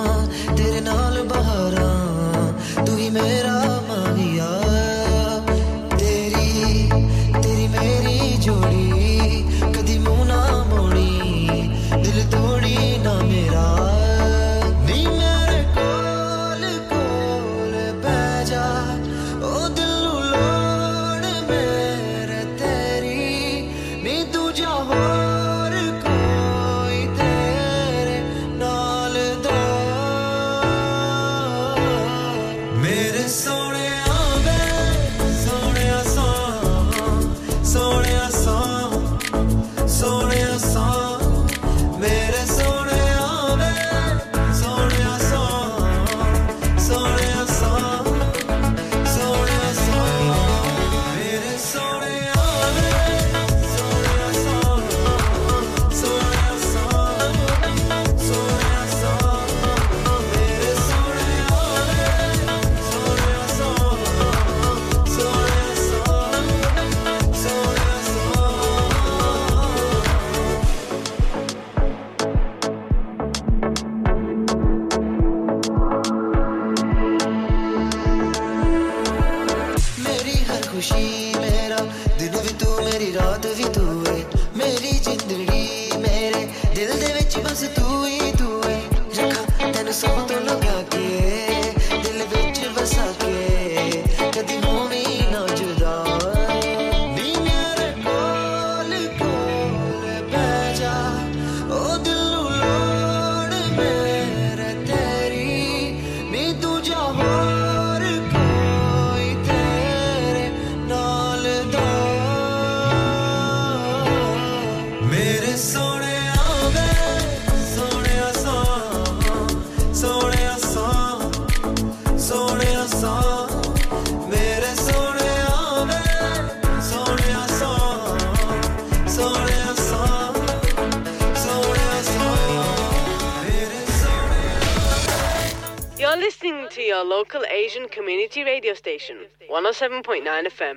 Your local Asian community radio station, 107.9 FM.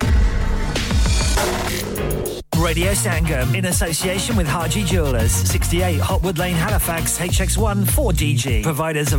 Radio Sangam in association with Haji Jewelers, 68 Hotwood Lane, Halifax, HX1 4DG. Providers of